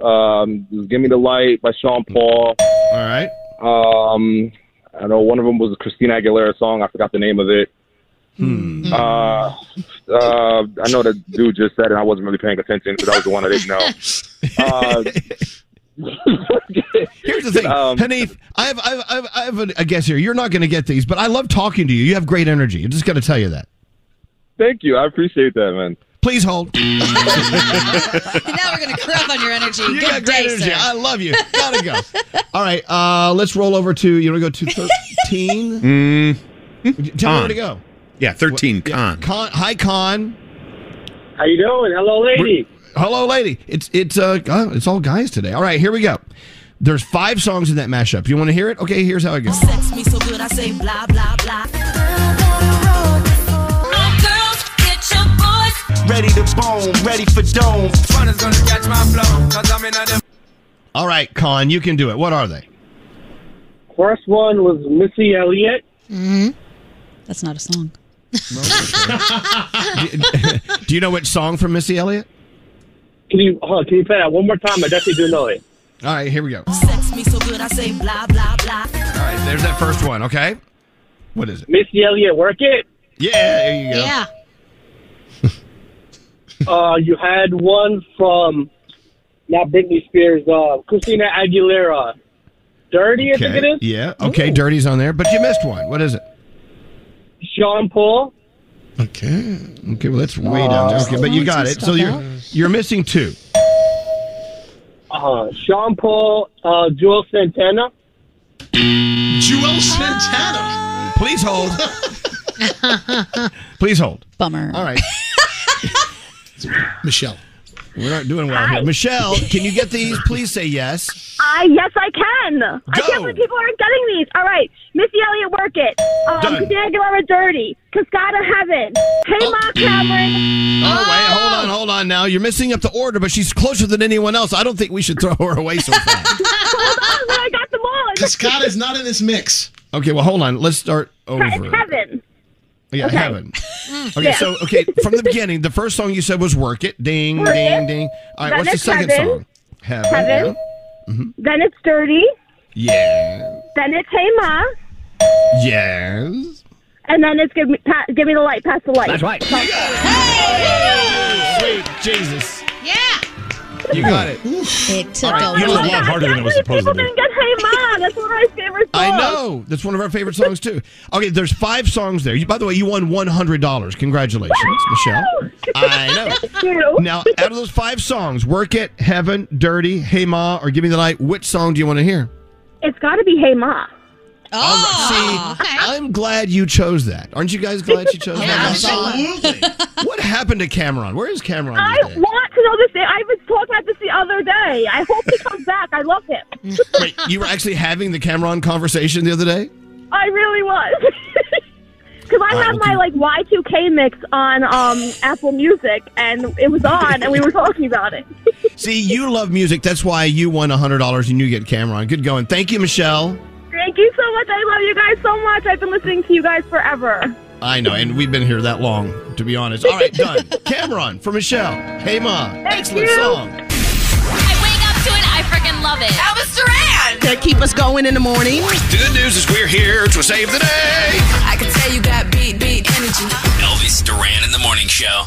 um, "Give Me the Light" by Sean Paul. All right. Um, I know one of them was a Christina Aguilera song. I forgot the name of it. Hmm. Uh, uh, I know the dude just said it. I wasn't really paying attention, so that was the one I didn't know. (laughs) Uh, (laughs) Here's the thing, Um, Hanif. I have, I have, I have, I have a, a guess here. You're not going to get these, but I love talking to you. You have great energy. I'm just going to tell you that. Thank you. I appreciate that, man. Please hold. (laughs) (laughs) now we're gonna crap on your energy. You Good got day, great energy. sir. I love you. Gotta go. All right, uh, let's roll over to. You want to go to 13? Mm, Tell me where to go. Yeah, 13, Con. Con. Hi, Con. How you doing? Hello, lady. Hello, lady. It's it's uh uh, it's all guys today. All right, here we go. There's five songs in that mashup. You want to hear it? Okay, here's how it goes. Sex me so good, I say blah, blah, blah. Oh, girls, get your boys. Ready to bone, ready for dome. Runners gonna catch my flow, cause I'm in a them. All right, Con, you can do it. What are they? First one was Missy Elliott. Mm-hmm. That's not a song. (laughs) do you know which song from Missy Elliott? Can you hold on, can you play that one more time? I definitely do know it. All right, here we go. Sex me so good, I say blah, blah, blah. All right, there's that first one. Okay, what is it? Missy Elliott, work it. Yeah, there you go. Yeah. (laughs) uh, you had one from not Britney Spears, uh, Christina Aguilera. Dirty, I think it Okay. is. Yeah. Okay, Dirty's on there, but you missed one. What is it? Sean Paul. Okay. Okay. Well, that's way down there. Okay, but you got it. So you're you're missing two. Uh, Sean Paul, uh, Juelz Santana. Juelz Santana. Please hold. (laughs) Please hold. Bummer. All right. (laughs) Michelle. We're not doing well here. Michelle, can you get these? Please say yes. I yes, I can. I can't believe people aren't getting these. All right, Missy Elliott, work it. Um, Done. Christina Aguilera, dirty. Cascada, heaven. Hey, Ma Cam'ron. Oh, wait, hold on, hold on now. You're missing up the order, but she's closer than anyone else. I don't think we should throw her away so fast. (laughs) Hold on, I got them all. Cascada's not in this mix. Okay, well, hold on. Let's start It's over. heaven. Yeah, Okay. heaven. (laughs) Mm. Okay, Yeah. so okay, from the (laughs) beginning, the first song you said was "Work It." Ding, Work ding, It. ding. All right, Then what's the second Heaven. song? Heaven. Heaven. Mm-hmm. Then it's dirty. Yeah. yeah. Then it's Hey Ma. Yes. And then it's give me pa- give me the light. Pass the light. That's right. Hey, Sweet Jesus. Yeah. You got it. It took All right, a you while. did a lot harder than it was supposed to be. didn't get Hey Ma. That's one of my favorite (laughs) songs. I know. That's one of our favorite songs too. Okay, there's five songs there. You, by the way, you won one hundred dollars. Congratulations, Michelle. (laughs) I know. Now, out of those five songs, "Work It," "Heaven," "Dirty," "Hey Ma," or "Give Me the Light," which song do you want to hear? It's got to be Hey Ma. Oh, see, I'm glad you chose that. Aren't you guys glad you chose that? Absolutely. What happened to Cam'ron? Where is Cam'ron? I these want to know this. I was talking about this the other day. I hope he comes back. I love him. (laughs) Wait, you were actually having the Cam'ron conversation the other day? I really was. (laughs) Because I All right, have well, my can- like Y2K mix on um, Apple Music, and it was on, and we were talking about it. (laughs) See, you love music. That's why you won $100 and you get Cam'ron. Good going. Thank you, Michelle. Thank you so much. I love you guys so much. I've been listening to you guys forever. I know, and we've been here that long, to be honest. All right, done. (laughs) Cam'ron for Michelle. Hey, Ma. Excellent you. song. I wake up to it, I freaking love it. Elvis Duran. That keep us going in the morning. The good news is we're here to save the day. I can tell you got beat, beat energy. Elvis Duran in the morning show.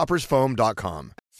coffeetoppersfoam.com.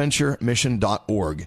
bonaventuremission.org.